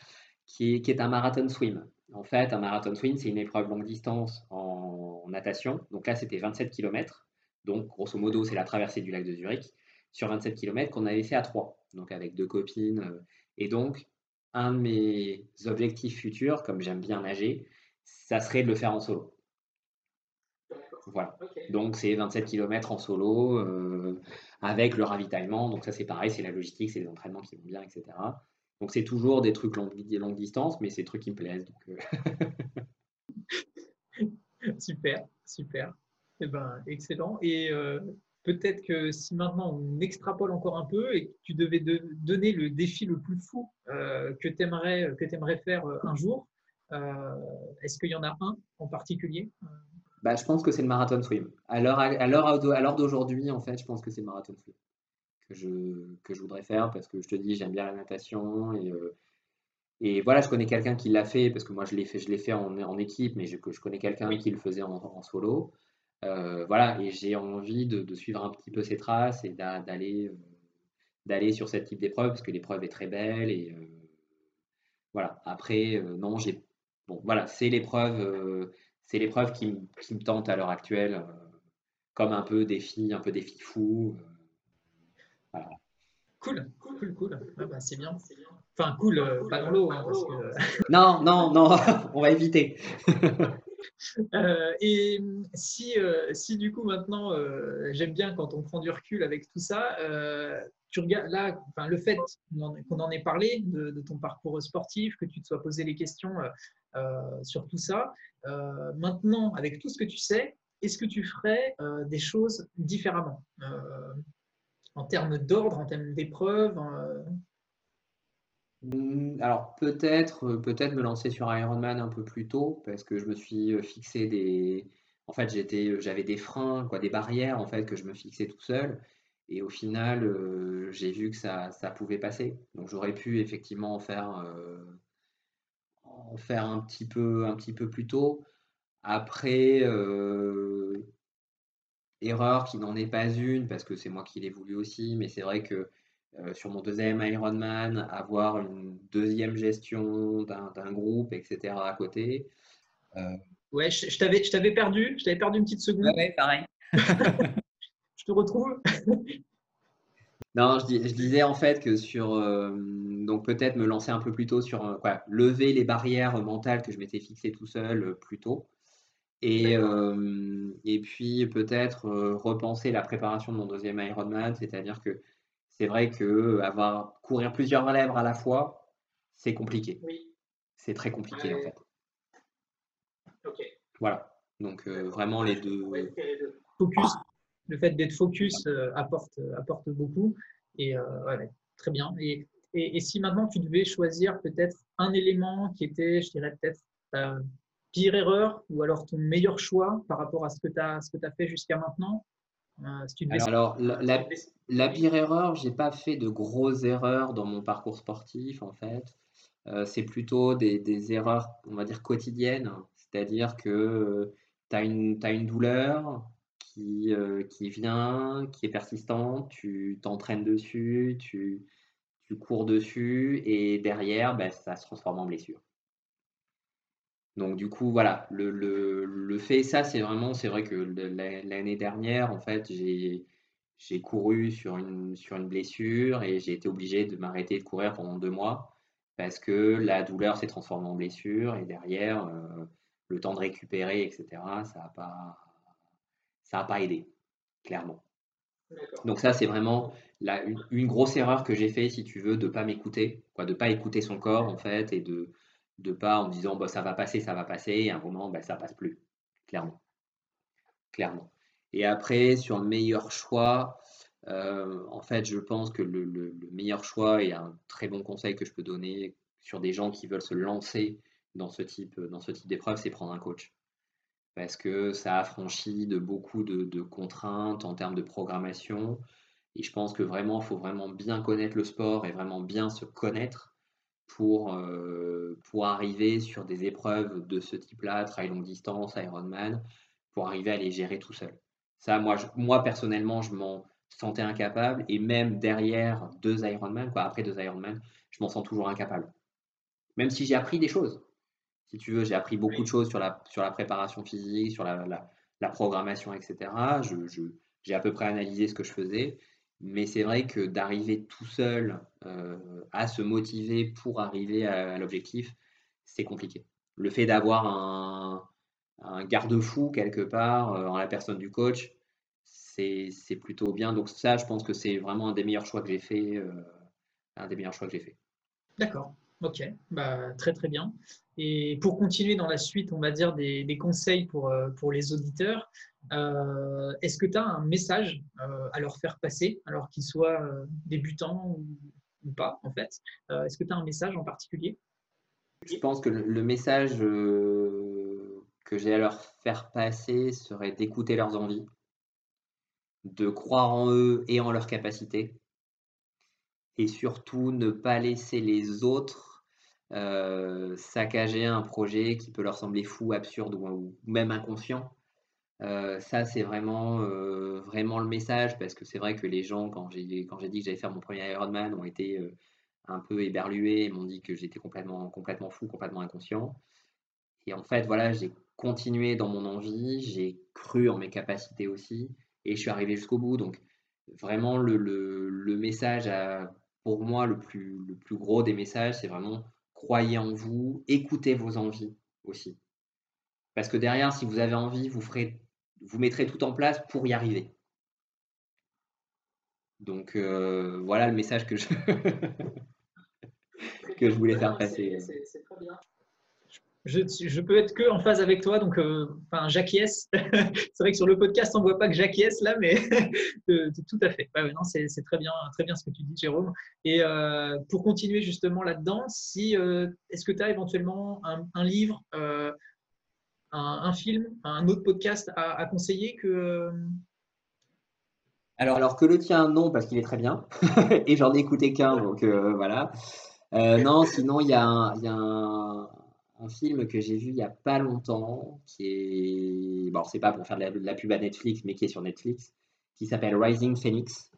C: qui est, qui est un marathon swim. En fait, un marathon swim, c'est une épreuve longue distance en, natation. Donc là, c'était 27 km. Donc, grosso modo, c'est la traversée du lac de Zurich sur 27 km qu'on avait fait à trois. Donc, avec deux copines et donc, un de mes objectifs futurs, comme j'aime bien nager, ça serait de le faire en solo. Voilà. Donc, c'est 27 km en solo euh, avec le ravitaillement. Donc, ça, c'est pareil, c'est la logistique, c'est les entraînements qui vont bien, etc. Donc, c'est toujours des trucs longue, longue distance, mais c'est des trucs qui me plaisent. Euh. [laughs]
B: super, super. Eh ben, excellent. Et euh, peut-être que si maintenant on extrapole encore un peu et que tu devais donner le défi le plus fou euh, que tu aimerais, que aimerais faire un jour, euh, est-ce qu'il y en a un en particulier
C: bah, Je pense que c'est le marathon swim. À l'heure d'aujourd'hui, en fait, je pense que c'est le marathon swim que je, que je voudrais faire parce que je te dis, j'aime bien la natation et, et voilà, je connais quelqu'un qui l'a fait parce que moi je l'ai fait, je fait en, en, équipe, mais je, je connais quelqu'un qui le faisait en, en solo. Euh, voilà, et j'ai envie de, suivre un petit peu ses traces et d'aller euh, d'aller sur ce type d'épreuve parce que l'épreuve est très belle et euh, voilà. Après, non, j'ai bon, voilà, c'est l'épreuve, c'est l'épreuve qui, qui, me tente à l'heure actuelle, comme un peu défi, un peu défi fou.
B: Voilà. Cool, cool, cool, ah bah, c'est bien. Enfin, cool, pas dans l'eau. Hein, [laughs]
C: non, non, non, [laughs] on va éviter. [laughs]
B: Euh, et si, euh, si du coup maintenant, euh, j'aime bien quand on prend du recul avec tout ça, tu regardes là, enfin, le fait qu'on en ait parlé de, ton parcours sportif, que tu te sois posé les questions sur tout ça, maintenant, avec tout ce que tu sais, est-ce que tu ferais des choses différemment en termes d'ordre, en termes d'épreuves
C: Mmh, alors peut-être, euh, peut-être me lancer sur Ironman un peu plus tôt parce que je me suis, euh, fixé des en fait, j'étais, euh, j'avais des freins, quoi, des barrières en fait que je me fixais tout seul et au final, j'ai vu que ça ça pouvait passer. Donc j'aurais pu effectivement en faire, en faire un petit peu un petit peu plus tôt. Après, erreur qui n'en est pas une parce que c'est moi qui l'ai voulu aussi, mais c'est vrai que sur mon deuxième Ironman, avoir une deuxième gestion d'un groupe, etc. à côté.
B: Ouais, je, je t'avais perdu, je t'avais perdu une petite seconde.
C: Ouais, pareil. [laughs]
B: je te retrouve. [laughs]
C: non, je, je, disais en fait que sur, donc peut-être me lancer un peu plus tôt sur, quoi, lever les barrières mentales que je m'étais fixées tout seul plus tôt. Et, et puis peut-être repenser la préparation de mon deuxième Ironman, c'est-à-dire que c'est vrai que avoir courir plusieurs lèvres à la fois, c'est compliqué.
B: Oui.
C: C'est très compliqué en fait.
B: Ok.
C: Voilà. Donc vraiment les deux.
B: Focus. Le fait d'être focus apporte, apporte beaucoup. Et ouais, très bien. Et, et, et, si maintenant tu devais choisir peut-être un élément qui était, je dirais peut-être pire erreur ou alors ton meilleur choix par rapport à ce que tu as, ce que as fait jusqu'à maintenant?
C: Euh, Alors, la, la, pire erreur, j'ai pas fait de grosses erreurs dans mon parcours sportif en fait. Euh, c'est plutôt des, des, erreurs, on va dire, quotidiennes. C'est-à-dire que tu as une, as une douleur qui, euh, qui vient, qui est persistante, tu t'entraînes dessus, tu, tu cours dessus et derrière, ben, ça se transforme en blessure. Donc du coup, voilà, le, le, le fait, ça c'est vraiment, c'est vrai que l'année dernière, en fait, j'ai j'ai couru sur une, sur une blessure et j'ai été obligé de m'arrêter de courir pendant deux mois parce que la douleur s'est transformée en blessure et derrière, euh, le temps de récupérer, etc., ça n'a pas, ça a pas aidé, clairement. Donc ça, c'est vraiment la, une, une, grosse erreur que j'ai fait, si tu veux, de ne pas m'écouter, quoi, de ne pas écouter son corps, en fait, et de, de pas en disant bah, ça va passer, ça va passer, et à un moment, bah, ça passe plus, clairement. Clairement. Et après, sur le meilleur choix, euh, en fait, je pense que le, meilleur choix et un très bon conseil que je peux donner sur des gens qui veulent se lancer dans ce type, type d'épreuve, c'est prendre un coach. Parce que ça affranchit de beaucoup de, de, contraintes en termes de programmation. Et je pense que vraiment, il faut vraiment bien connaître le sport et vraiment bien se connaître pour, euh, pour arriver sur des épreuves de ce type-là, trail longue distance, Ironman, pour arriver à les gérer tout seul. Ça, moi, moi personnellement, je m'en sentais incapable et même derrière deux Ironman, quoi, après deux Ironman, je m'en sens toujours incapable. Même si j'ai appris des choses. Si tu veux, j'ai appris beaucoup de choses sur la, sur la préparation physique, sur la, la, programmation, etc. Je, je, j'ai à peu près analysé ce que je faisais. Mais c'est vrai que d'arriver tout seul euh, à se motiver pour arriver à, l'objectif, c'est compliqué. Le fait d'avoir un, garde-fou quelque part euh, en la personne du coach, c'est plutôt bien. Donc ça, je pense que c'est vraiment un des meilleurs choix que j'ai fait. Euh, un des meilleurs choix que j'ai fait.
B: D'accord. Ok, bah, très très bien. Et pour continuer dans la suite, on va dire des, conseils pour, pour les auditeurs, euh, est-ce que tu as un message euh, à leur faire passer, alors qu'ils soient euh, débutants ou, pas, en fait? Est-ce que tu as un message en particulier?
C: Je pense que le, message que j'ai à leur faire passer serait d'écouter leurs envies, de croire en eux et en leurs capacités, et surtout ne pas laisser les autres saccager un projet qui peut leur sembler fou, absurde ou même inconscient euh, ça, c'est vraiment, euh, vraiment le message parce que c'est vrai que les gens, quand j'ai, dit que j'allais faire mon premier Ironman, ont été euh, un peu éberlués m'ont dit que j'étais complètement, complètement fou, complètement inconscient. Et en fait, voilà, j'ai continué dans mon envie, j'ai cru en mes capacités aussi et je suis arrivé jusqu'au bout. Donc, vraiment, le, le, le message, pour moi, le plus, le plus gros des messages, c'est vraiment croyez en vous, écoutez vos envies aussi. Parce que derrière, si vous avez envie, vous ferez vous mettrez tout en place pour y arriver. Donc euh, voilà le message que je, [laughs] que je voulais faire passer. C'est très bien.
B: Je, je, peux être que en phase avec toi, donc euh, enfin j'acquiesce. [laughs] c'est vrai que sur le podcast on voit pas que j'acquiesce là, mais [laughs] tout à fait. non, c'est très bien, très bien ce que tu dis, Jérôme. Et euh, pour continuer justement là-dedans, si est-ce que tu as éventuellement un, un livre, un, film, un autre podcast à, conseiller que. Euh,
C: alors, alors que le tien, non, parce qu'il est très bien. [laughs] et j'en ai écouté qu'un, donc euh, voilà. Euh, non, sinon, il y a un, film que j'ai vu il n'y a pas longtemps, qui est. Bon, c'est pas pour faire de la, pub à Netflix, mais qui est sur Netflix, qui s'appelle Rising Phoenix.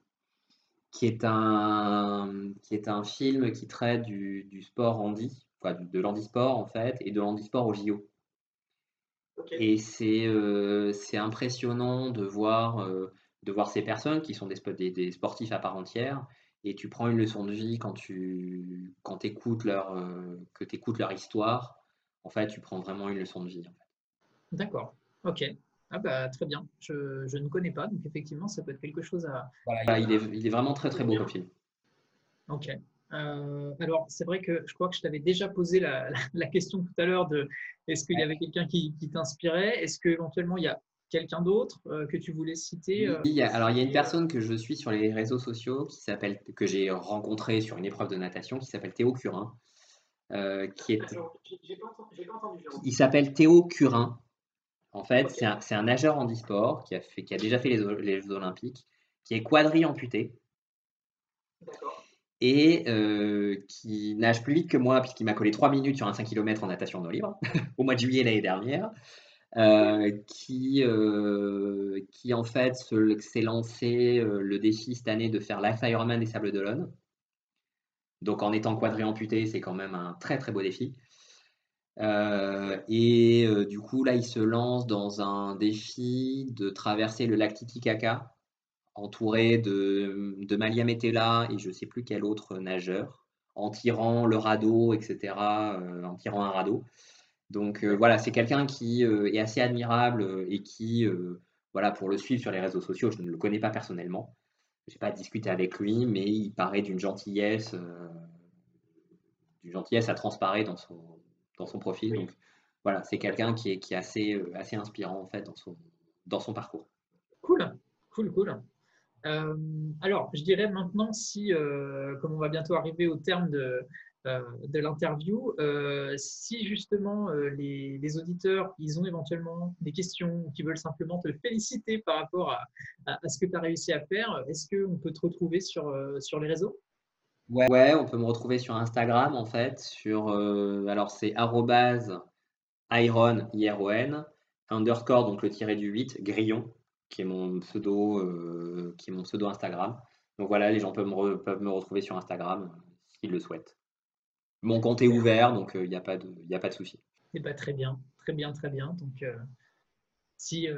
C: qui est un, qui est un film qui traite du, du sport handi, quoi, de l'handisport en fait, et de l'handisport au JO. Et c'est euh, c'est impressionnant de voir, euh, de voir ces personnes qui sont des, des, des, sportifs à part entière, et tu prends une leçon de vie quand tu quand écoutes leur, euh, que écoutes leur histoire. En fait, tu prends vraiment une leçon de vie. En fait.
B: D'accord, ok. Ah bah, très bien, je, je, ne connais pas, donc effectivement, ça peut être quelque chose à...
C: Voilà, il, est, il est vraiment très très beau comme film.
B: Ok. Euh, alors, c'est vrai que je crois que je t'avais déjà posé la, la, question tout à l'heure de est-ce qu'il y avait quelqu'un qui, qui t'inspirait? Est-ce qu'éventuellement il y a quelqu'un d'autre euh, que tu voulais citer
C: euh? oui, Alors, il y a une personne que je suis sur les réseaux sociaux qui s'appelle, que j'ai rencontré sur une épreuve de natation qui s'appelle Théo Curin. qui est... Il s'appelle Théo Curin. En fait, c'est un, un, nageur handisport qui a, fait, qui a déjà fait les, les Jeux Olympiques, qui est quadri amputé. Et euh, qui nage plus vite que moi, puisqu'il m'a collé 3 minutes sur un 5 km en natation d'eau libre, [laughs] au mois de juillet l'année dernière. Euh, qui, euh, qui en fait s'est lancé le défi cette année de faire l'Ironman des Sables d'Olonne. Donc en étant quadri amputé, c'est quand même un très très beau défi. Et du coup, là, il se lance dans un défi de traverser le lac Titicaca, entouré de, de Malia Metella et je ne sais plus quel autre nageur, en tirant le radeau, etc., euh, en tirant un radeau. Donc voilà, c'est quelqu'un qui est assez admirable et qui, voilà, pour le suivre sur les réseaux sociaux, je ne le connais pas personnellement. Je n'ai pas discuté avec lui, mais il paraît d'une gentillesse, d'une gentillesse à transparaît dans son, dans son profil. Donc voilà, c'est quelqu'un qui est, qui est assez, euh, assez inspirant en fait dans son, dans son parcours.
B: Cool, cool, cool. Euh, alors, je dirais maintenant, si, euh, comme on va bientôt arriver au terme de, de l'interview, si justement les, les, auditeurs, ils ont éventuellement des questions qui veulent simplement te féliciter par rapport à, ce que tu as réussi à faire, est-ce qu'on peut te retrouver sur, les réseaux?
C: Ouais, on peut me retrouver sur Instagram en fait, sur euh, alors c'est iron IRON underscore donc le tiré du 8 grillon qui est mon pseudo euh, qui est mon pseudo Instagram. Donc voilà, les gens peuvent me, peuvent me retrouver sur Instagram euh, s'ils le souhaitent. Mon compte est ouvert donc il n'y a pas de il de souci.
B: Eh ben, très bien, très bien, très bien. Donc si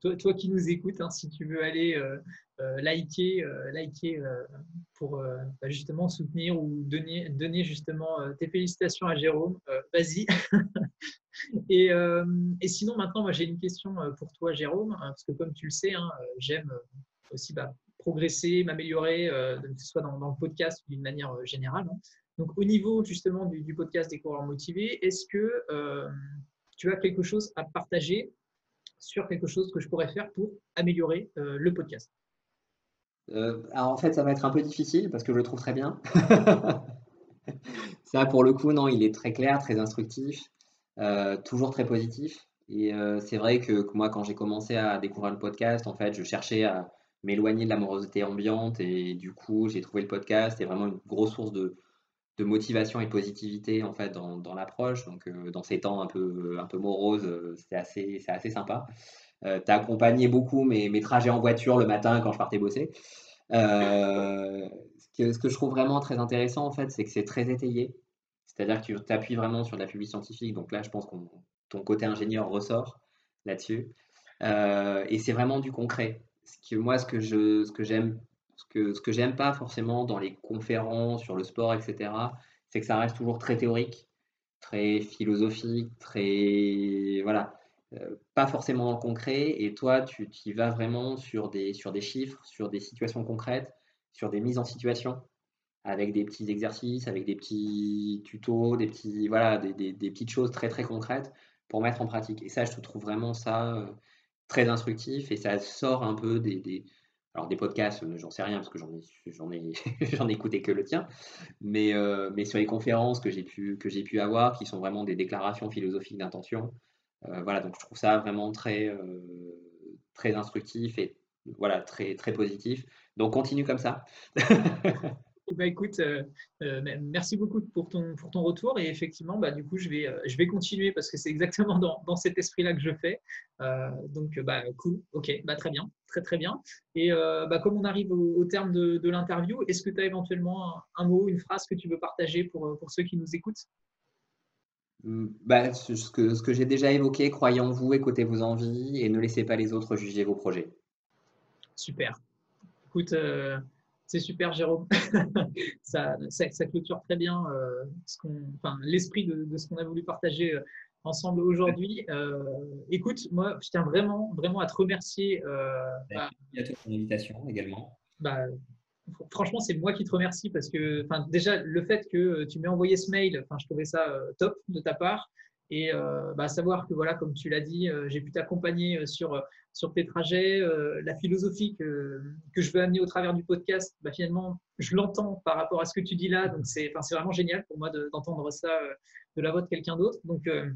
B: toi, qui nous écoutes, hein, si tu veux aller euh, liker, euh, liker euh, pour bah, justement soutenir ou donner, donner justement tes félicitations à Jérôme. Vas-y. [laughs] et, et, sinon, maintenant, moi, j'ai une question pour toi, Jérôme, hein, parce que comme tu le sais, hein, j'aime aussi bah, progresser, m'améliorer, que ce soit dans, le podcast ou d'une manière générale. Donc, au niveau justement du, du podcast des coureurs motivés, est-ce que tu as quelque chose à partager sur quelque chose que je pourrais faire pour améliorer le podcast
C: euh, alors en fait, ça va être un peu difficile parce que je le trouve très bien. [laughs] ça, pour le coup, non, il est très clair, très instructif, euh, toujours très positif. Et euh, c'est vrai que, moi, quand j'ai commencé à découvrir le podcast, en fait, je cherchais à m'éloigner de l'amorosité ambiante et du coup, j'ai trouvé le podcast et vraiment une grosse source de, de motivation et positivité en fait dans, dans l'approche. Donc, dans ces temps un peu, un peu moroses, c'est assez, assez sympa. Euh, tu as accompagné beaucoup mes, mes, trajets en voiture le matin quand je partais bosser. Euh, ce, que, je trouve vraiment très intéressant, en fait, c'est que c'est très étayé. C'est-à-dire que tu t'appuies vraiment sur de la publicité scientifique. Donc là, je pense que ton côté ingénieur ressort là-dessus. Euh, et c'est vraiment du concret. Ce que, moi, ce que je, ce que j'aime, ce que, ce que j'aime pas forcément dans les conférences sur le sport, etc., c'est que ça reste toujours très théorique, très philosophique, très voilà. Euh, pas forcément concret, et toi, tu y vas vraiment sur des, sur des chiffres, sur des situations concrètes, sur des mises en situation, avec des petits exercices, avec des petits tutos, des, petits, voilà, des, des, des petites choses très très concrètes pour mettre en pratique. Et ça, je trouve vraiment ça euh, très instructif, et ça sort un peu des alors des podcasts, euh, j'en sais rien parce que j'en ai, j'en ai, [laughs] j'en ai écouté que le tien, mais, mais sur les conférences que j'ai pu, que j'ai pu avoir, qui sont vraiment des déclarations philosophiques d'intention, euh, voilà, donc je trouve ça vraiment très, euh, très instructif et voilà, très, très positif. Donc continue comme ça. [laughs]
B: Bah, écoute, euh, merci beaucoup pour ton, pour ton retour. Et effectivement, bah, du coup, je vais, je vais continuer parce que c'est exactement dans, dans cet esprit-là que je fais. donc, bah, cool. Ok, bah, très bien. Très très bien. Et bah, comme on arrive au, terme de, l'interview, est-ce que tu as éventuellement un, mot, une phrase que tu veux partager pour, pour ceux qui nous écoutent?
C: Mmh, bah, ce que, ce que j'ai déjà évoqué, croyez en vous, écoutez vos envies et ne laissez pas les autres juger vos projets.
B: Super. Écoute, c'est super, Jérôme. [laughs] ça, ça, clôture très bien euh, l'esprit de, ce qu'on a voulu partager euh, ensemble aujourd'hui. Euh, écoute, moi, je tiens vraiment, vraiment à te remercier.
C: Merci à toi pour l'invitation également.
B: Bah, franchement, c'est moi qui te remercie parce que, déjà, le fait que tu m'aies envoyé ce mail, je trouvais ça top de ta part. Et bah, savoir que, voilà, comme tu l'as dit, j'ai pu t'accompagner sur sur tes trajets, euh, la philosophie que, que, je veux amener au travers du podcast, bah, finalement, je l'entends par rapport à ce que tu dis là. Donc, c'est enfin, vraiment génial pour moi d'entendre ça euh, de la voix de quelqu'un d'autre. Donc, euh,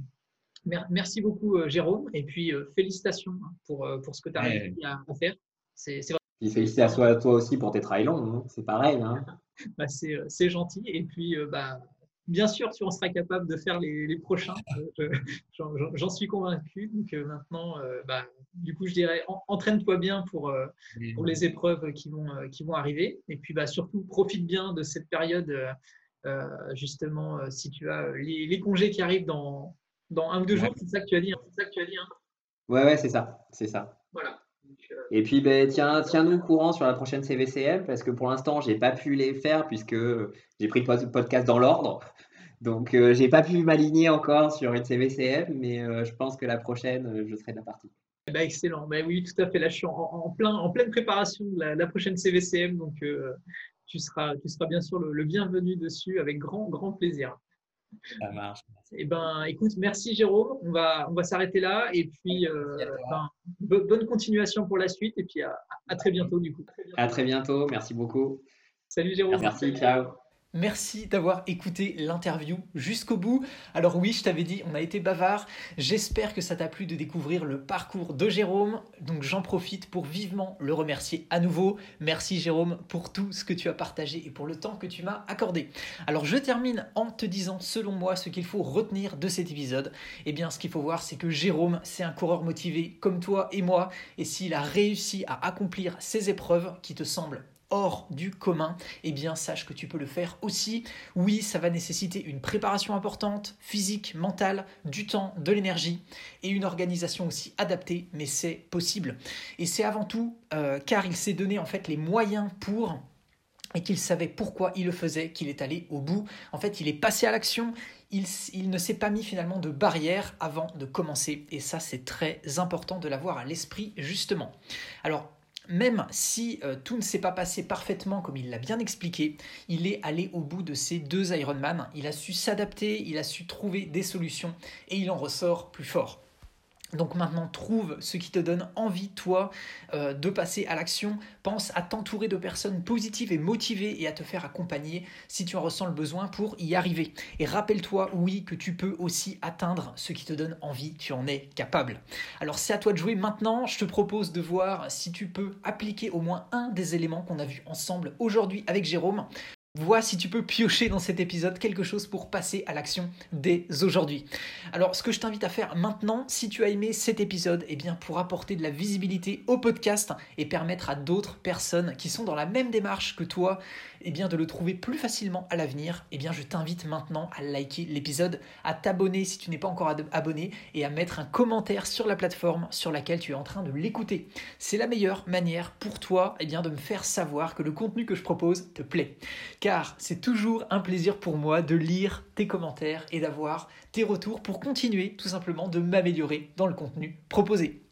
B: merci beaucoup, Jérôme. Et puis, félicitations hein, pour, pour ce que tu as réussi à, faire.
C: C'est félicitations à toi aussi pour tes trails longs. Hein. C'est pareil. Hein. [laughs]
B: bah, c'est gentil. Et puis, bah, bien sûr, si on sera capable de faire les, prochains, euh, j'en suis convaincu. Donc euh, maintenant, euh, bah, du coup, je dirais, entraîne-toi bien pour, pour les épreuves qui vont, qui vont arriver. Et puis, bah, surtout, profite bien de cette période, justement, si tu as les, congés qui arrivent dans, dans un ou deux jours, c'est ça que tu as dit. Hein, c'est ça que tu as dit. Hein.
C: Ouais, ouais, c'est ça. C'est ça. Voilà. Et puis, ben, tiens, tiens-nous au courant sur la prochaine CVCM parce que pour l'instant, j'ai pas pu les faire puisque j'ai pris le podcast dans l'ordre. Donc, euh, j'ai pas pu m'aligner encore sur une CVCM, mais euh, je pense que la prochaine, euh, je serai de la partie.
B: Eh ben, excellent. Ben, oui, tout à fait. Là, je suis en, plein, en pleine préparation de la, prochaine CVCM, donc tu, seras, tu seras bien sûr le, bienvenu dessus avec grand, grand plaisir.
C: Ça marche.
B: Eh ben, écoute, merci Jérôme. On va, on va s'arrêter là. Et puis, ben, bonne continuation pour la suite. Et puis, à, à très bientôt, du coup.
C: À très bientôt. Merci beaucoup.
B: Salut Jérôme.
C: Merci, ciao.
B: Merci d'avoir écouté l'interview jusqu'au bout. Alors oui, je t'avais dit, on a été bavard. J'espère que ça t'a plu de découvrir le parcours de Jérôme. Donc j'en profite pour vivement le remercier à nouveau. Merci Jérôme pour tout ce que tu as partagé et pour le temps que tu m'as accordé. Alors je termine en te disant, selon moi, ce qu'il faut retenir de cet épisode. Eh bien, ce qu'il faut voir, c'est que Jérôme, c'est un coureur motivé comme toi et moi. Et s'il a réussi à accomplir ces épreuves qui te semblent hors du commun, eh bien sache que tu peux le faire aussi. Oui, ça va nécessiter une préparation importante, physique, mentale, du temps, de l'énergie et une organisation aussi adaptée, mais c'est possible. Et c'est avant tout euh, car il s'est donné en fait les moyens pour et qu'il savait pourquoi il le faisait, qu'il est allé au bout. En fait, il est passé à l'action, il, il, ne s'est pas mis finalement de barrière avant de commencer. Et ça, c'est très important de l'avoir à l'esprit, justement. Alors, même si euh, tout ne s'est pas passé parfaitement comme il l'a bien expliqué, il est allé au bout de ces deux Ironman, il a su s'adapter, il a su trouver des solutions et il en ressort plus fort. Donc maintenant, trouve ce qui te donne envie, toi, euh, de passer à l'action. Pense à t'entourer de personnes positives et motivées et à te faire accompagner si tu en ressens le besoin pour y arriver. Et rappelle-toi, oui, que tu peux aussi atteindre ce qui te donne envie, tu en es capable. Alors c'est à toi de jouer maintenant. Je te propose de voir si tu peux appliquer au moins un des éléments qu'on a vus ensemble aujourd'hui avec Jérôme. Vois si tu peux piocher dans cet épisode quelque chose pour passer à l'action dès aujourd'hui. Alors, ce que je t'invite à faire maintenant, si tu as aimé cet épisode, eh bien, pour apporter de la visibilité au podcast et permettre à d'autres personnes qui sont dans la même démarche que toi, bien, de le trouver plus facilement à l'avenir, eh bien, je t'invite maintenant à liker l'épisode, à t'abonner si tu n'es pas encore abonné et à mettre un commentaire sur la plateforme sur laquelle tu es en train de l'écouter. C'est la meilleure manière pour toi, eh bien, de me faire savoir que le contenu que je propose te plaît car c'est toujours un plaisir pour moi de lire tes commentaires et d'avoir tes retours pour continuer tout simplement de m'améliorer dans le contenu proposé.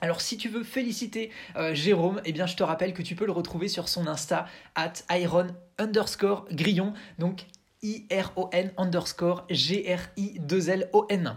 B: Alors si tu veux féliciter euh, Jérôme, eh bien je te rappelle que tu peux le retrouver sur son Insta at iron underscore grillon, donc I-R-O-N underscore G-R-I-2-L-O-N.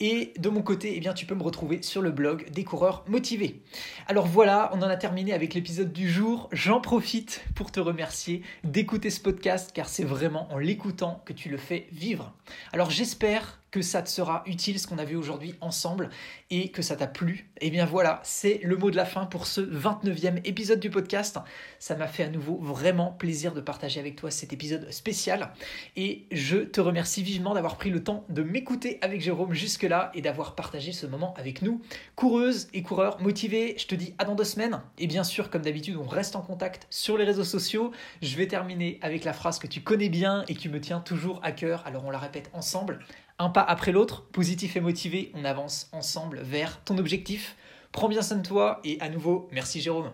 B: Et de mon côté, eh bien, tu peux me retrouver sur le blog des coureurs motivés. Alors voilà, on en a terminé avec l'épisode du jour. J'en profite pour te remercier d'écouter ce podcast car c'est vraiment en l'écoutant que tu le fais vivre. Alors j'espère que ça te sera utile ce qu'on a vu aujourd'hui ensemble et que ça t'a plu. Et eh bien voilà, c'est le mot de la fin pour ce 29e épisode du podcast. Ça m'a fait à nouveau vraiment plaisir de partager avec toi cet épisode spécial et je te remercie vivement d'avoir pris le temps de m'écouter avec Jérôme jusque-là et d'avoir partagé ce moment avec nous. Coureuse et coureur motivés, je te dis à dans deux semaines et bien sûr comme d'habitude on reste en contact sur les réseaux sociaux. Je vais terminer avec la phrase que tu connais bien et qui me tient toujours à cœur, alors on la répète ensemble. Un pas après l'autre, positif et motivé, on avance ensemble vers ton objectif. Prends bien soin de toi et à nouveau, merci Jérôme.